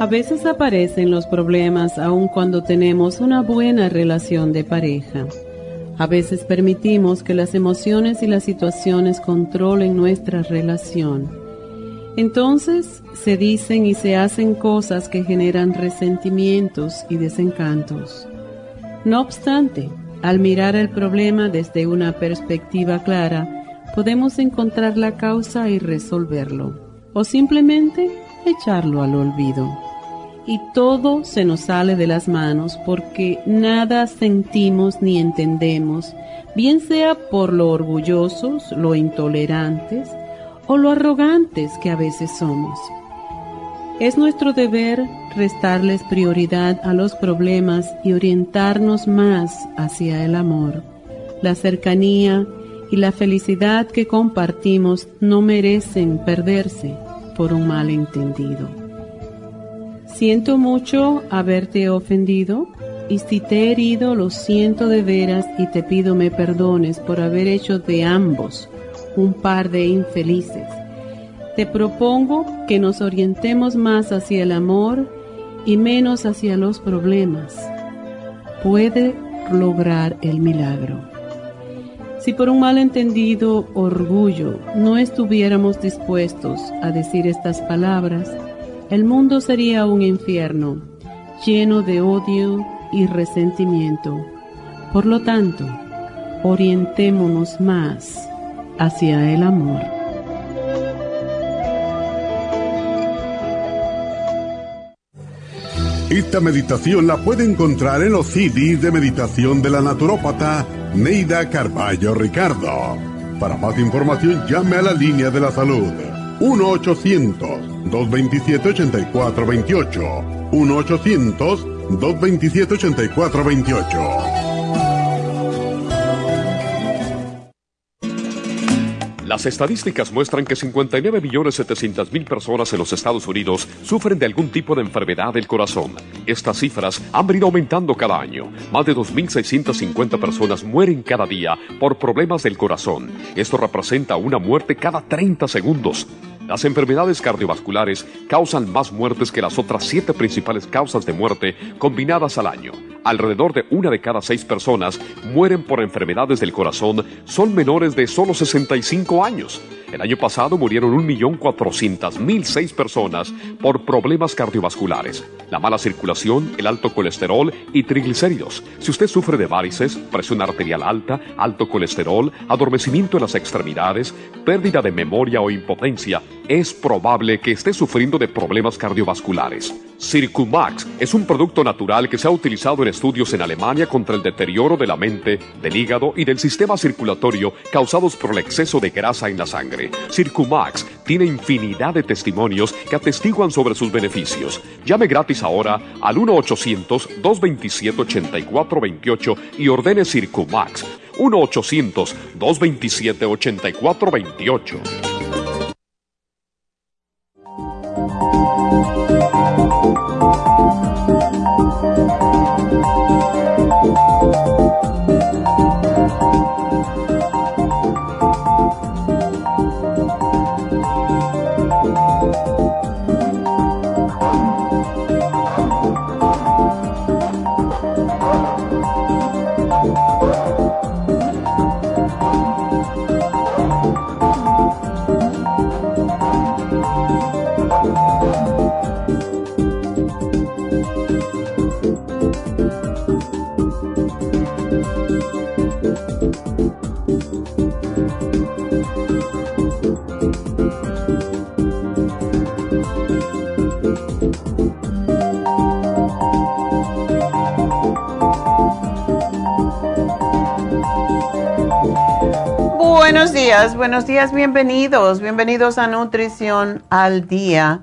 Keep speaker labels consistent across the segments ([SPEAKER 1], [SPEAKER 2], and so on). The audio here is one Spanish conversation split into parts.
[SPEAKER 1] A veces aparecen los problemas aun cuando tenemos una buena relación de pareja. A veces permitimos que las emociones y las situaciones controlen nuestra relación. Entonces se dicen y se hacen cosas que generan resentimientos y desencantos. No obstante, al mirar el problema desde una perspectiva clara, podemos encontrar la causa y resolverlo, o simplemente echarlo al olvido y todo se nos sale de las manos porque nada sentimos ni entendemos, bien sea por lo orgullosos, lo intolerantes o lo arrogantes que a veces somos. Es nuestro deber restarles prioridad a los problemas y orientarnos más hacia el amor. La cercanía y la felicidad que compartimos no merecen perderse por un malentendido. Siento mucho haberte ofendido, y si te he herido, lo siento de veras y te pido me perdones por haber hecho de ambos un par de infelices. Te propongo que nos orientemos más hacia el amor y menos hacia los problemas. Puede lograr el milagro. Si por un malentendido orgullo no estuviéramos dispuestos a decir estas palabras, el mundo sería un infierno lleno de odio y resentimiento. Por lo tanto, orientémonos más hacia el amor.
[SPEAKER 2] Esta meditación la puede encontrar en los CDs de meditación de la naturópata Neida Carballo Ricardo. Para más información llame a la línea de la salud 1-800-227-8428. 1-800-227-8428.
[SPEAKER 3] Las estadísticas muestran que 59.700.000 personas en los Estados Unidos sufren de algún tipo de enfermedad del corazón. Estas cifras han venido aumentando cada año. Más de 2.650 personas mueren cada día por problemas del corazón. Esto representa una muerte cada 30 segundos. Las enfermedades cardiovasculares causan más muertes que las otras siete principales causas de muerte combinadas al año. Alrededor de una de cada seis personas mueren por enfermedades del corazón son menores de solo 65 años. El año pasado murieron 1.400.006 personas por problemas cardiovasculares, la mala circulación, el alto colesterol y triglicéridos. Si usted sufre de varices, presión arterial alta, alto colesterol, adormecimiento en las extremidades, pérdida de memoria o impotencia, es probable que esté sufriendo de problemas cardiovasculares. Circumax es un producto natural que se ha utilizado en estudios en Alemania contra el deterioro de la mente, del hígado y del sistema circulatorio causados por el exceso de grasa en la sangre. Circumax tiene infinidad de testimonios que atestiguan sobre sus beneficios. Llame gratis ahora al 1-800-227-8428 y ordene Circumax. 1-800-227-8428.
[SPEAKER 4] Música buenos días, bienvenidos, bienvenidos a Nutrición al Día.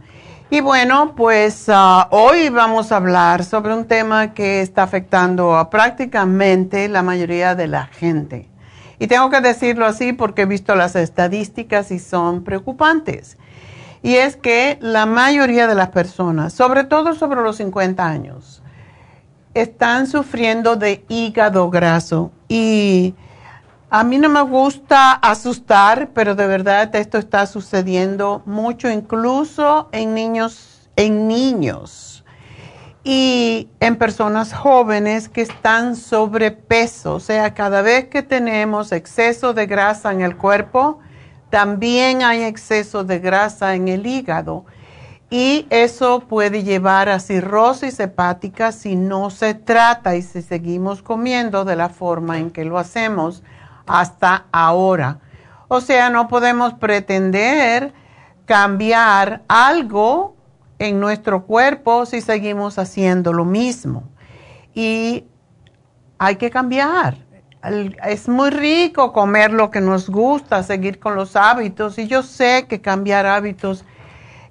[SPEAKER 4] Y bueno, pues ah, hoy vamos a hablar sobre un tema que está afectando a prácticamente la mayoría de la gente. Y tengo que decirlo así porque he visto las estadísticas y son preocupantes. Y es que la mayoría de las personas, sobre todo sobre los 50 años, están sufriendo de hígado graso. Y a mí no me gusta asustar, pero de verdad esto está sucediendo mucho, incluso en niños, en niños y en personas jóvenes que están sobrepeso. O sea, cada vez que tenemos exceso de grasa en el cuerpo, también hay exceso de grasa en el hígado. Y eso puede llevar a cirrosis hepática si no se trata y si seguimos comiendo de la forma en que lo hacemos hasta ahora. O sea, no podemos pretender cambiar algo en nuestro cuerpo si seguimos haciendo lo mismo. Y hay que cambiar. Es muy rico comer lo que nos gusta, seguir con los hábitos. Y yo sé que cambiar hábitos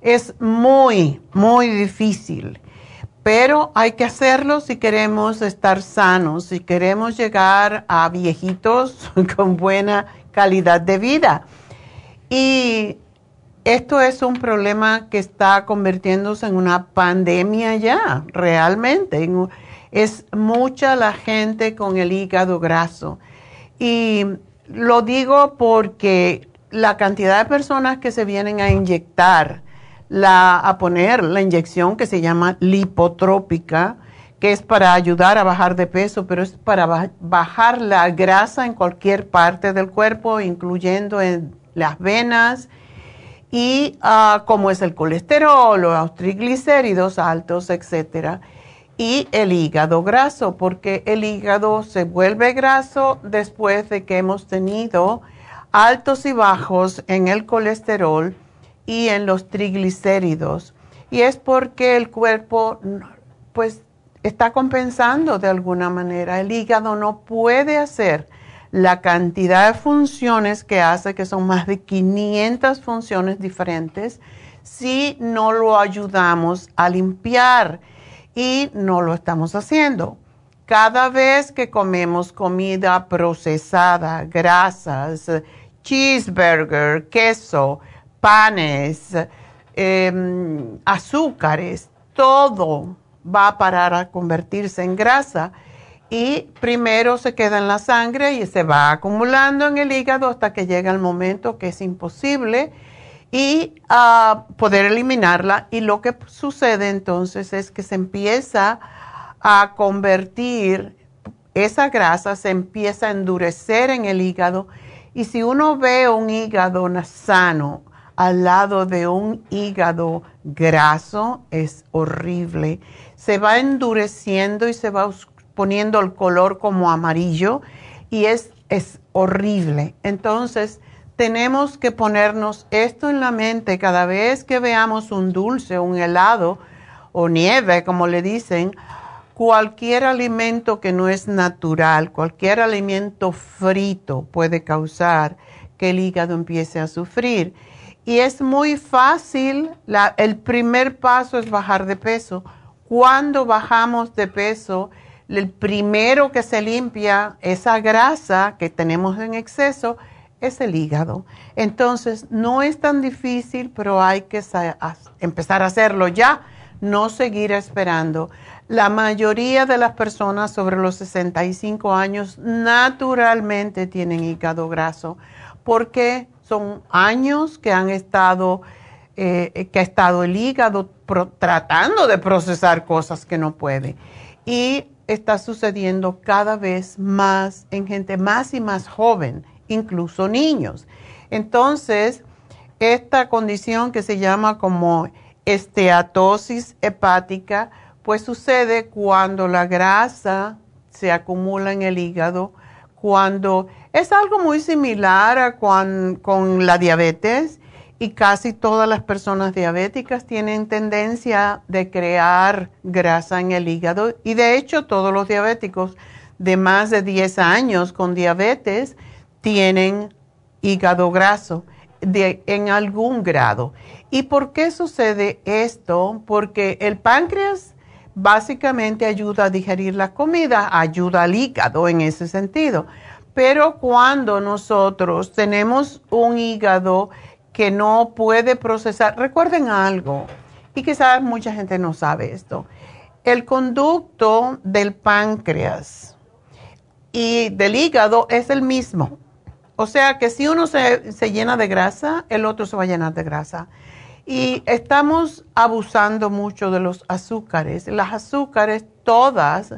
[SPEAKER 4] es muy, muy difícil pero hay que hacerlo si queremos estar sanos, si queremos llegar a viejitos con buena calidad de vida. Y esto es un problema que está convirtiéndose en una pandemia ya, realmente. Es mucha la gente con el hígado graso. Y lo digo porque la cantidad de personas que se vienen a inyectar, la, a poner la inyección que se llama lipotrópica, que es para ayudar a bajar de peso, pero es para bajar la grasa en cualquier parte del cuerpo, incluyendo en las venas. Y uh, como es el colesterol, los triglicéridos altos, etcétera, y el hígado graso, porque el hígado se vuelve graso después de que hemos tenido altos y bajos en el colesterol y en los triglicéridos. Y es porque el cuerpo pues está compensando de alguna manera. El hígado no puede hacer la cantidad de funciones que hace, que son más de 500 funciones diferentes, si no lo ayudamos a limpiar y no lo estamos haciendo. Cada vez que comemos comida procesada, grasas, cheeseburger, queso, panes, em, azúcares, todo va a parar a convertirse en grasa y primero se queda en la sangre y se va acumulando en el hígado hasta que llega el momento que es imposible y a poder eliminarla. Y lo que sucede entonces es que se empieza a convertir esa grasa se empieza a endurecer en el hígado y si uno ve un hígado sano al lado de un hígado graso es horrible. Se va endureciendo y se va poniendo el color como amarillo y es, es horrible. Entonces, tenemos que ponernos esto en la mente cada vez que veamos un dulce, un helado o nieve, como le dicen, cualquier alimento que no es natural, cualquier alimento frito puede causar que el hígado empiece a sufrir. Y es muy fácil, el primer paso es bajar de peso. Cuando bajamos de peso, el primero que se limpia esa grasa que tenemos en exceso es el hígado. Entonces, no es tan difícil, pero hay que empezar a hacerlo ya, no seguir esperando. La mayoría de las personas sobre los 65 años naturalmente tienen hígado graso porque son años que han estado, eh, que ha estado el hígado tratando de procesar cosas que no puede. Y está sucediendo cada vez más en gente más y más joven, incluso niños. Entonces, esta condición que se llama como esteatosis hepática, pues sucede cuando la grasa se acumula en el hígado, cuando es algo muy similar a con la diabetes y casi todas las personas diabéticas tienen tendencia de crear grasa en el hígado y de hecho todos los diabéticos de más de 10 años con diabetes tienen hígado graso de, en algún grado. ¿Y por qué sucede esto? Porque el páncreas básicamente ayuda a digerir la comida, ayuda al hígado en ese sentido. Pero cuando nosotros tenemos un hígado que no puede procesar, recuerden algo, y quizás mucha gente no sabe esto, el conducto del páncreas y del hígado es el mismo. O sea que si uno se, se, llena de grasa, el otro se va a llenar de grasa. Y estamos abusando mucho de los azúcares. Las azúcares todas,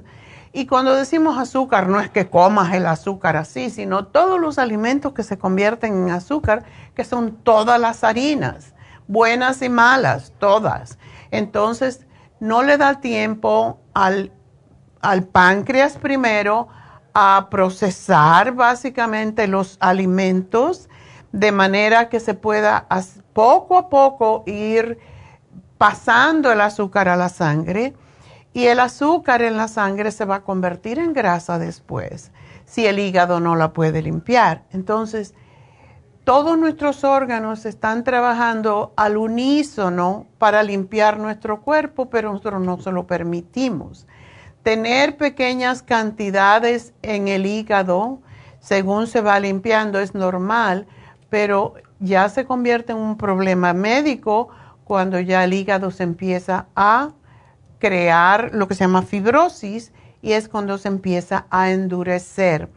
[SPEAKER 4] y cuando decimos azúcar, no es que comas el azúcar así, sino todos los alimentos que se convierten en azúcar, que son todas las harinas, buenas y malas, todas. Entonces, no le da tiempo al, al páncreas primero a procesar básicamente los alimentos de manera que se pueda poco a poco ir pasando el azúcar a la sangre y el azúcar en la sangre se va a convertir en grasa después si el hígado no la puede limpiar. Entonces, todos nuestros órganos están trabajando al unísono para limpiar nuestro cuerpo, pero nosotros no se lo permitimos. Tener pequeñas cantidades en el hígado, según se va limpiando, es normal, pero ya se convierte en un problema médico cuando ya el hígado se empieza a crear lo que se llama fibrosis y es cuando se empieza a endurecer.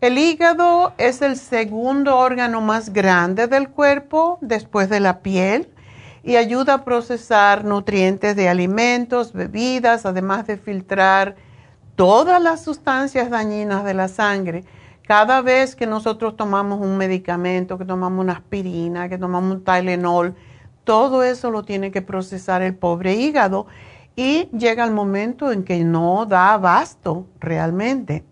[SPEAKER 4] El hígado es el segundo órgano más grande del cuerpo después de la piel y ayuda a procesar nutrientes de alimentos, bebidas, además de filtrar todas las sustancias dañinas de la sangre. Cada vez que nosotros tomamos un medicamento, que tomamos una aspirina, que tomamos un Tylenol, todo eso lo tiene que procesar el pobre hígado y llega el momento en que no da abasto realmente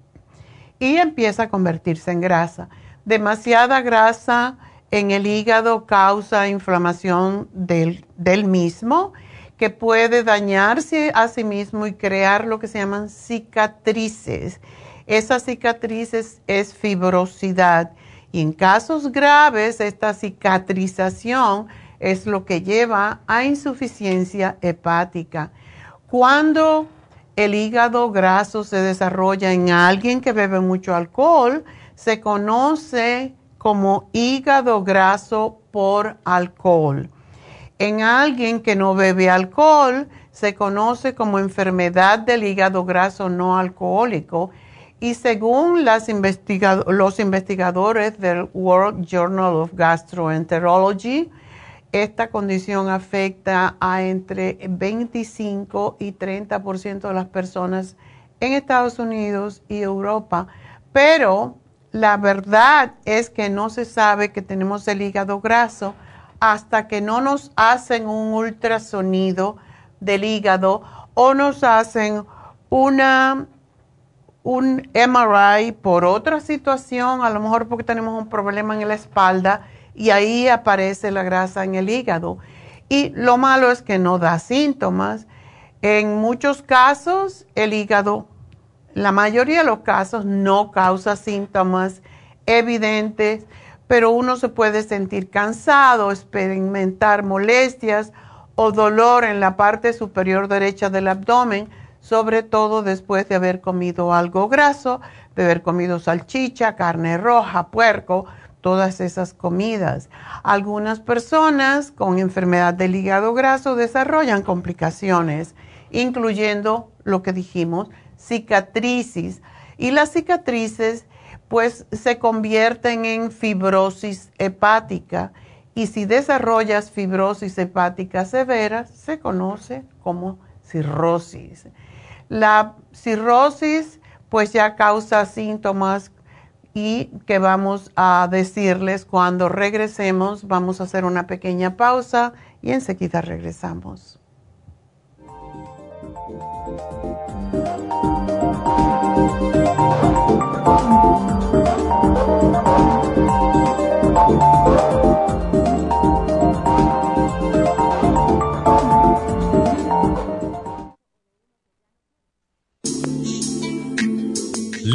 [SPEAKER 4] y empieza a convertirse en grasa. Demasiada grasa en el hígado causa inflamación del, del, mismo que puede dañarse a sí mismo y crear lo que se llaman cicatrices. Esas cicatrices es fibrosidad y en casos graves esta cicatrización es lo que lleva a insuficiencia hepática. Cuando el hígado graso se desarrolla en alguien que bebe mucho alcohol, se conoce como hígado graso por alcohol. En alguien que no bebe alcohol, se conoce como enfermedad del hígado graso no alcohólico y según las los investigadores del World Journal of Gastroenterology, esta condición afecta a entre 25 y 30% de las personas en Estados Unidos y Europa, pero la verdad es que no se sabe que tenemos el hígado graso hasta que no nos hacen un ultrasonido del hígado o nos hacen una un MRI por otra situación, a lo mejor porque tenemos un problema en la espalda y ahí aparece la grasa en el hígado. Y lo malo es que no da síntomas. En muchos casos, el hígado, la mayoría de los casos, no causa síntomas evidentes, pero uno se puede sentir cansado, experimentar molestias o dolor en la parte superior derecha del abdomen, sobre todo después de haber comido algo graso, de haber comido salchicha, carne roja, puerco, todas esas comidas. Algunas personas con enfermedad del hígado graso desarrollan complicaciones, incluyendo lo que dijimos, cicatrices. Y las cicatrices pues se convierten en fibrosis hepática y si desarrollas fibrosis hepática severa se conoce como cirrosis. La cirrosis pues ya causa síntomas y que vamos a decirles cuando regresemos. Vamos a hacer una pequeña pausa y enseguida regresamos.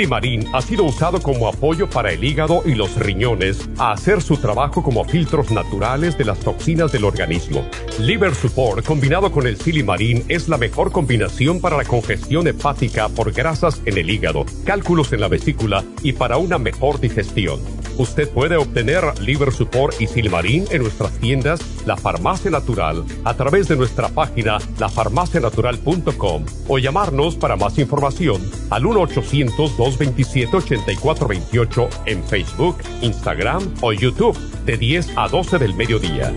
[SPEAKER 5] silimarín ha sido usado como apoyo para el hígado y los riñones a hacer su trabajo como filtros naturales de las toxinas del organismo. Liver Support combinado con el silimarín es la mejor combinación para la congestión hepática por grasas en el hígado, cálculos en la vesícula y para una mejor digestión. Usted puede obtener Liver Support y Silmarín en nuestras tiendas La Farmacia Natural a través de nuestra página lafarmacianatural.com o llamarnos para más información al 1-800-227-8428 en Facebook, Instagram o YouTube de 10 a 12 del mediodía.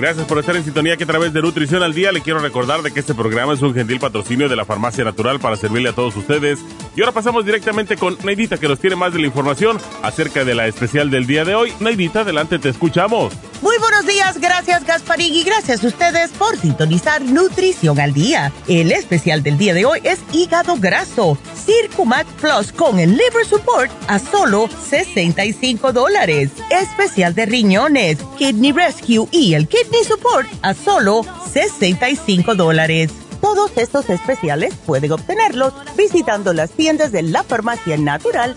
[SPEAKER 6] Gracias por estar en sintonía que a través de Nutrición al Día le quiero recordar de que este programa es un gentil patrocinio de la Farmacia Natural para servirle a todos ustedes. Y ahora pasamos directamente con Neidita que nos tiene más de la información acerca de la especial del día de hoy. Neidita, adelante, te escuchamos.
[SPEAKER 7] Buenos días, gracias Gasparín y gracias a ustedes por sintonizar Nutrición al Día. El especial del día de hoy es hígado graso, Circumax Plus con el Liver Support a solo 65 dólares. Especial de riñones, Kidney Rescue y el Kidney Support a solo 65 dólares. Todos estos especiales pueden obtenerlos visitando las tiendas de la Farmacia Natural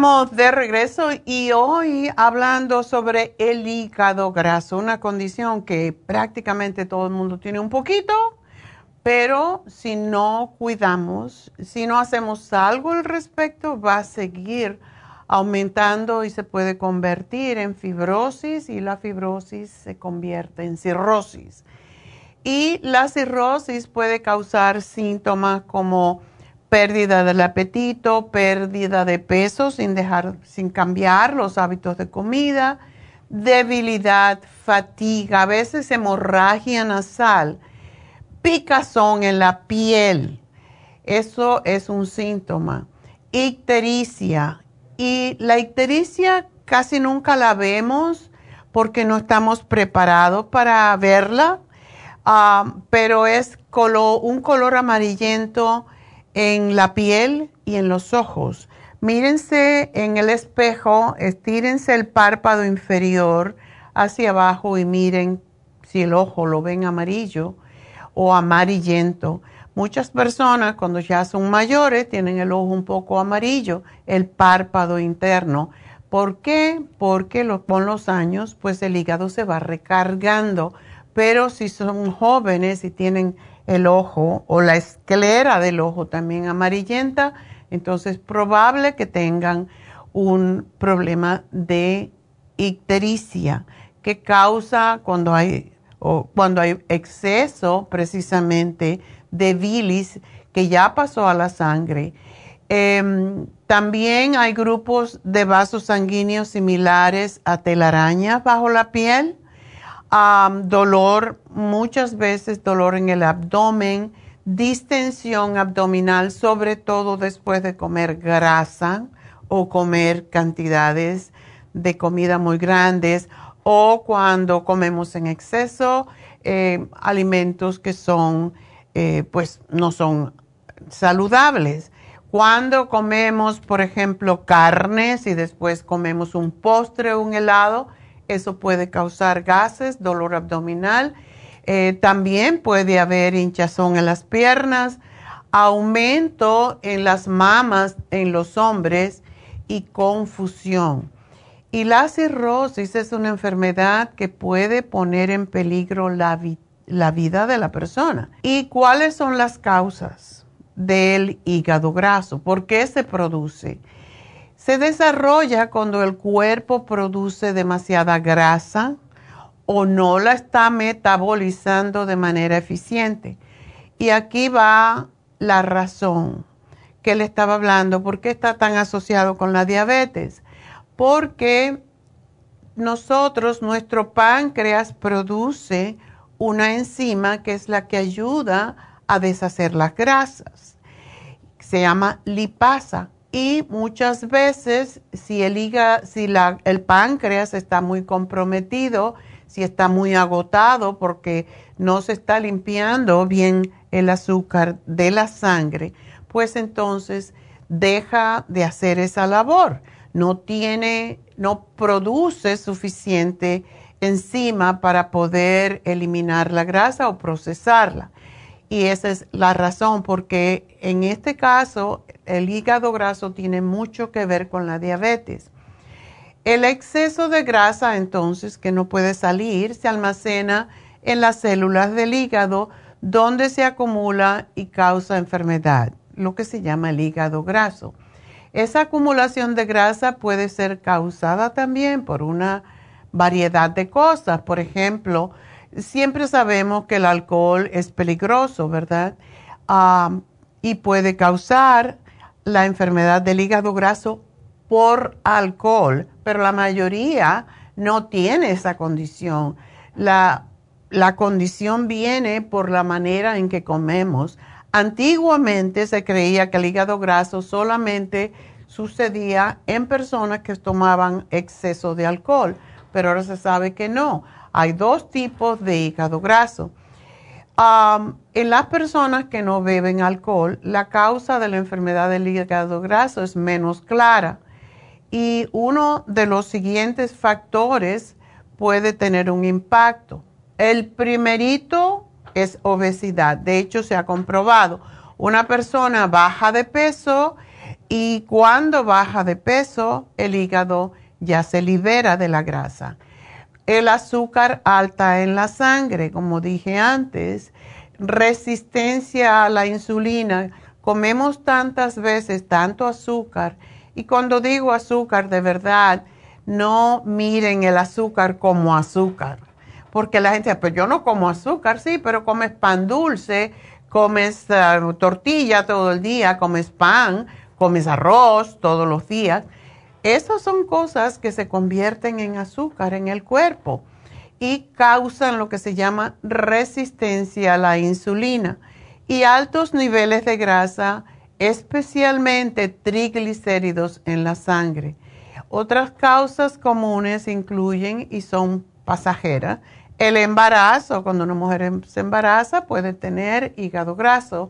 [SPEAKER 4] Estamos de regreso y hoy hablando sobre el hígado graso, una condición que prácticamente todo el mundo tiene un poquito, pero si no cuidamos, si no hacemos algo al respecto, va a seguir aumentando y se puede convertir en fibrosis y la fibrosis se convierte en cirrosis. Y la cirrosis puede causar síntomas como pérdida del apetito, pérdida de peso sin dejar, sin cambiar los hábitos de comida, debilidad, fatiga, a veces hemorragia nasal, picazón en la piel. Eso es un síntoma. Ictericia. Y la ictericia casi nunca la vemos porque no estamos preparados para verla, ah, pero es un color amarillento en la piel y en los ojos. Mírense en el espejo, estírense el párpado inferior hacia abajo y miren si el ojo lo ven amarillo o amarillento. Muchas personas cuando ya son mayores tienen el ojo un poco amarillo, el párpado interno. ¿Por qué? Porque con los años pues el hígado se va recargando. Pero si son jóvenes y tienen el ojo o la esclera del ojo también amarillenta, entonces es probable que tengan un problema de ictericia que causa cuando hay, o cuando hay exceso precisamente de bilis que ya pasó a la sangre. Em, también hay grupos de vasos sanguíneos similares a telaraña bajo la piel dolor, muchas veces dolor en el abdomen, distensión abdominal, sobre todo después de comer grasa o comer cantidades de comida muy grandes o cuando comemos en exceso eh, alimentos que son, eh, pues no son saludables. Cuando comemos, por ejemplo, carnes y después comemos un postre o un helado, eso puede causar gases, dolor abdominal. Eh, también puede haber hinchazón en las piernas, aumento en las mamas en los hombres y confusión. Y la cirrosis es una enfermedad que puede poner en peligro la, la vida de la persona. ¿Y cuáles son las causas del hígado graso? ¿Por qué se produce? Se desarrolla cuando el cuerpo produce demasiada grasa o no la está metabolizando de manera eficiente. Y aquí va la razón que le estaba hablando, por qué está tan asociado con la diabetes. Porque nosotros, nuestro páncreas produce una enzima que es la que ayuda a deshacer las grasas. Se llama lipasa. Y muchas veces, si el, si el páncreas está muy comprometido, si está muy agotado porque no se está limpiando bien el azúcar de la sangre, pues entonces deja de hacer esa labor. No tiene, no produce suficiente enzima para poder eliminar la grasa o procesarla. Y esa es la razón, porque en este caso el hígado graso tiene mucho que ver con la diabetes. El exceso de grasa entonces que no puede salir se almacena en las células del hígado donde se acumula y causa enfermedad, lo que se llama el hígado graso. Esa acumulación de grasa puede ser causada también por una variedad de cosas. Por ejemplo, siempre sabemos que el alcohol es peligroso, ¿verdad? y puede causar la enfermedad del hígado graso por alcohol, pero la mayoría no tiene esa condición. La la condición viene por la manera en que comemos. Antiguamente se creía que el hígado graso solamente sucedía en personas que tomaban exceso de alcohol, pero ahora se sabe que no. Hay dos tipos de hígado graso. En las personas que no beben alcohol, la causa de la enfermedad del hígado graso es menos clara y uno de los siguientes factores puede tener un impacto. El primerito es obesidad. De hecho, se ha comprobado. Una persona baja de peso y cuando baja de peso, el hígado ya se libera de la grasa. El azúcar alta en la sangre, como dije antes, resistencia a la insulina. Comemos tantas veces tanto azúcar y cuando digo azúcar, de verdad, no miren el azúcar como azúcar porque la gente dice, pues yo no como azúcar, sí, pero comes pan dulce, comes ah, tortilla todo el día, comes pan, comes arroz todos los días. Esas son cosas que se convierten en azúcar en el cuerpo y causan lo que se llama resistencia a la insulina y altos niveles de grasa, especialmente triglicéridos en la sangre. Otras causas comunes incluyen y son pasajeras el embarazo, cuando una mujer se embaraza, puede tener hígado graso.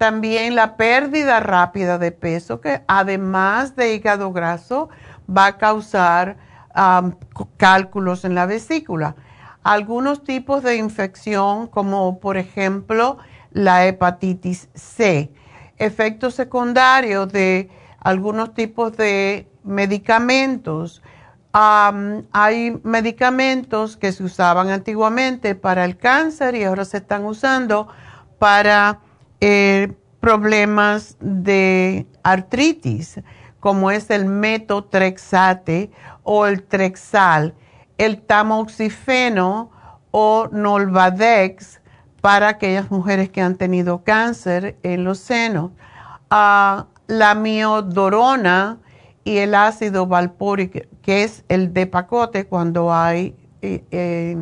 [SPEAKER 4] También la pérdida rápida de peso, que además de hígado graso, va a causar cálculos en la vesícula. Algunos tipos de infección, como por ejemplo la hepatitis C. Efectos secundarios de algunos tipos de medicamentos hay medicamentos que se usaban antiguamente para el cáncer y ahora se están usando para eh, problemas de artritis, como es el metotrexate o el trexal, el tamoxifeno o nolvadex para aquellas mujeres que han tenido cáncer en los senos, ah, la miodorona y el ácido valpórico que es el de pacote cuando hay eh, eh,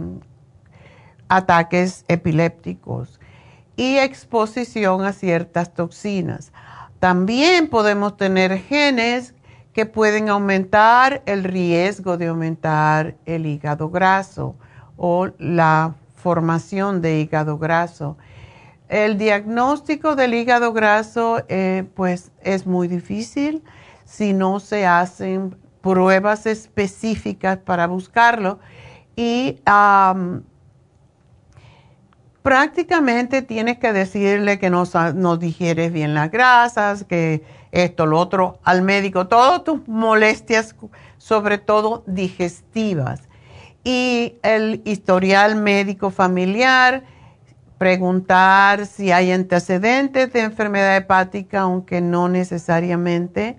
[SPEAKER 4] ataques epilépticos y exposición a ciertas toxinas. También podemos tener genes que pueden aumentar el riesgo de aumentar el hígado graso o la formación de hígado graso. El diagnóstico del hígado graso, eh, pues es muy difícil si no se hacen pruebas específicas para buscarlo. Y prácticamente tienes que decirle que no, no digieres bien las grasas, que esto, lo otro, al médico, todas tus molestias, sobre todo digestivas. Y el historial médico familiar, preguntar si hay antecedentes de enfermedad hepática, aunque no necesariamente,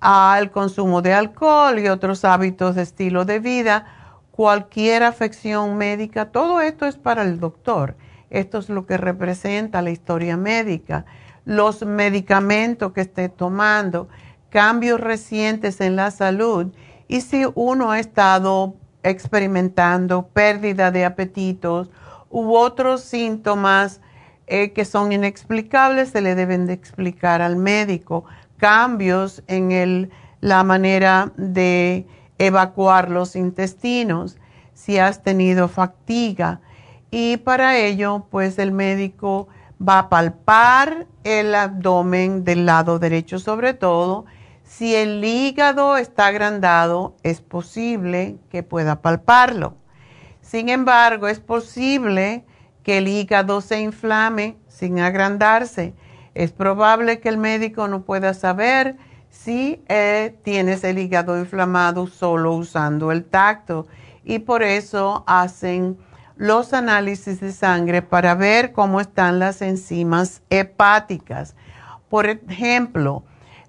[SPEAKER 4] al consumo de alcohol y otros hábitos de estilo de vida, cualquier afección médica, todo esto es para el doctor. Esto es lo que representa la historia médica. Los medicamentos que esté tomando, cambios recientes en la salud y si uno ha estado experimentando pérdida de apetitos u otros síntomas eh, que son inexplicables, se le deben de explicar al médico. Cambios en el, la manera de evacuar los intestinos, si has tenido fatiga. Y para ello, pues el médico va a palpar el abdomen del lado derecho sobre todo. Si el hígado está agrandado, es posible que pueda palparlo. Sin embargo, es posible que el hígado se inflame sin agrandarse. Es probable que el médico no pueda saber si eh, tienes el hígado inflamado solo usando el tacto y por eso hacen los análisis de sangre para ver cómo están las enzimas hepáticas. Por ejemplo,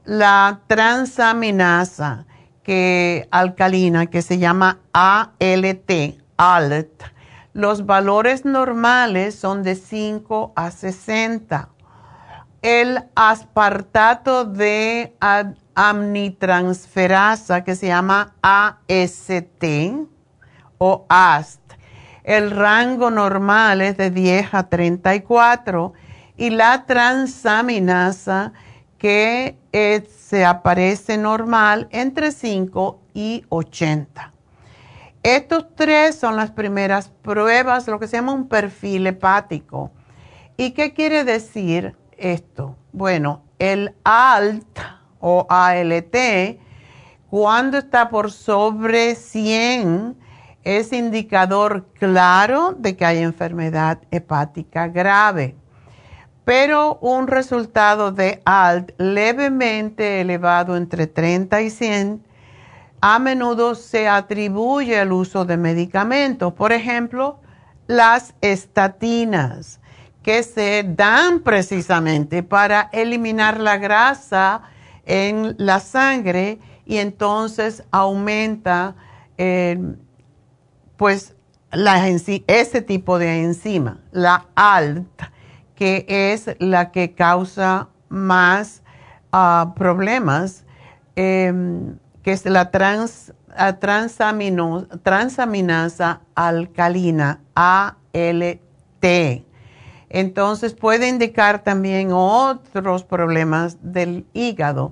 [SPEAKER 4] la transaminasa que, alcalina que se llama ALT, ALT. Los valores normales son de 5 a 60. El aspartato de amnitransferasa que se llama AST o AST. El rango normal es de 10 a 34 y la transaminasa que se aparece normal entre 5 y 80. Estos tres son las primeras pruebas, lo que se llama un perfil hepático. ¿Y qué quiere decir esto? Bueno, el ALT o ALT, cuando está por sobre 100, es indicador claro de que hay enfermedad hepática grave. Pero un resultado de ALT levemente elevado entre 30 y 100 a menudo se atribuye al uso de medicamentos, por ejemplo, las estatinas, que se dan precisamente para eliminar la grasa en la sangre y entonces aumenta eh, pues ese tipo de enzima, la ALT, que es la que causa más ah, problemas. Em, que es la trans, transaminasa alcalina, ALT. Entonces puede indicar también otros problemas del hígado.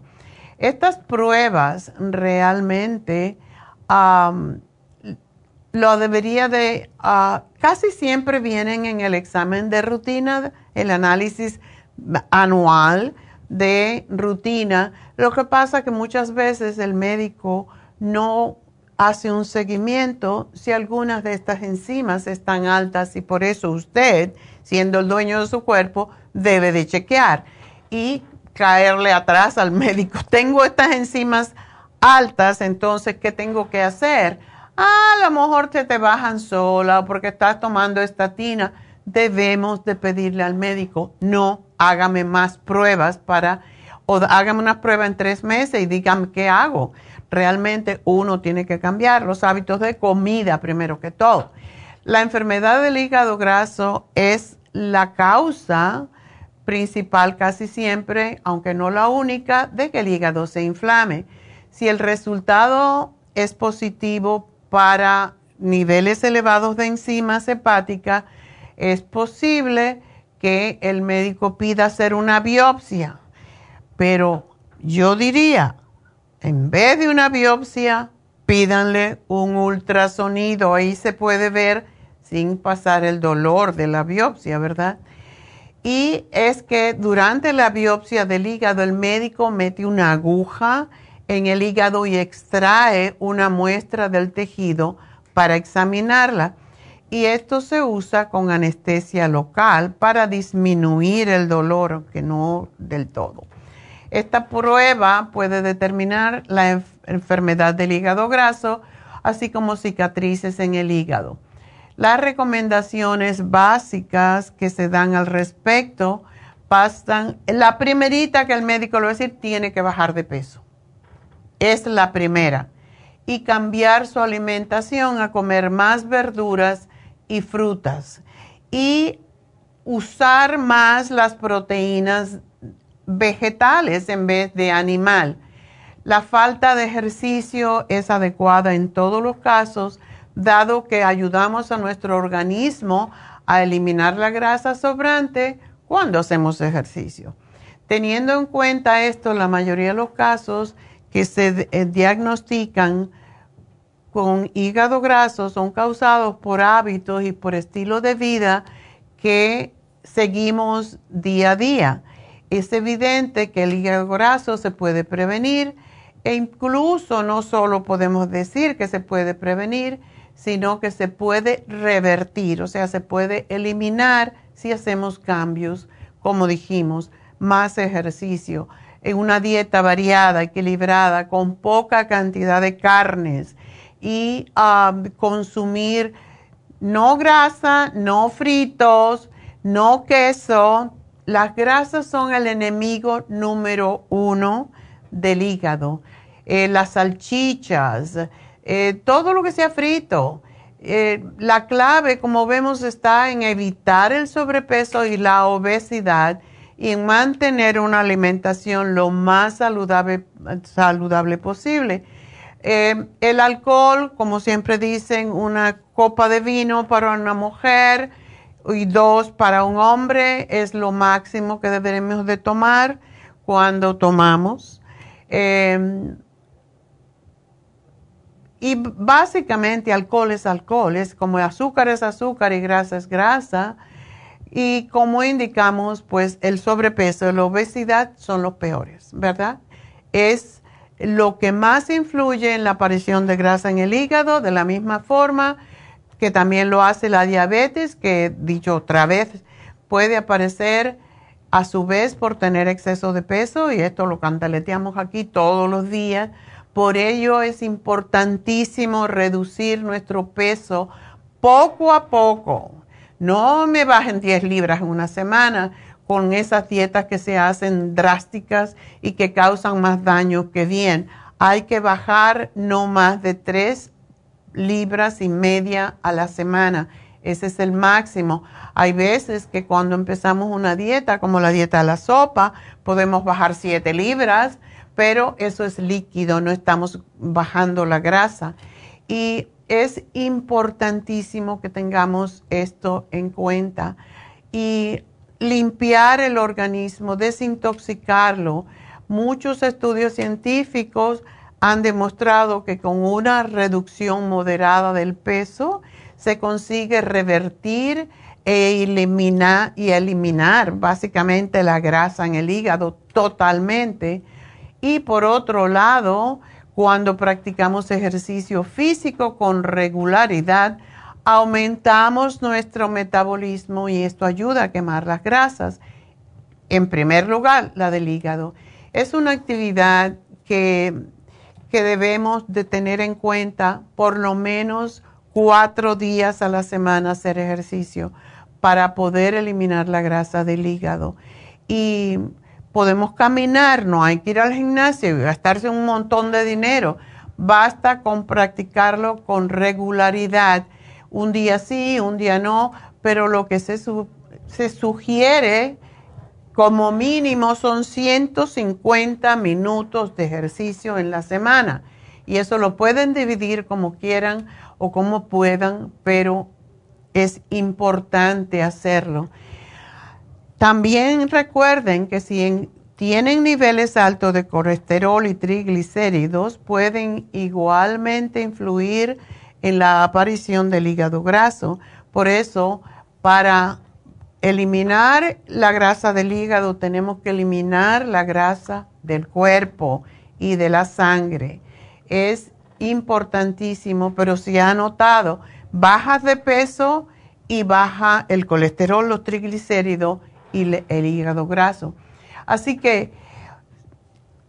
[SPEAKER 4] Estas pruebas realmente lo debería de, ah, casi siempre vienen en el examen de rutina, el análisis anual de rutina. Lo que pasa que muchas veces el médico no hace un seguimiento si algunas de estas enzimas están altas y por eso usted, siendo el dueño de su cuerpo, debe de chequear y caerle atrás al médico. Tengo estas enzimas altas, entonces, ¿qué tengo que hacer? Ah, a lo mejor se te bajan sola porque estás tomando estatina. Debemos de pedirle al médico, no hágame más pruebas para, o hágame una prueba en tres meses y dígame qué hago. Realmente uno tiene que cambiar los hábitos de comida primero que todo. La enfermedad del hígado graso es la causa principal casi siempre, aunque no la única, de que el hígado se inflame. Si el resultado es positivo para niveles elevados de enzimas hepáticas, es posible que el médico pida hacer una biopsia. Pero yo diría, en vez de una biopsia, pídanle un ultrasonido. Ahí se puede ver sin pasar el dolor de la biopsia, ¿verdad? Y es que durante la biopsia del hígado el médico mete una aguja en el hígado y extrae una muestra del tejido para examinarla. Y esto se usa con anestesia local para disminuir el dolor, que no del todo. Esta prueba puede determinar la enfermedad del hígado graso, así como cicatrices en el hígado. Las recomendaciones básicas que se dan al respecto pasan, la primerita que el médico le va a decir, tiene que bajar de peso. Es la primera. Y cambiar su alimentación a comer más verduras y frutas. Y usar más las proteínas vegetales en vez de animal. La falta de ejercicio es adecuada en todos los casos, dado que ayudamos a nuestro organismo a eliminar la grasa sobrante cuando hacemos ejercicio. Teniendo en cuenta esto, la mayoría de los casos que se eh, diagnostican con hígado graso son causados por hábitos y por estilo de vida que seguimos día a día. Es evidente que el hígado graso se puede prevenir e incluso no solo podemos decir que se puede prevenir, sino que se puede revertir, o sea, se puede eliminar si hacemos cambios, como dijimos, más ejercicio, en una dieta variada, equilibrada, con poca cantidad de carnes y um, consumir no grasa, no fritos, no queso, las grasas son el enemigo número uno del hígado. Eh, las salchichas, eh, todo lo que sea frito. Eh, la clave, como vemos, está en evitar el sobrepeso y la obesidad y en mantener una alimentación lo más saludable, saludable posible. el alcohol, como siempre dicen, una copa de vino para una mujer y dos para un hombre es lo máximo que deberemos de tomar cuando tomamos. Em, y básicamente alcohol es alcohol, es como azúcar es azúcar y grasa es grasa. Y como indicamos, pues el sobrepeso y la obesidad son los peores, ¿verdad? Es lo que más influye en la aparición de grasa en el hígado, de la misma forma que también lo hace la diabetes, que dicho otra vez, puede aparecer a su vez por tener exceso de peso y esto lo cantaleteamos aquí todos los días. Por ello es importantísimo reducir nuestro peso poco a poco. No me bajen 10 libras en una semana con esas dietas que se hacen drásticas y que causan más daño que bien. Hay que bajar no más de 3 libras y media a la semana. Ese es el máximo. Hay veces que cuando empezamos una dieta, como la dieta de la sopa, podemos bajar 7 libras, pero eso es líquido, no estamos bajando la grasa. Y es importantísimo que tengamos esto en cuenta. Y limpiar el organismo, desintoxicarlo. Muchos estudios científicos han demostrado que con una reducción moderada del peso se consigue revertir e eliminar y eliminar básicamente la grasa en el hígado totalmente. Y por otro lado, cuando practicamos ejercicio físico con regularidad, aumentamos nuestro metabolismo y esto ayuda a quemar las grasas. En primer lugar, la del hígado. Es una actividad que que debemos de tener en cuenta por lo menos cuatro días a la semana hacer ejercicio para poder eliminar la grasa del hígado. Y podemos caminar, no hay que ir al gimnasio y gastarse un montón de dinero. Basta con practicarlo con regularidad. Un día sí, un día no, pero lo que se, se sugiere como mínimo son 150 minutos de ejercicio en la semana. Y eso lo pueden dividir como quieran o como puedan, pero es importante hacerlo. También recuerden que si tienen niveles altos de colesterol y triglicéridos, pueden igualmente influir en la aparición del hígado graso. Por eso, para eliminar la grasa del hígado, tenemos que eliminar la grasa del cuerpo y de la sangre. Es importantísimo, pero si ha notado, bajas de peso y baja el colesterol, los triglicéridos y el hígado graso. Así que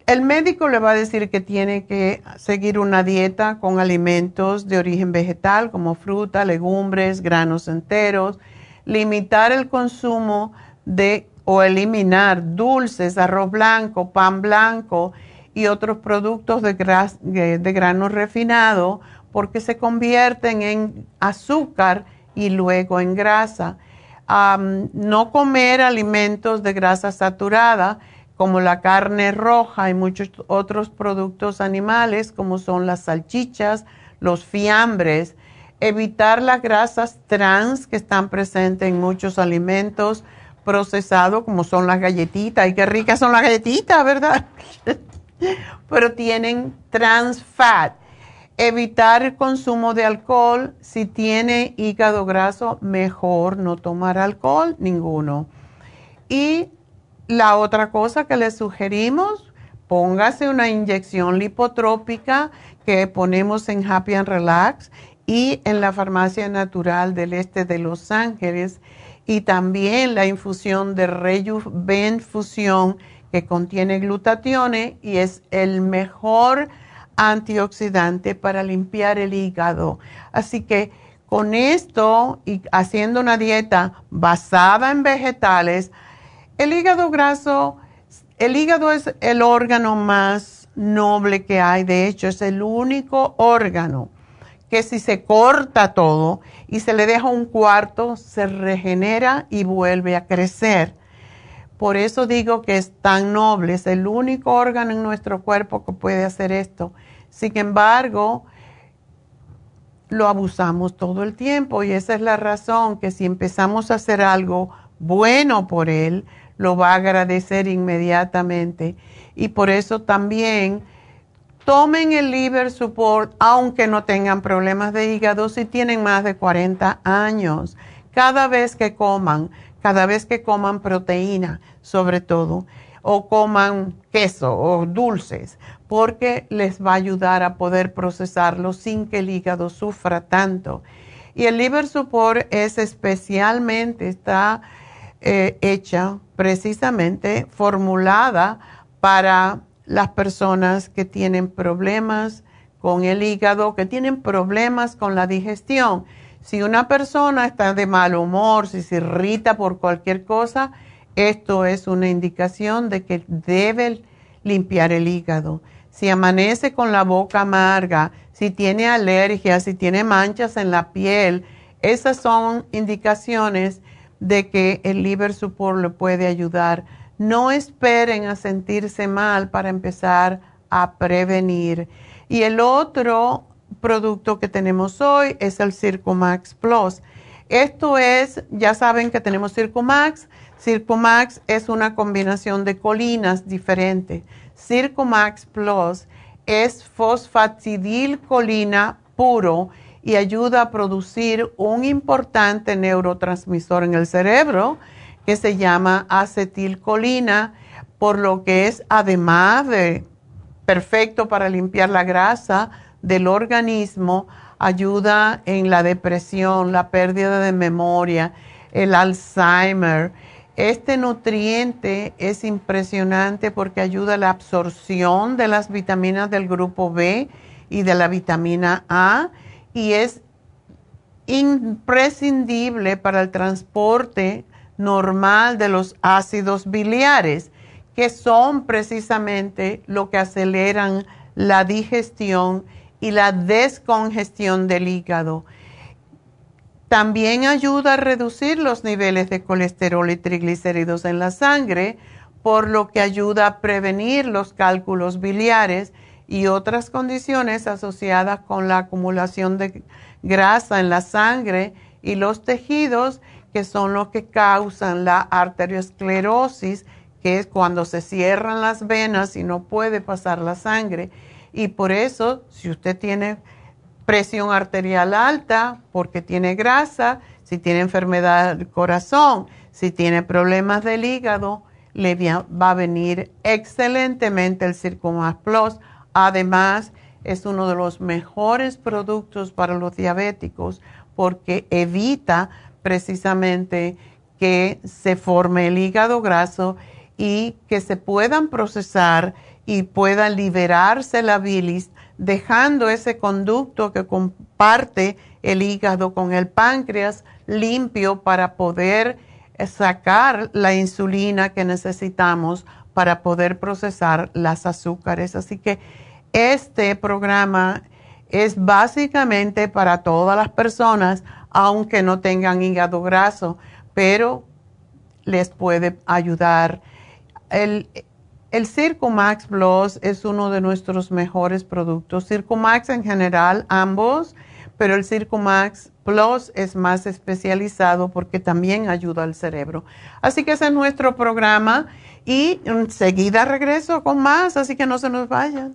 [SPEAKER 4] el médico le va a decir que tiene que seguir una dieta con alimentos de origen vegetal como fruta, legumbres, granos enteros, limitar el consumo de o eliminar dulces, arroz blanco, pan blanco y otros productos de, de grano refinado porque se convierten en azúcar y luego en grasa. No comer alimentos de grasa saturada como la carne roja y muchos otros productos animales como son las salchichas, los fiambres, evitar las grasas trans que están presentes en muchos alimentos procesados como son las galletitas. Y qué ricas son las galletitas, ¿verdad? Pero tienen trans fat. Evitar el consumo de alcohol. Si tiene hígado graso, mejor no tomar alcohol, ninguno. Y la otra cosa que le sugerimos, póngase una inyección lipotrópica que ponemos en Happy and Relax y en la farmacia natural del este de Los Ángeles y también la infusión de Rejuven Fusión que contiene glutatione y es el mejor antioxidante para limpiar el hígado. Así que con esto y haciendo una dieta basada en vegetales, el hígado graso, el hígado es el órgano más noble que hay, de hecho es el único órgano que si se corta todo y se le deja un cuarto, se regenera y vuelve a crecer. Por eso digo que es tan noble, es el único órgano en nuestro cuerpo que puede hacer esto. Sin embargo, lo abusamos todo el tiempo y esa es la razón que si empezamos a hacer algo bueno por él, lo va a agradecer inmediatamente. Y por eso también tomen el liver support aunque no tengan problemas de hígado si tienen más de 40 años. Cada vez que coman, cada vez que coman proteína, sobre todo, o coman queso o dulces, porque les va a ayudar a poder procesarlo sin que el hígado sufra tanto. Y el liver support es especialmente, está eh, hecha precisamente formulada para las personas que tienen problemas con el hígado, que tienen problemas con la digestión. Si una persona está de mal humor, si se irrita por cualquier cosa, esto es una indicación de que debe limpiar el hígado. Si amanece con la boca amarga, si tiene alergias, si tiene manchas en la piel, esas son indicaciones de que el liver support le puede ayudar. No esperen a sentirse mal para empezar a prevenir. Y el otro producto que tenemos hoy es el Circumax Plus. Esto es, ya saben que tenemos Circumax. Circumax es una combinación de colinas diferentes. Circumax Plus es fosfatidilcolina puro y ayuda a producir un importante neurotransmisor en el cerebro que se llama acetilcolina, por lo que es además de perfecto para limpiar la grasa del organismo, ayuda en la depresión, la pérdida de memoria, el Alzheimer. Este nutriente es impresionante porque ayuda a la absorción de las vitaminas del grupo B y de la vitamina A y es imprescindible para el transporte normal de los ácidos biliares, que son precisamente lo que aceleran la digestión y la descongestión del hígado. También ayuda a reducir los niveles de colesterol y triglicéridos en la sangre, por lo que ayuda a prevenir los cálculos biliares y otras condiciones asociadas con la acumulación de grasa en la sangre y los tejidos, que son los que causan la arteriosclerosis, que es cuando se cierran las venas y no puede pasar la sangre. Y por eso, si usted tiene presión arterial alta, porque tiene grasa, si tiene enfermedad del corazón, si tiene problemas del hígado, le va a venir excelentemente el Circumax Plus. Además, es uno de los mejores productos para los diabéticos porque evita precisamente que se forme el hígado graso y que se puedan procesar y pueda liberarse la bilis, dejando ese conducto que comparte el hígado con el páncreas limpio para poder sacar la insulina que necesitamos para poder procesar las azúcares. Así que este programa es básicamente para todas las personas, aunque no tengan hígado graso, pero les puede ayudar. El, el Circumax Plus es uno de nuestros mejores productos. Circumax en general, ambos, pero el Circumax Plus es más especializado porque también ayuda al cerebro. Así que ese es nuestro programa y enseguida regreso con más, así que no se nos vayan.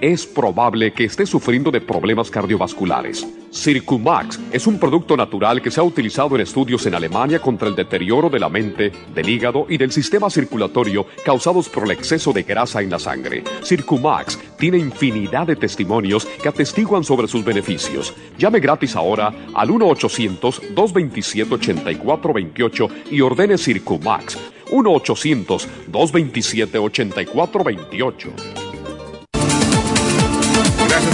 [SPEAKER 3] es probable que esté sufriendo de problemas cardiovasculares. Circumax es un producto natural que se ha utilizado en estudios en Alemania contra el deterioro de la mente, del hígado y del sistema circulatorio causados por el exceso de grasa en la sangre. Circumax tiene infinidad de testimonios que atestiguan sobre sus beneficios. Llame gratis ahora al 1-800-227-8428 y ordene Circumax. 1-800-227-8428.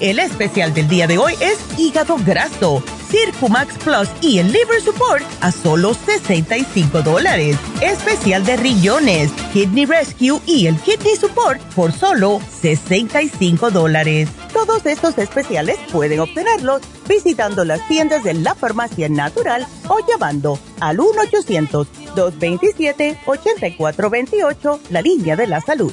[SPEAKER 7] El especial del día de hoy es hígado graso, Circumax Plus y el Liver Support a solo 65 dólares. Especial de riñones, Kidney Rescue y el Kidney Support por solo 65 dólares. Todos estos especiales pueden obtenerlos visitando las tiendas de la farmacia natural o llamando al 1-800-227-8428, la línea de la salud.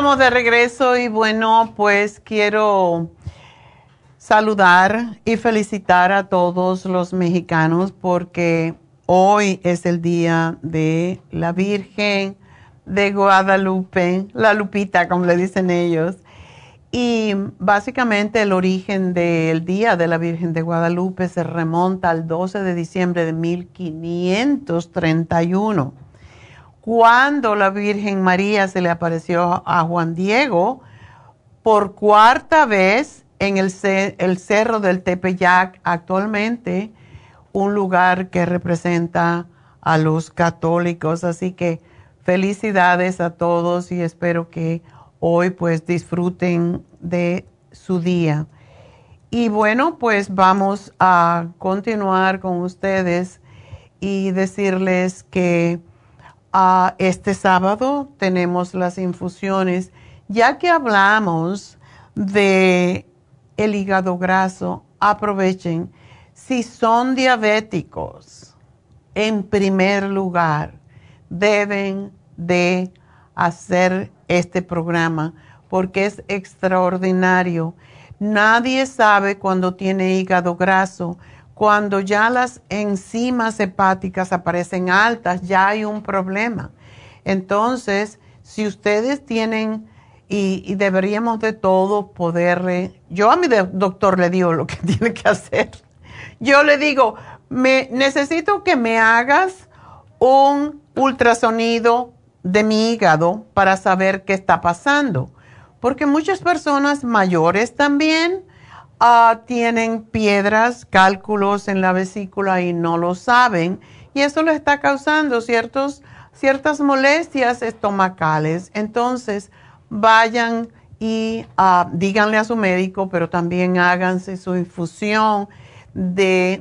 [SPEAKER 4] Estamos de regreso y bueno, pues quiero saludar y felicitar a todos los mexicanos porque hoy es el día de la Virgen de Guadalupe, la Lupita, como le dicen ellos. Y básicamente el origen del Día de la Virgen de Guadalupe se remonta al 12 de diciembre de 1531 cuando la Virgen María se le apareció a Juan Diego por cuarta vez en el, el cerro del Tepeyac, actualmente un lugar que representa a los católicos. Así que felicidades a todos y espero que hoy pues disfruten de su día. Y bueno, pues vamos a continuar con ustedes y decirles que este sábado tenemos las infusiones. Ya que hablamos de el hígado graso, aprovechen. Si son diabéticos, en primer lugar, deben de hacer este programa porque es extraordinario. Nadie sabe cuando tiene hígado graso. Cuando ya las enzimas hepáticas aparecen altas, ya hay un problema. Entonces, si ustedes tienen, y, deberíamos de todo poder, yo a mi doctor le digo lo que tiene que hacer. Yo le digo, me, necesito que me hagas un ultrasonido de mi hígado para saber qué está pasando. Porque muchas personas mayores también ah, tienen piedras, cálculos en la vesícula y no lo saben. Y eso le está causando ciertos, ciertas molestias estomacales. Entonces, vayan y uh, díganle a su médico, pero también háganse su infusión de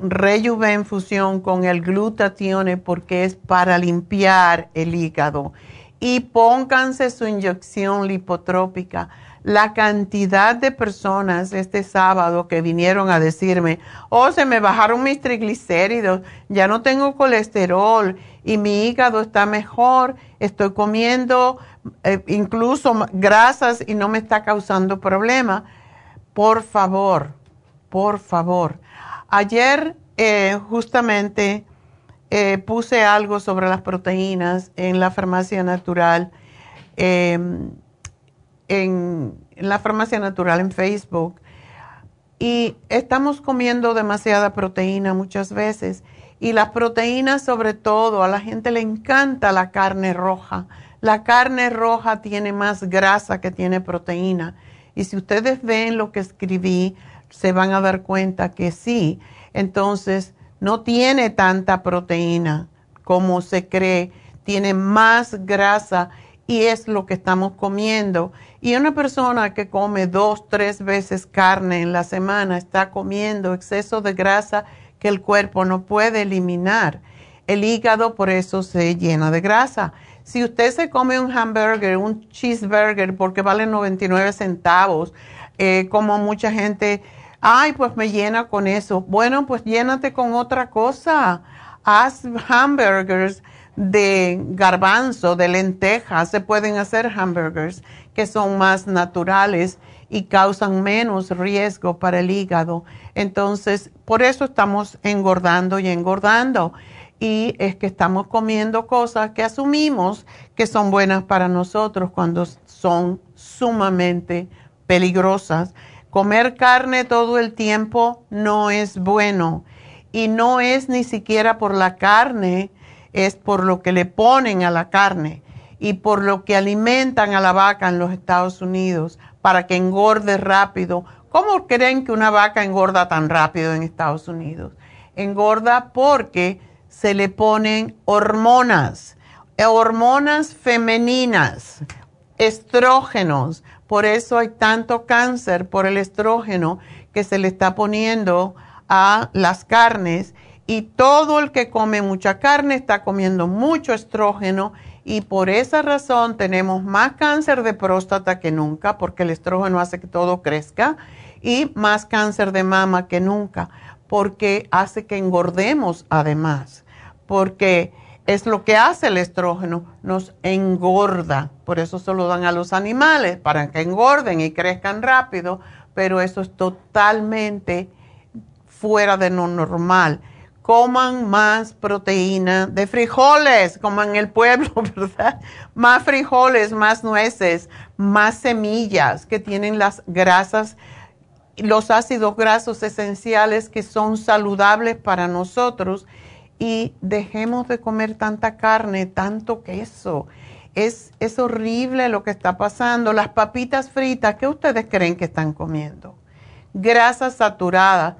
[SPEAKER 4] infusión con el glutatione porque es para limpiar el hígado y pónganse su inyección lipotrópica. La cantidad de personas este sábado que vinieron a decirme, oh, se me bajaron mis triglicéridos, ya no tengo colesterol y mi hígado está mejor, estoy comiendo eh, incluso grasas y no me está causando problema. Por favor, por favor. Ayer eh, justamente eh, puse algo sobre las proteínas en la farmacia natural, en, la farmacia natural en Facebook. Y estamos comiendo demasiada proteína muchas veces. Y las proteínas sobre todo, a la gente le encanta la carne roja. La carne roja tiene más grasa que tiene proteína. Y si ustedes ven lo que escribí, se van a dar cuenta que sí. Entonces, no tiene tanta proteína como se cree, tiene más grasa y es lo que estamos comiendo. Y una persona que come dos, tres veces carne en la semana está comiendo exceso de grasa que el cuerpo no puede eliminar. El hígado por eso se llena de grasa. Si usted se come un hamburger, un cheeseburger, porque vale 99 centavos, eh, como mucha gente Ay, pues me llena con eso. Bueno, pues llénate con otra cosa. Haz hamburgers de garbanzo, de lentejas. Se pueden hacer hamburgers que son más naturales y causan menos riesgo para el hígado. Entonces, por eso estamos engordando y engordando. Y es que estamos comiendo cosas que asumimos que son buenas para nosotros cuando son sumamente peligrosas. Comer carne todo el tiempo no es bueno y no es ni siquiera por la carne, es por lo que le ponen a la carne y por lo que alimentan a la vaca en los Estados Unidos para que engorde rápido. ¿Cómo creen que una vaca engorda tan rápido en Estados Unidos? Engorda porque se le ponen hormonas, hormonas femeninas, estrógenos, por eso hay tanto cáncer por el estrógeno que se le está poniendo a las carnes y todo el que come mucha carne está comiendo mucho estrógeno y por esa razón tenemos más cáncer de próstata que nunca porque el estrógeno hace que todo crezca y más cáncer de mama que nunca porque hace que engordemos además porque es lo que hace el estrógeno, nos engorda. Por eso se lo dan a los animales, para que engorden y crezcan rápido, pero eso es totalmente fuera de lo normal. Coman más proteína de frijoles, como en el pueblo, ¿verdad? Más frijoles, más nueces, más semillas que tienen las grasas, los ácidos grasos esenciales que son saludables para nosotros y dejemos de comer tanta carne, tanto queso. Es, es horrible lo que está pasando. Las papitas fritas, ¿qué ustedes creen que están comiendo? Grasas saturadas.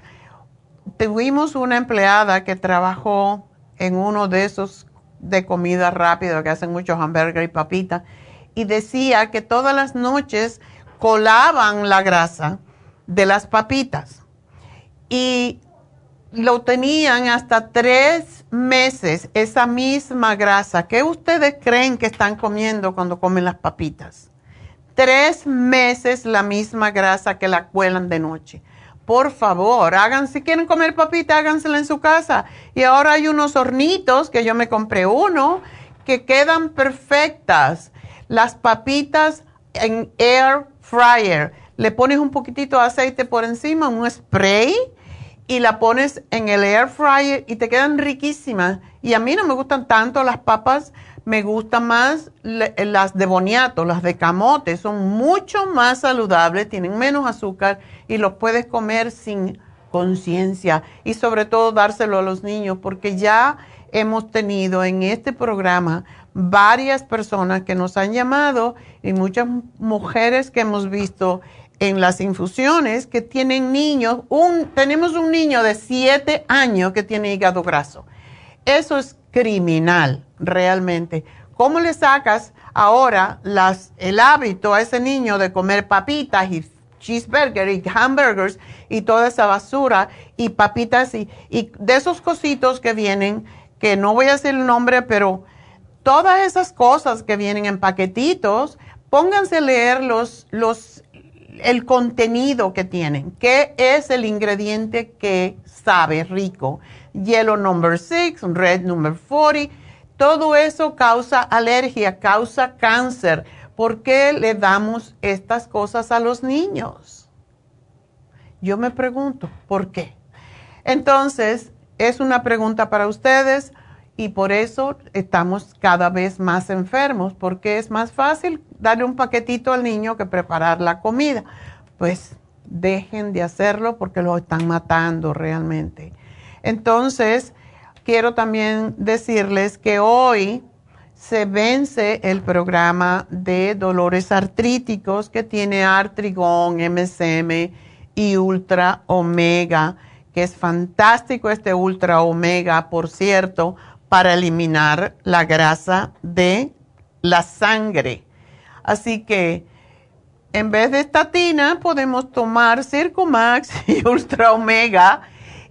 [SPEAKER 4] Tuvimos una empleada que trabajó en uno de esos de comida rápida que hacen muchos hamburgues y papitas y decía que todas las noches colaban la grasa de las papitas. Y lo tenían hasta tres meses, esa misma grasa. ¿Qué ustedes creen que están comiendo cuando comen las papitas? Tres meses la misma grasa que la cuelan de noche. Por favor, hagan, si quieren comer papita, hágansela en su casa. Y ahora hay unos hornitos, que yo me compré uno, que quedan perfectas. Las papitas en air fryer. Le pones un poquitito de aceite por encima, un spray, y la pones en el air fryer y te quedan riquísimas. Y a mí no me gustan tanto las papas me gustan más las de boniato, las de camote, son mucho más saludables, tienen menos azúcar y los puedes comer sin conciencia y sobre todo dárselo a los niños porque ya hemos tenido en este programa varias personas que nos han llamado y muchas mujeres que hemos visto en las infusiones que tienen niños, un, tenemos un niño de 7 años que tiene hígado graso. Eso es criminal, realmente. ¿Cómo le sacas ahora el hábito a ese niño de comer papitas y cheeseburger y hamburgers y toda esa basura y papitas y, de esos cositos que vienen, que no voy a decir el nombre, pero todas esas cosas que vienen en paquetitos, pónganse a leer el contenido que tienen, qué es el ingrediente que sabe rico yellow number 6, red number 40. Todo eso causa alergia, causa cáncer. ¿Por qué le damos estas cosas a los niños? Yo me pregunto, ¿por qué? Entonces, es una pregunta para ustedes y por eso estamos cada vez más enfermos, porque es más fácil darle un paquetito al niño que preparar la comida. Pues dejen de hacerlo porque lo están matando realmente. Entonces, quiero también decirles que hoy se vence el programa de dolores artríticos que tiene Artrigón, MSM y Ultra Omega, que es fantástico este Ultra Omega, por cierto, para eliminar la grasa de la sangre. Así que en vez de estatina podemos tomar Circumax y Ultra Omega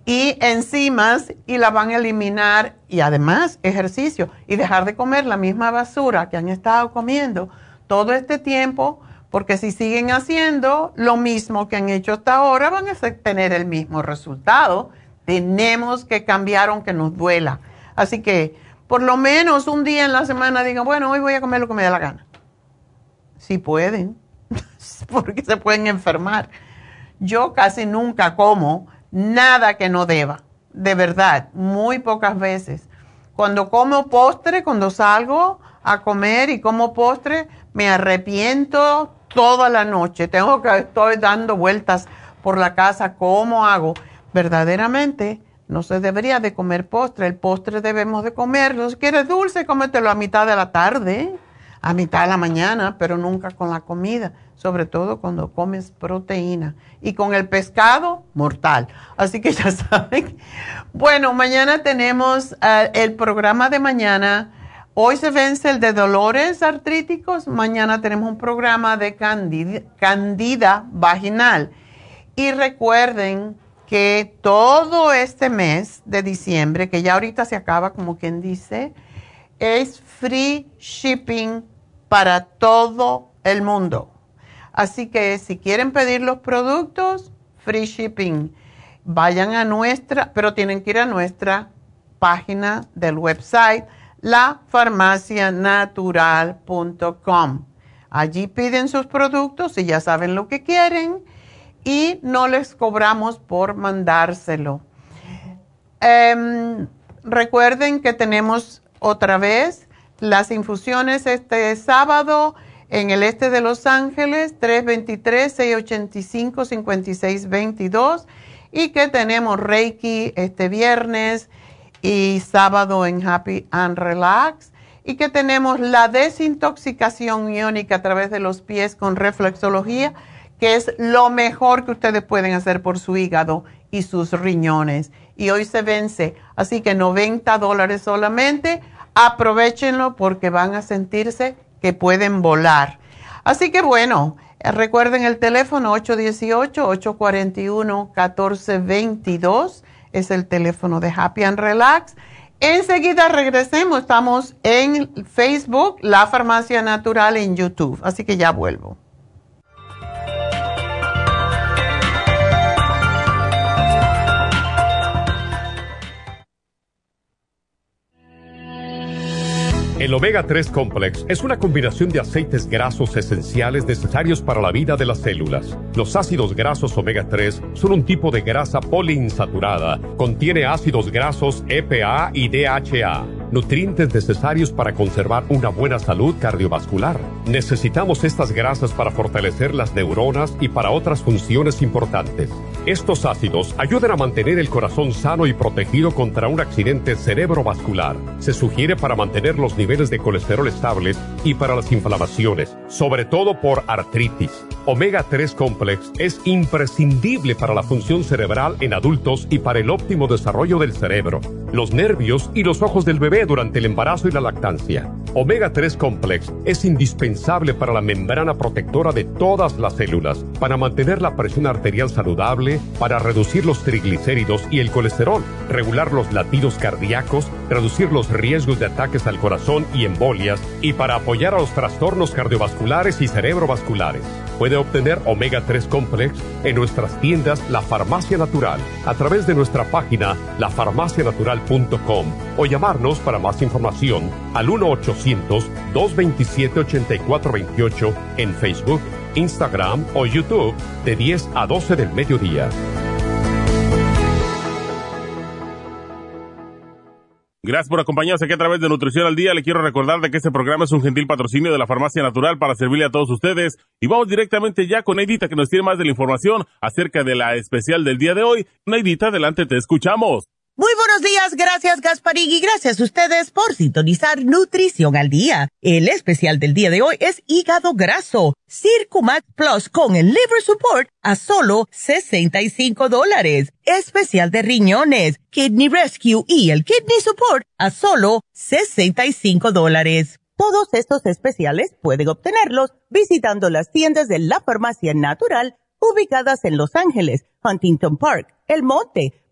[SPEAKER 4] y enzimas y la van a eliminar y además ejercicio y dejar de comer la misma basura que han estado comiendo todo este tiempo, porque si siguen haciendo lo mismo que han hecho hasta ahora, van a tener el mismo resultado. Tenemos que cambiar aunque nos duela. Así que por lo menos un día en la semana digan, bueno, hoy voy a comer lo que me dé la gana. Si pueden, porque se pueden enfermar. Yo casi nunca como nada que no deba, de verdad, muy pocas veces. Cuando como postre, cuando salgo a comer y como postre, me arrepiento toda la noche. Tengo que estoy dando vueltas por la casa, ¿cómo hago? Verdaderamente no se debería de comer postre. El postre debemos de comerlo. Si quieres dulce, cómetelo a mitad de la tarde, a mitad de la mañana, pero nunca con la comida sobre todo cuando comes proteína. Y con el pescado, mortal. Así que ya saben. Bueno, mañana tenemos eh, el programa de mañana. Hoy se vence el de dolores artríticos. Mañana tenemos un programa de candida, candida vaginal. Y recuerden que todo este mes de diciembre, que ya ahorita se acaba como quien dice, es free shipping para todo el mundo Así que si quieren pedir los productos, free shipping. Vayan a nuestra, pero tienen que ir a nuestra página del website, lafarmacianatural.com. Allí piden sus productos y ya saben lo que quieren y no les cobramos por mandárselo. Em, recuerden que tenemos otra vez las infusiones este sábado en el este de Los Ángeles, 323-685-5622 y que tenemos Reiki este viernes y sábado en Happy and Relax y que tenemos la desintoxicación iónica a través de los pies con reflexología, que es lo mejor que ustedes pueden hacer por su hígado y sus riñones. Y hoy se vence, así que 90 dólares solamente. Aprovechenlo porque van a sentirse que pueden volar. Así que bueno, recuerden el teléfono 818-841-1422 es el teléfono de Happy and Relax. Enseguida regresemos, estamos en Facebook, La Farmacia Natural en YouTube, así que ya vuelvo.
[SPEAKER 5] El omega 3 complex es una combinación de aceites grasos esenciales necesarios para la vida de las células. Los ácidos grasos omega 3 son un tipo de grasa poliinsaturada. Contiene ácidos grasos EPA y DHA nutrientes necesarios para conservar una buena salud cardiovascular. Necesitamos estas grasas para fortalecer las neuronas y para otras funciones importantes. Estos ácidos ayudan a mantener el corazón sano y protegido contra un accidente cerebrovascular. Se sugiere para mantener los niveles de colesterol estables y para las inflamaciones, sobre todo por artritis. Omega 3 Complex es imprescindible para la función cerebral en adultos y para el óptimo desarrollo del cerebro, los nervios y los ojos del bebé durante el embarazo y la lactancia. Omega 3 Complex es indispensable para la membrana protectora de todas las células, para mantener la presión arterial saludable, para reducir los triglicéridos y el colesterol, regular los latidos cardíacos, reducir los riesgos de ataques al corazón y embolias, y para apoyar a los trastornos cardiovasculares y cerebrovasculares. Puede obtener Omega 3 Complex en nuestras tiendas La Farmacia Natural, a través de nuestra página lafarmacianatural.com o llamarnos para más información al 1-800-227-8428 en Facebook, Instagram o YouTube de 10 a 12 del mediodía.
[SPEAKER 6] Gracias por acompañarnos aquí a través de Nutrición al Día. Le quiero recordar de que este programa es un gentil patrocinio de la Farmacia Natural para servirle a todos ustedes. Y vamos directamente ya con Neidita que nos tiene más de la información acerca de la especial del día de hoy. Neidita, adelante, te escuchamos.
[SPEAKER 7] Muy buenos días, gracias Gasparig gracias a ustedes por sintonizar Nutrición al Día. El especial del día de hoy es hígado graso, Circumax Plus con el Liver Support a solo 65 dólares. Especial de riñones, Kidney Rescue y el Kidney Support a solo 65 dólares. Todos estos especiales pueden obtenerlos visitando las tiendas de la farmacia natural ubicadas en Los Ángeles, Huntington Park, El Monte,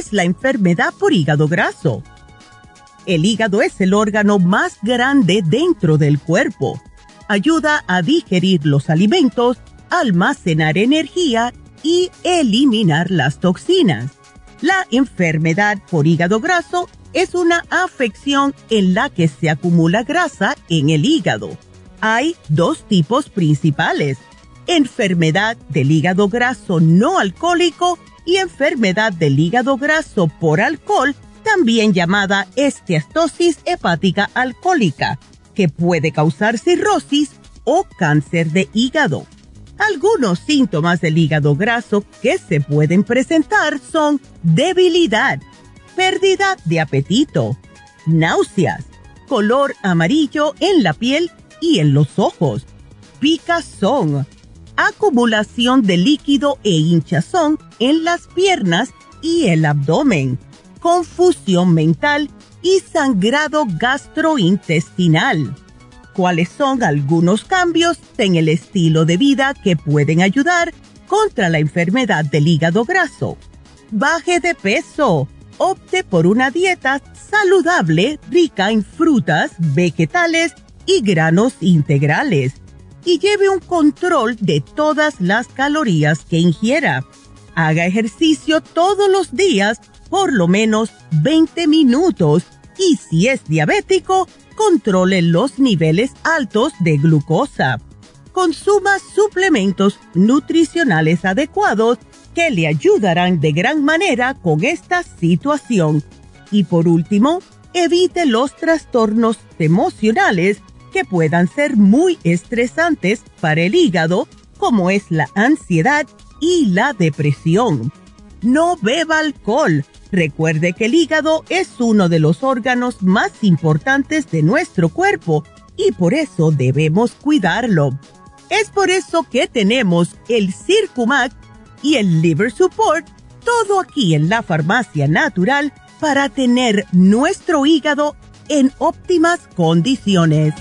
[SPEAKER 7] Es la enfermedad por hígado graso? El hígado es el órgano más grande dentro del cuerpo. Ayuda a digerir los alimentos, almacenar energía y eliminar las toxinas. La enfermedad por hígado graso es una afección en la que se acumula grasa en el hígado. Hay dos tipos principales, enfermedad del hígado graso no alcohólico y enfermedad del hígado graso por alcohol, también llamada esteatosis hepática alcohólica, que puede causar cirrosis o cáncer de hígado. Algunos síntomas del hígado graso que se pueden presentar son debilidad, pérdida de apetito, náuseas, color amarillo en la piel y en los ojos, picazón, acumulación de líquido e hinchazón en las piernas y el abdomen, confusión mental y sangrado gastrointestinal. ¿Cuáles son algunos cambios en el estilo de vida que pueden ayudar contra la enfermedad del hígado graso? Baje de peso. Opte por una dieta saludable rica en frutas, vegetales y granos integrales y lleve un control de todas las calorías que ingiera. Haga ejercicio todos los días por lo menos 20 minutos y si es diabético, controle los niveles altos de glucosa. Consuma suplementos nutricionales adecuados que le ayudarán de gran manera con esta situación. Y por último, evite los trastornos emocionales que puedan ser muy estresantes para el hígado, como es la ansiedad y la depresión. No beba alcohol. Recuerde que el hígado es uno de los órganos más importantes de nuestro cuerpo y por eso debemos cuidarlo. Es por eso que tenemos el Circumac y el Liver Support, todo aquí en la farmacia natural para tener nuestro hígado en óptimas condiciones.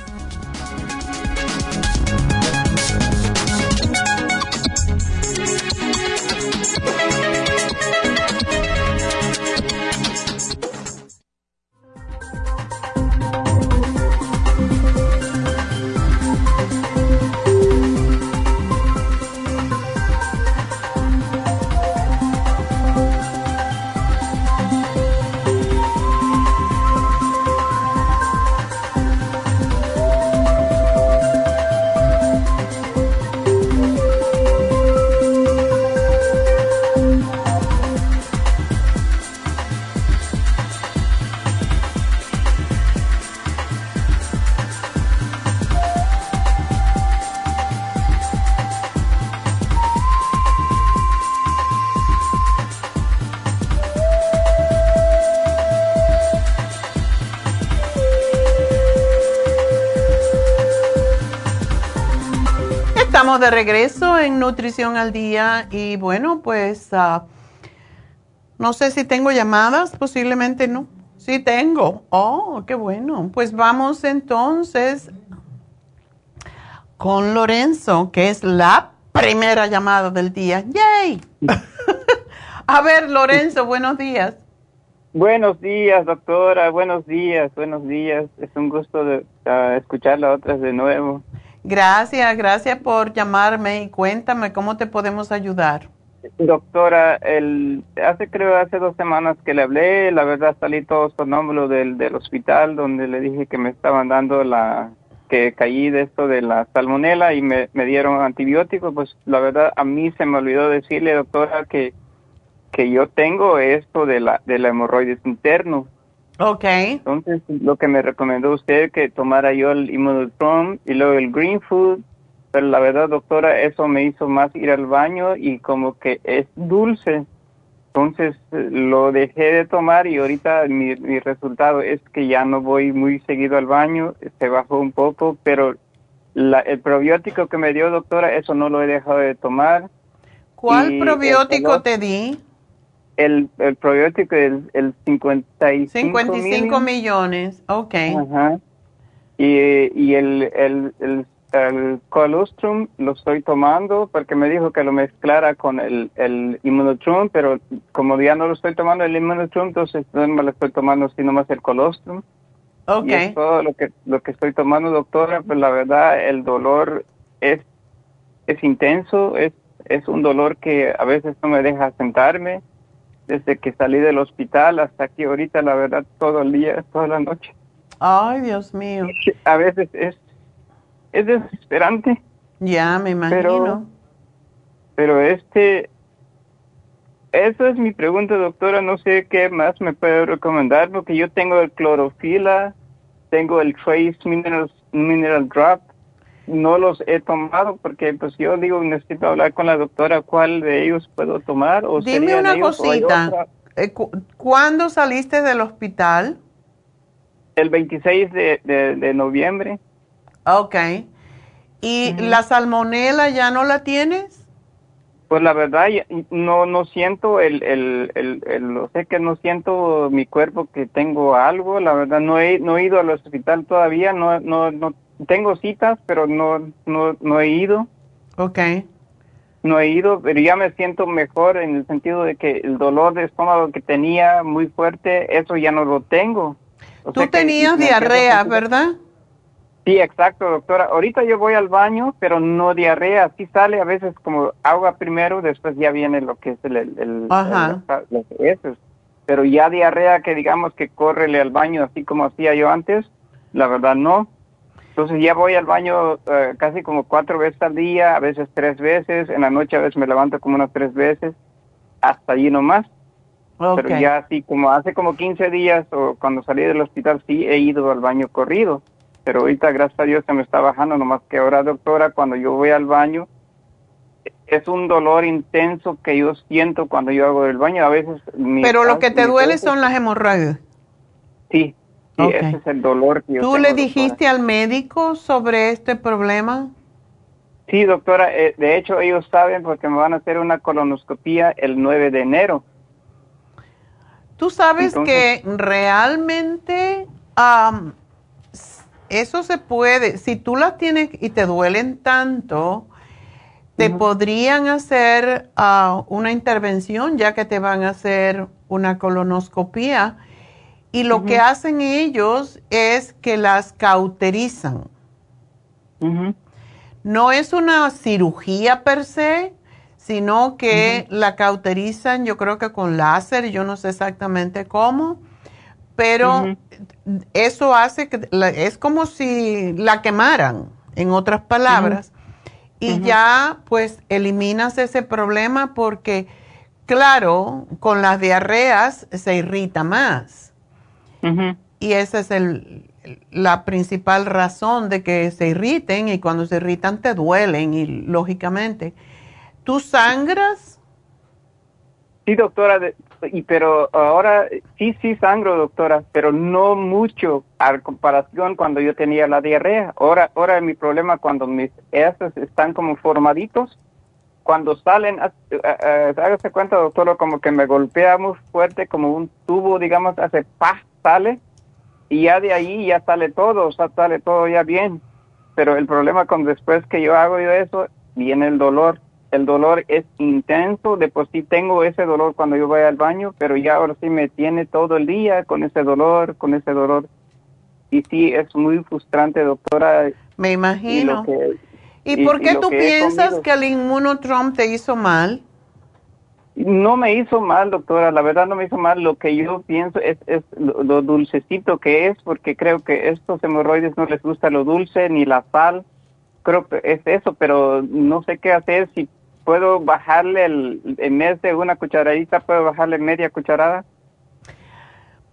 [SPEAKER 4] De regreso en Nutrición al Día y bueno, pues ah, no sé si tengo llamadas, posiblemente no. Sí tengo. Oh, qué bueno. Pues vamos entonces con Lorenzo, que es la primera llamada del día. ¡Yay! A ver, Lorenzo, buenos días.
[SPEAKER 8] Buenos días, doctora. Buenos días, buenos días. Es un gusto de, uh, escuchar las otras de nuevo.
[SPEAKER 4] Gracias, gracias por llamarme y cuéntame cómo te podemos ayudar.
[SPEAKER 8] Doctora, el, hace creo hace dos semanas que le hablé, la verdad salí todo sonómbulo del, del hospital donde le dije que me estaban dando la, que caí de esto de la salmonela y me, me dieron antibióticos, pues la verdad a mí se me olvidó decirle, doctora, que, que yo tengo esto de la, de la hemorroides interno
[SPEAKER 4] Ok.
[SPEAKER 8] Entonces, lo que me recomendó usted que tomara yo el Immunotron y luego el Green Food, pero la verdad, doctora, eso me hizo más ir al baño y como que es dulce. Entonces lo dejé de tomar y ahorita mi, mi resultado es que ya no voy muy seguido al baño, se bajó un poco, pero la, el probiótico que me dio doctora, eso no lo he dejado de tomar.
[SPEAKER 4] ¿Cuál probiótico te di?
[SPEAKER 8] El, el probiótico es el 55,
[SPEAKER 4] 55 millones. ok.
[SPEAKER 8] Ajá. Y, y el, el, el, el, colostrum lo estoy tomando porque me dijo que lo mezclara con el, el immunotrum, pero como ya no lo estoy tomando el immunotrum, entonces no me lo estoy tomando sino más el colostrum.
[SPEAKER 4] Ok. Y
[SPEAKER 8] es todo lo que, lo que estoy tomando, doctora, pues la verdad el dolor es, es intenso, es, es un dolor que a veces no me deja sentarme desde que salí del hospital hasta aquí ahorita, la verdad, todo el día, toda la noche.
[SPEAKER 4] Ay, Dios mío.
[SPEAKER 8] A veces es, es desesperante.
[SPEAKER 4] Ya, me
[SPEAKER 8] imagino. Pero, este, esa es mi pregunta, doctora. No sé qué más me puede recomendar, porque yo tengo el clorofila, tengo el Trace Mineral, Mineral Drop, no los he tomado porque pues yo digo necesito hablar con la doctora cuál de ellos puedo tomar o
[SPEAKER 4] dime una cosita. eh, ¿cuándo saliste del hospital?
[SPEAKER 8] el 26 de, de, noviembre.
[SPEAKER 4] Ok. ¿y la salmonela ya no la tienes?
[SPEAKER 8] Pues la verdad no no siento el, el, el, el, sé que no siento mi cuerpo que tengo algo la verdad no he no he ido al hospital todavía no no no tengo citas, pero no, no, no he ido.
[SPEAKER 4] Ok.
[SPEAKER 8] No he ido, pero ya me siento mejor en el sentido de que el dolor de estómago que tenía muy fuerte, eso ya no lo tengo.
[SPEAKER 4] Tú tenías diarrea, ¿verdad?
[SPEAKER 8] Sí, exacto, doctora. Ahorita yo voy al baño, pero no diarrea. Sí sale a veces como agua primero, después ya viene lo que es el... el,
[SPEAKER 4] Ajá.
[SPEAKER 8] pero ya diarrea que digamos que córrele al baño así como hacía yo antes, la verdad no. Entonces ya voy al baño eh, casi como cuatro veces al día, a veces tres veces, en la noche a veces me levanto como unas tres veces, hasta allí nomás. Pero ya así como hace como 15 días o cuando salí del hospital sí he ido al baño corrido. Pero ahorita gracias a Dios se me está bajando, nomás que ahora doctora, cuando yo voy al baño, es un dolor intenso que yo siento cuando yo hago el baño. A veces...
[SPEAKER 4] Pero lo que te duele son las hemorroides.
[SPEAKER 8] Sí, ese es el dolor que yo
[SPEAKER 4] ¿Tú le dijiste al médico sobre este problema?
[SPEAKER 8] Sí, doctora, eh, de hecho ellos saben porque me van a hacer una colonoscopía el 9 de enero.
[SPEAKER 4] Tú sabes que realmente eso se puede, si tú las tienes y te duelen tanto, te podrían hacer ah, una intervención ya que te van a hacer una colonoscopía. Y lo que hacen ellos es que las cauterizan. No es una cirugía per se, sino que la cauterizan, yo creo que con láser, yo no sé exactamente cómo, pero eso hace que es como si la quemaran, en otras palabras, y ya pues eliminas ese problema porque, claro, con las diarreas se irrita más. Y esa es el, la principal razón de que se irriten y cuando se irritan te duelen y lógicamente. ¿Tú sangras?
[SPEAKER 8] Sí, doctora, y pero ahora sí, sí sangro, doctora, pero no mucho a comparación cuando yo tenía la diarrea. Ahora, ahora mi problema cuando mis heces están como formaditos, cuando salen, hágase cuenta, doctora, como que me golpea muy fuerte, como un tubo, digamos, hace pa, sale, y ya de ahí ya sale todo, o sea, sale todo ya bien. Pero el problema con después que yo hago yo eso, viene el dolor. El dolor es intenso, de por sí tengo ese dolor cuando yo voy al baño, pero ya ahora sí me tiene todo el día con ese dolor, con ese dolor. Y sí, es muy frustrante, doctora.
[SPEAKER 4] Me imagino. ¿Y, por qué tú piensas que el inmunotrom te hizo mal?
[SPEAKER 8] No me hizo mal, doctora, la verdad no me hizo mal. Lo que yo pienso es, es lo, dulcecito que es, porque creo que estos hemorroides no les gusta lo dulce ni la sal. Creo que es eso, pero no sé qué hacer. Si puedo bajarle el, en vez de una cucharadita, puedo bajarle media cucharada.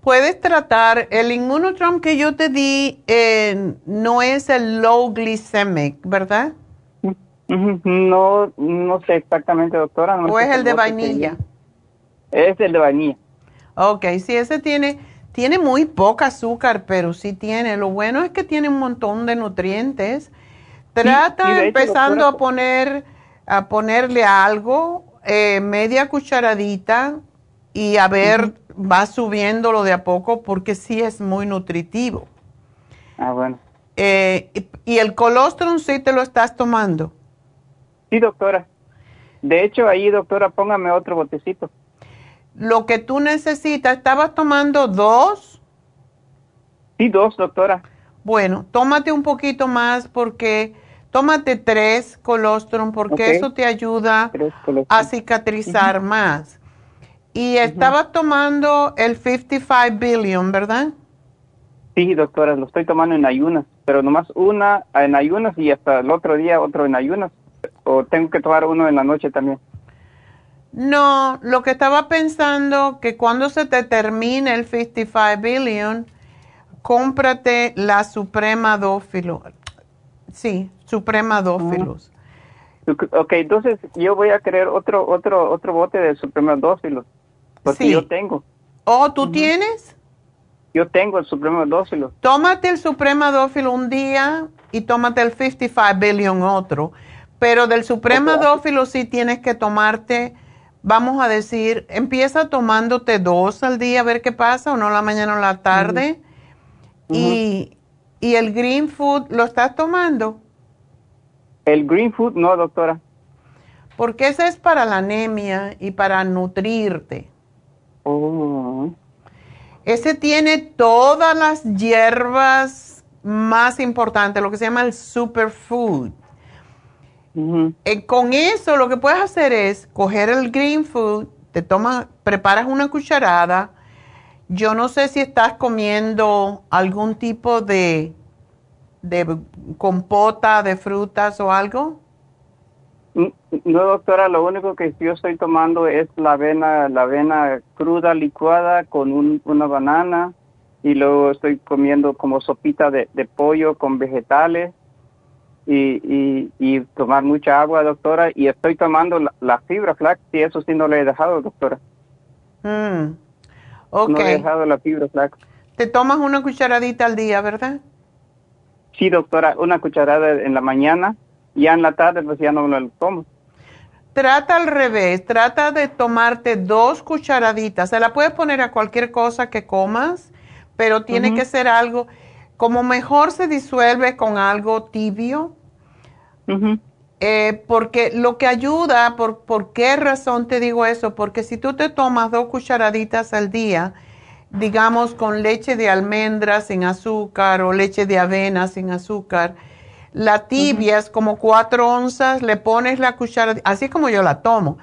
[SPEAKER 4] Puedes tratar, el inmunotrom que yo te di eh, no es el low glycemic, ¿verdad?
[SPEAKER 8] No, no sé exactamente, doctora.
[SPEAKER 4] ¿O es el de vainilla?
[SPEAKER 8] Es el de vainilla.
[SPEAKER 4] Ok, sí, ese tiene, tiene muy poca azúcar, pero sí tiene. Lo bueno es que tiene un montón de nutrientes. Trata empezando a poner, a ponerle algo, eh, media cucharadita, y a ver, va subiéndolo de a poco porque sí es muy nutritivo.
[SPEAKER 8] Ah, bueno.
[SPEAKER 4] Eh, y, el colostrum sí te lo estás tomando.
[SPEAKER 8] Sí, doctora. De hecho, ahí, doctora, póngame otro botecito.
[SPEAKER 4] Lo que tú necesitas, ¿estabas tomando dos?
[SPEAKER 8] Sí, dos, doctora.
[SPEAKER 4] Bueno, tómate un poquito más porque tómate tres colostrum porque eso te ayuda a cicatrizar más. Y estabas tomando el 55 billion, ¿verdad?
[SPEAKER 8] Sí, doctora, lo estoy tomando en ayunas, pero nomás una en ayunas y hasta el otro día otro en ayunas o tengo que tomar uno en la noche también?
[SPEAKER 4] No, lo que estaba pensando que cuando se te termine el 55 billion, cómprate la Suprema Dófilo. Sí, Suprema Dófilos.
[SPEAKER 8] Ok, entonces yo voy a querer otro otro otro bote de Suprema Dófilos. Porque yo tengo.
[SPEAKER 4] ¿Oh, tú tienes?
[SPEAKER 8] Yo tengo el Suprema Dófilo.
[SPEAKER 4] Tómate el Suprema Dófilo un día y tómate el 55 billion otro. Pero del supremadófilo sí tienes que tomarte, vamos a decir, empieza tomándote dos al día a ver qué pasa, o no la mañana o la tarde. y, y, el green food lo estás tomando?
[SPEAKER 8] El green food no, doctora.
[SPEAKER 4] Porque ese es para la anemia y para nutrirte.
[SPEAKER 8] Oh.
[SPEAKER 4] Ese tiene todas las hierbas más importantes, lo que se llama el superfood. Eh, con eso lo que puedes hacer es coger el green food, te tomas, preparas una cucharada. Yo no sé si estás comiendo algún tipo de, de compota de frutas o algo.
[SPEAKER 8] Mm, no, doctora, lo único que yo estoy tomando es la avena, la avena cruda licuada con una banana y luego estoy comiendo como sopita de pollo con vegetales y, y, tomar mucha agua, doctora, y estoy tomando la, fibra flax, y eso sí no le he dejado, doctora.
[SPEAKER 4] Mm.
[SPEAKER 8] No he dejado la fibra flax.
[SPEAKER 4] ¿Te tomas una cucharadita al día, verdad?
[SPEAKER 8] Sí, doctora, una cucharada en la mañana Ya en la tarde pues ya no lo tomo.
[SPEAKER 4] Trata al revés, trata de tomarte dos cucharaditas. Se la puedes poner a cualquier cosa que comas, pero tiene que ser algo, como mejor se disuelve con algo tibio. Eh, porque lo que ayuda, por, ¿por qué razón te digo eso? Porque si tú te tomas dos cucharaditas al día, digamos con leche de almendras sin azúcar o leche de avena sin azúcar, la tibia es como cuatro onzas, le pones la cucharadita, así como yo la tomo,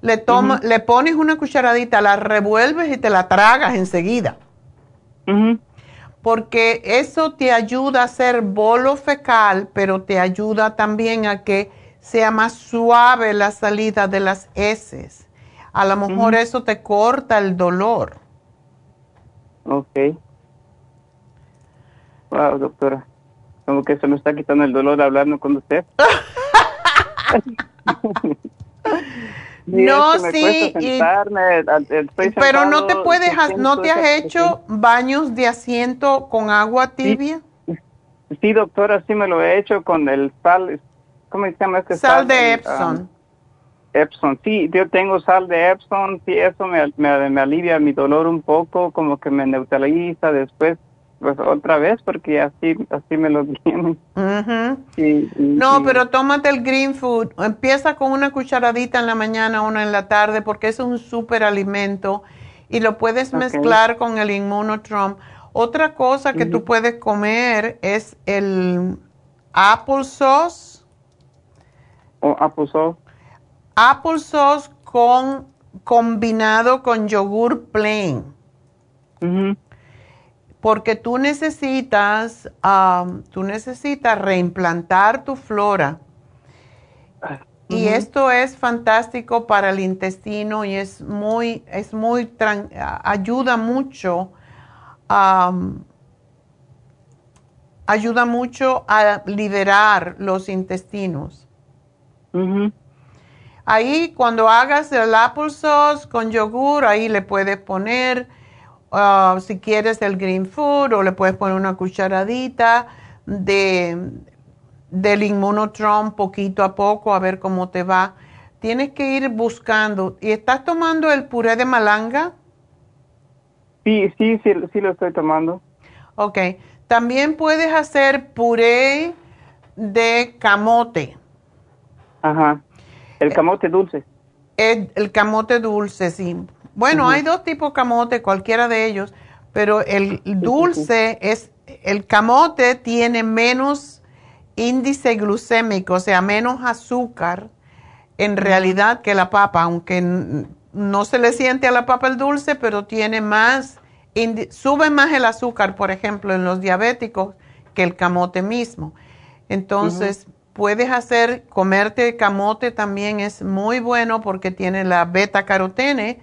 [SPEAKER 4] le, toma, le pones una cucharadita, la revuelves y te la tragas enseguida. Porque eso te ayuda a hacer bolo fecal, pero te ayuda también a que sea más suave la salida de las heces. A lo mejor eso te corta el dolor.
[SPEAKER 8] Ok. Wow, doctora. Como que se me está quitando el dolor hablando con usted.
[SPEAKER 4] no, sí. pero no te puedes, ¿no te has hecho baños de asiento con agua tibia?
[SPEAKER 8] Sí, doctora, sí me lo he hecho con el sal, ¿cómo se llama este
[SPEAKER 4] sal? Sal de Epson. Um,
[SPEAKER 8] Epson, sí, yo tengo sal de Epson, sí, eso me, me, me alivia mi dolor un poco, como que me neutraliza después pues otra vez porque así así me lo vienen.
[SPEAKER 4] no, pero tómate el green food. Empieza con una cucharadita en la mañana, una en la tarde, porque es un súper alimento y lo puedes mezclar con el Immunotrom. Otra cosa que tú puedes comer es el apple sauce.
[SPEAKER 8] ¿O apple sauce?
[SPEAKER 4] Apple sauce con, combinado con yogur plain porque tú necesitas, tú necesitas reimplantar tu flora. Y esto es fantástico para el intestino y es muy, es muy, ayuda mucho, ayuda mucho a liberar los intestinos. Ahí cuando hagas el applesauce con yogur, ahí le puedes poner Ah, si quieres el green food o le puedes poner una cucharadita de, del inmunotron poquito a poco a ver cómo te va. Tienes que ir buscando. ¿Y estás tomando el puré de malanga?
[SPEAKER 8] Sí, sí, sí, sí lo estoy tomando.
[SPEAKER 4] Ok. También puedes hacer puré de camote.
[SPEAKER 8] Ajá. El camote dulce.
[SPEAKER 4] El, el camote dulce, sí. Bueno, hay dos tipos de camote, cualquiera de ellos, pero el dulce es, el camote tiene menos índice glucémico, o sea, menos azúcar en realidad que la papa, aunque no se le siente a la papa el dulce, pero tiene más, sube más el azúcar, por ejemplo, en los diabéticos que el camote mismo. Entonces, puedes hacer, comerte camote también es muy bueno porque tiene la beta carotene,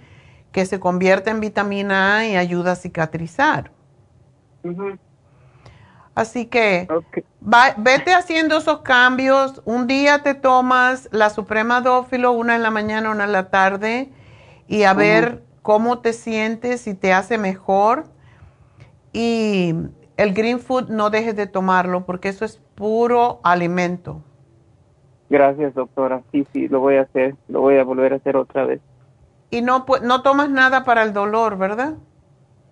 [SPEAKER 4] que se convierte en vitamina A y ayuda a cicatrizar. Así que vete haciendo esos cambios. Un día te tomas la Suprema Dófilo, una en la mañana, una en la tarde, y a ver cómo te sientes, si te hace mejor. Y el Green Food no dejes de tomarlo porque eso es puro alimento.
[SPEAKER 8] Gracias, doctora. Sí, sí, lo voy a hacer. Lo voy a volver a hacer otra vez.
[SPEAKER 4] Y no, no tomas nada para el dolor, ¿verdad?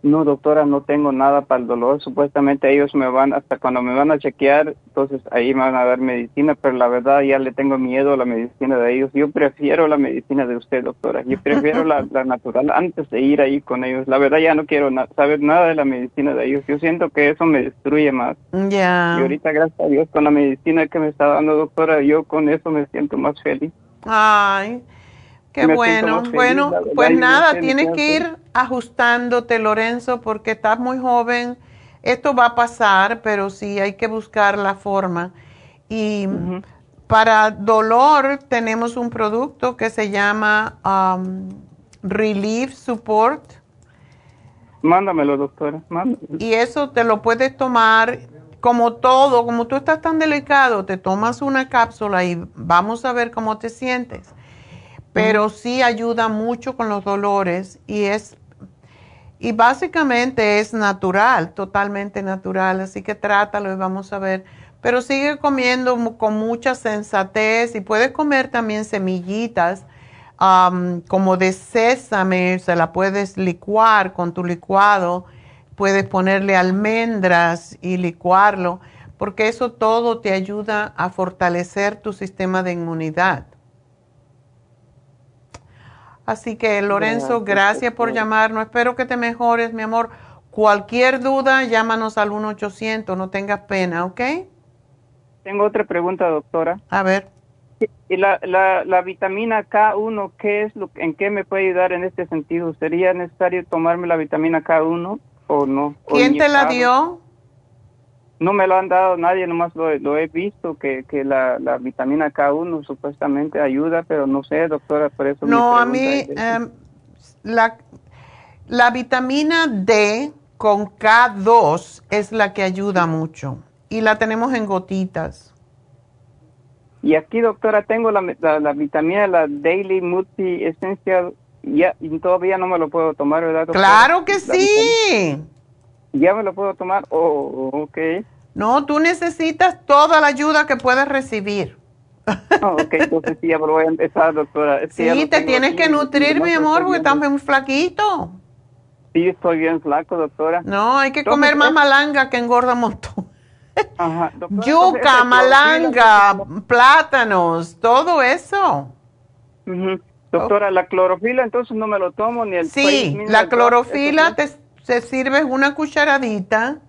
[SPEAKER 8] No, doctora, no tengo nada para el dolor. Supuestamente ellos me van, hasta cuando me van a chequear, entonces ahí me van a dar medicina, pero la verdad ya le tengo miedo a la medicina de ellos. Yo prefiero la medicina de usted, doctora. Yo prefiero la, natural antes de ir ahí con ellos. La verdad ya no quiero saber nada de la medicina de ellos. Yo siento que eso me destruye más.
[SPEAKER 4] Ya.
[SPEAKER 8] Y ahorita, gracias a Dios, con la medicina que me está dando, doctora, yo con eso me siento más feliz.
[SPEAKER 4] Ay. Qué bueno. bueno, pues nada, tienes que ir ajustándote, Lorenzo, porque estás muy joven. Esto va a pasar, pero sí hay que buscar la forma. Y para dolor tenemos un producto que se llama um, Relief Support.
[SPEAKER 8] Mándamelo, doctora.
[SPEAKER 4] Y eso te lo puedes tomar como todo, como tú estás tan delicado, te tomas una cápsula y vamos a ver cómo te sientes pero sí ayuda mucho con los dolores y es y básicamente es natural, totalmente natural, así que trátalo y vamos a ver. pero sigue comiendo con mucha sensatez y puedes comer también semillitas como de sésame, se la puedes licuar con tu licuado, puedes ponerle almendras y licuarlo, porque eso todo te ayuda a fortalecer tu sistema de inmunidad. Así que Lorenzo, gracias por llamarnos. Espero que te mejores, mi amor. Cualquier duda, llámanos al 1-800, no tengas pena, ¿ok?
[SPEAKER 8] Tengo otra pregunta, doctora.
[SPEAKER 4] A ver.
[SPEAKER 8] ¿Y la, la, la vitamina K1, qué es lo, en qué me puede ayudar en este sentido? ¿Sería necesario tomarme la vitamina K1 o no?
[SPEAKER 4] ¿Quién te la dio?
[SPEAKER 8] No me lo han dado nadie, nomás lo, lo he visto, que, que la, la, vitamina K1 supuestamente ayuda, pero no sé, doctora, por eso.
[SPEAKER 4] No, a mí em, la, la vitamina D con K2 es la que ayuda mucho y la tenemos en gotitas.
[SPEAKER 8] Y aquí, doctora, tengo la, la, vitamina, la Daily Multi Essential, ya, y todavía no me lo puedo tomar, ¿verdad? Doctora?
[SPEAKER 4] Claro que sí.
[SPEAKER 8] ¿Ya me lo puedo tomar? Oh, ok.
[SPEAKER 4] No, tú necesitas toda la ayuda que puedes recibir.
[SPEAKER 8] Oh, ok, entonces sí, ya me lo voy a empezar, doctora.
[SPEAKER 4] sí, te tienes que nutrir, mi amor, porque estás muy flaquito.
[SPEAKER 8] Sí, estoy bien flaco, doctora.
[SPEAKER 4] No, hay que comer más malanga que engorda un montón. Yuca, malanga, plátanos, todo eso.
[SPEAKER 8] Doctora, la clorofila entonces no me lo tomo ni el
[SPEAKER 4] Sí, la clorofila te, se sirve una cucharadita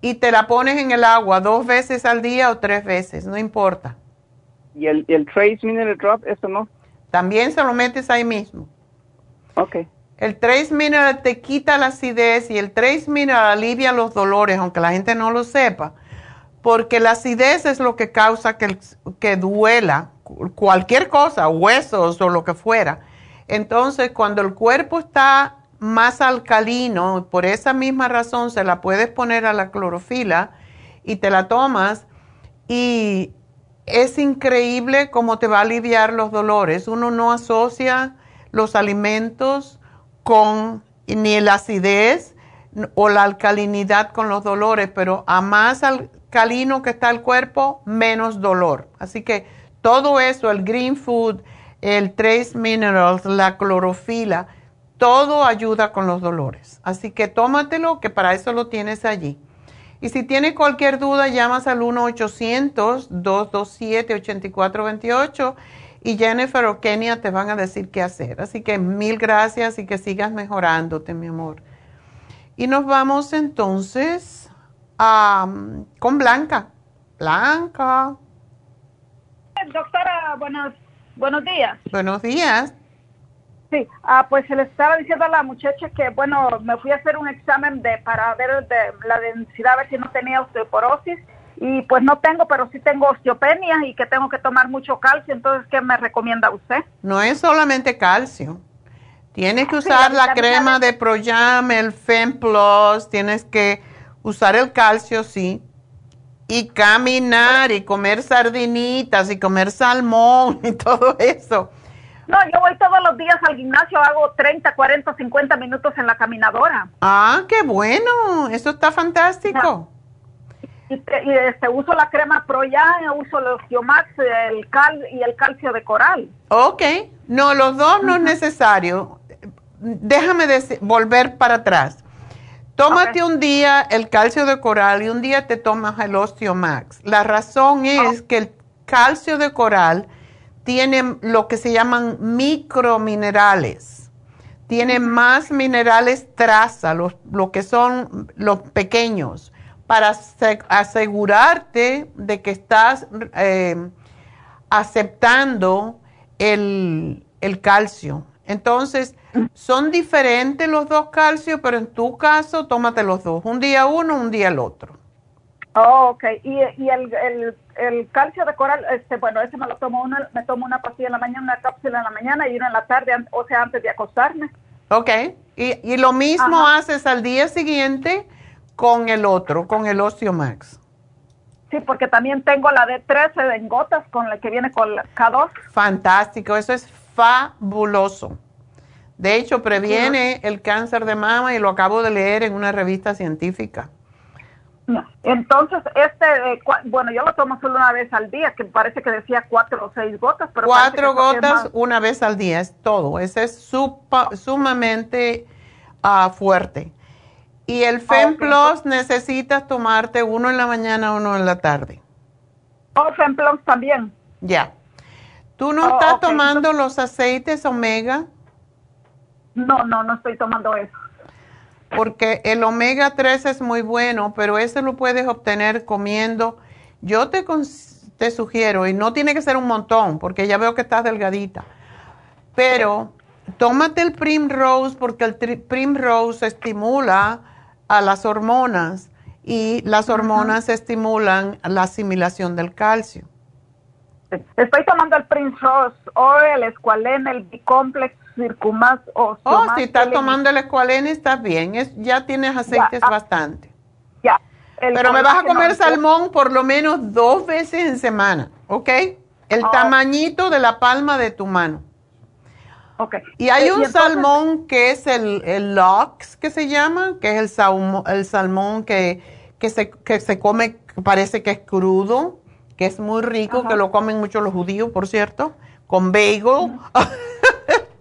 [SPEAKER 4] y te la pones en el agua dos veces al día o tres veces, no importa.
[SPEAKER 8] ¿Y el, el Trace Mineral Drop, eso no?
[SPEAKER 4] También se lo metes ahí mismo.
[SPEAKER 8] Ok.
[SPEAKER 4] El Trace Mineral te quita la acidez y el Trace Mineral alivia los dolores, aunque la gente no lo sepa, porque la acidez es lo que causa que, que duela cualquier cosa, huesos o lo que fuera. Entonces, cuando el cuerpo está más alcalino, por esa misma razón se la puedes poner a la clorofila y te la tomas y es increíble cómo te va a aliviar los dolores. Uno no asocia los alimentos con ni la acidez o la alcalinidad con los dolores, pero a más alcalino que está el cuerpo, menos dolor. Así que todo eso, el green food, el trace minerals, la clorofila, todo ayuda con los dolores. Así que tómatelo, que para eso lo tienes allí. Y si tienes cualquier duda, llamas al 1-800-227-8428 y Jennifer o Kenia te van a decir qué hacer. Así que mil gracias y que sigas mejorándote, mi amor. Y nos vamos entonces con Blanca. Blanca.
[SPEAKER 9] Doctora, buenos, buenos días.
[SPEAKER 4] Buenos días.
[SPEAKER 9] Sí, ah, pues se le estaba diciendo a la muchacha que, bueno, me fui a hacer un examen de para ver de la densidad, a ver si no tenía osteoporosis y pues no tengo, pero sí tengo osteopenia y que tengo que tomar mucho calcio. Entonces, ¿qué me recomienda usted?
[SPEAKER 4] No es solamente calcio. Tienes que usar la, crema de Proyam, el Fem Plus, tienes que usar el calcio, sí. Y caminar y comer sardinitas y comer salmón y todo eso.
[SPEAKER 9] No, yo voy todos los días al gimnasio, hago 30, 40, 50 minutos en la caminadora.
[SPEAKER 4] Ah, qué bueno, eso está fantástico
[SPEAKER 9] y, este, uso la crema Pro ya, uso el Osteomax el cal y el calcio de coral.
[SPEAKER 4] Ok, no, los dos no es necesario. Déjame volver para atrás. Tómate un día el calcio de coral y un día te tomas el Osteomax. La razón es que el calcio de coral tiene lo que se llaman microminerales. Tiene más minerales traza, los, lo que son los pequeños para asegurarte de que estás eh, aceptando el, calcio. Entonces, son diferentes los dos calcios, pero en tu caso, tómate los dos. Un día uno, un día el otro.
[SPEAKER 9] Oh, ok. Y, el, calcio de coral, este, bueno, ese me lo tomo, una, me tomo una pastilla en la mañana, una cápsula en la mañana y una en la tarde, o sea, antes de acostarme.
[SPEAKER 4] Ok. Y, lo mismo haces al día siguiente con el otro, con el Osteomax.
[SPEAKER 9] Sí, porque también tengo la D13 en gotas con la que viene con la K2.
[SPEAKER 4] Fantástico, eso es fabuloso. De hecho, previene el cáncer de mama y lo acabo de leer en una revista científica.
[SPEAKER 9] Entonces, este, eh, bueno, yo lo tomo solo una vez al día, que parece que decía cuatro o seis gotas. Pero
[SPEAKER 4] cuatro gotas una vez al día, es todo. Ese es sumamente uh, fuerte. Y el FemPlus necesitas tomarte uno en la mañana, uno en la tarde.
[SPEAKER 9] Oh, FemPlus también.
[SPEAKER 4] Ya. ¿Tú no oh, estás tomando los aceites omega?
[SPEAKER 9] No, no, no estoy tomando eso
[SPEAKER 4] porque el omega 3 es muy bueno, pero ese lo puedes obtener comiendo. Yo te, te sugiero, y no tiene que ser un montón, porque ya veo que estás delgadita, pero tómate el Primrose porque el Primrose estimula a las hormonas y las hormonas estimulan la asimilación del calcio.
[SPEAKER 9] Estoy tomando el Primrose o el Esqualene, el Bicomplex Circumax o
[SPEAKER 4] Oh, si estás tomando el Esqualene, estás bien. Es, ya tienes aceites ah, bastante.
[SPEAKER 9] Ya.
[SPEAKER 4] Pero me vas a comer salmón por lo menos dos veces en semana, ¿ok? El ah, tamañito de la palma de tu mano.
[SPEAKER 9] Ok.
[SPEAKER 4] Y hay un salmón que es el, el lox, que se llama, que es el, salmón, el salmón que, que, se, que se come, parece que es crudo, que es muy rico, que lo comen mucho los judíos, por cierto, con bagel.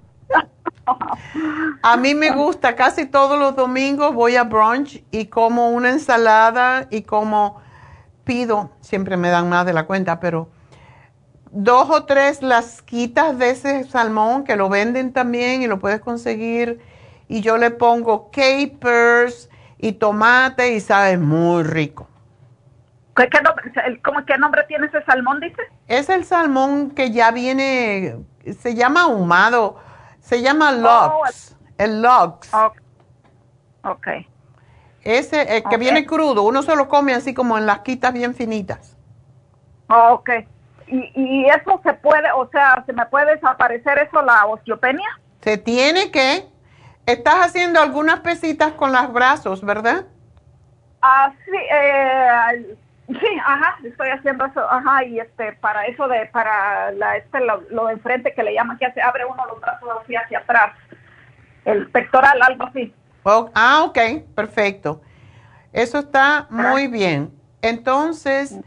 [SPEAKER 4] A mí me gusta, casi todos los domingos voy a brunch y como una ensalada y como pido, siempre me dan más de la cuenta, pero dos o tres lasquitas de ese salmón que lo venden también y lo puedes conseguir y yo le pongo capers y tomate y sabe muy rico.
[SPEAKER 9] ¿Qué, nombre, ¿cómo, ¿Qué nombre tiene ese salmón, dice?
[SPEAKER 4] Es el salmón que ya viene, se llama ahumado se llama oh, logs. el logs.
[SPEAKER 9] ok.
[SPEAKER 4] Ese el que viene crudo, uno se lo come así como en las quitas bien finitas.
[SPEAKER 9] ok. ¿Y, ¿Y eso se puede, o sea, se me puede desaparecer eso, la osteopenia?
[SPEAKER 4] Se tiene que. Estás haciendo algunas pesitas con los brazos, ¿verdad?
[SPEAKER 9] Ah, sí, eh, Sí, ajá, estoy haciendo eso, ajá, y este, para eso de, para la, este, lo, de enfrente que le llaman que hace, abre uno los brazos así hacia atrás, el pectoral, algo así.
[SPEAKER 4] ah, ok, perfecto. Eso está muy bien. Entonces,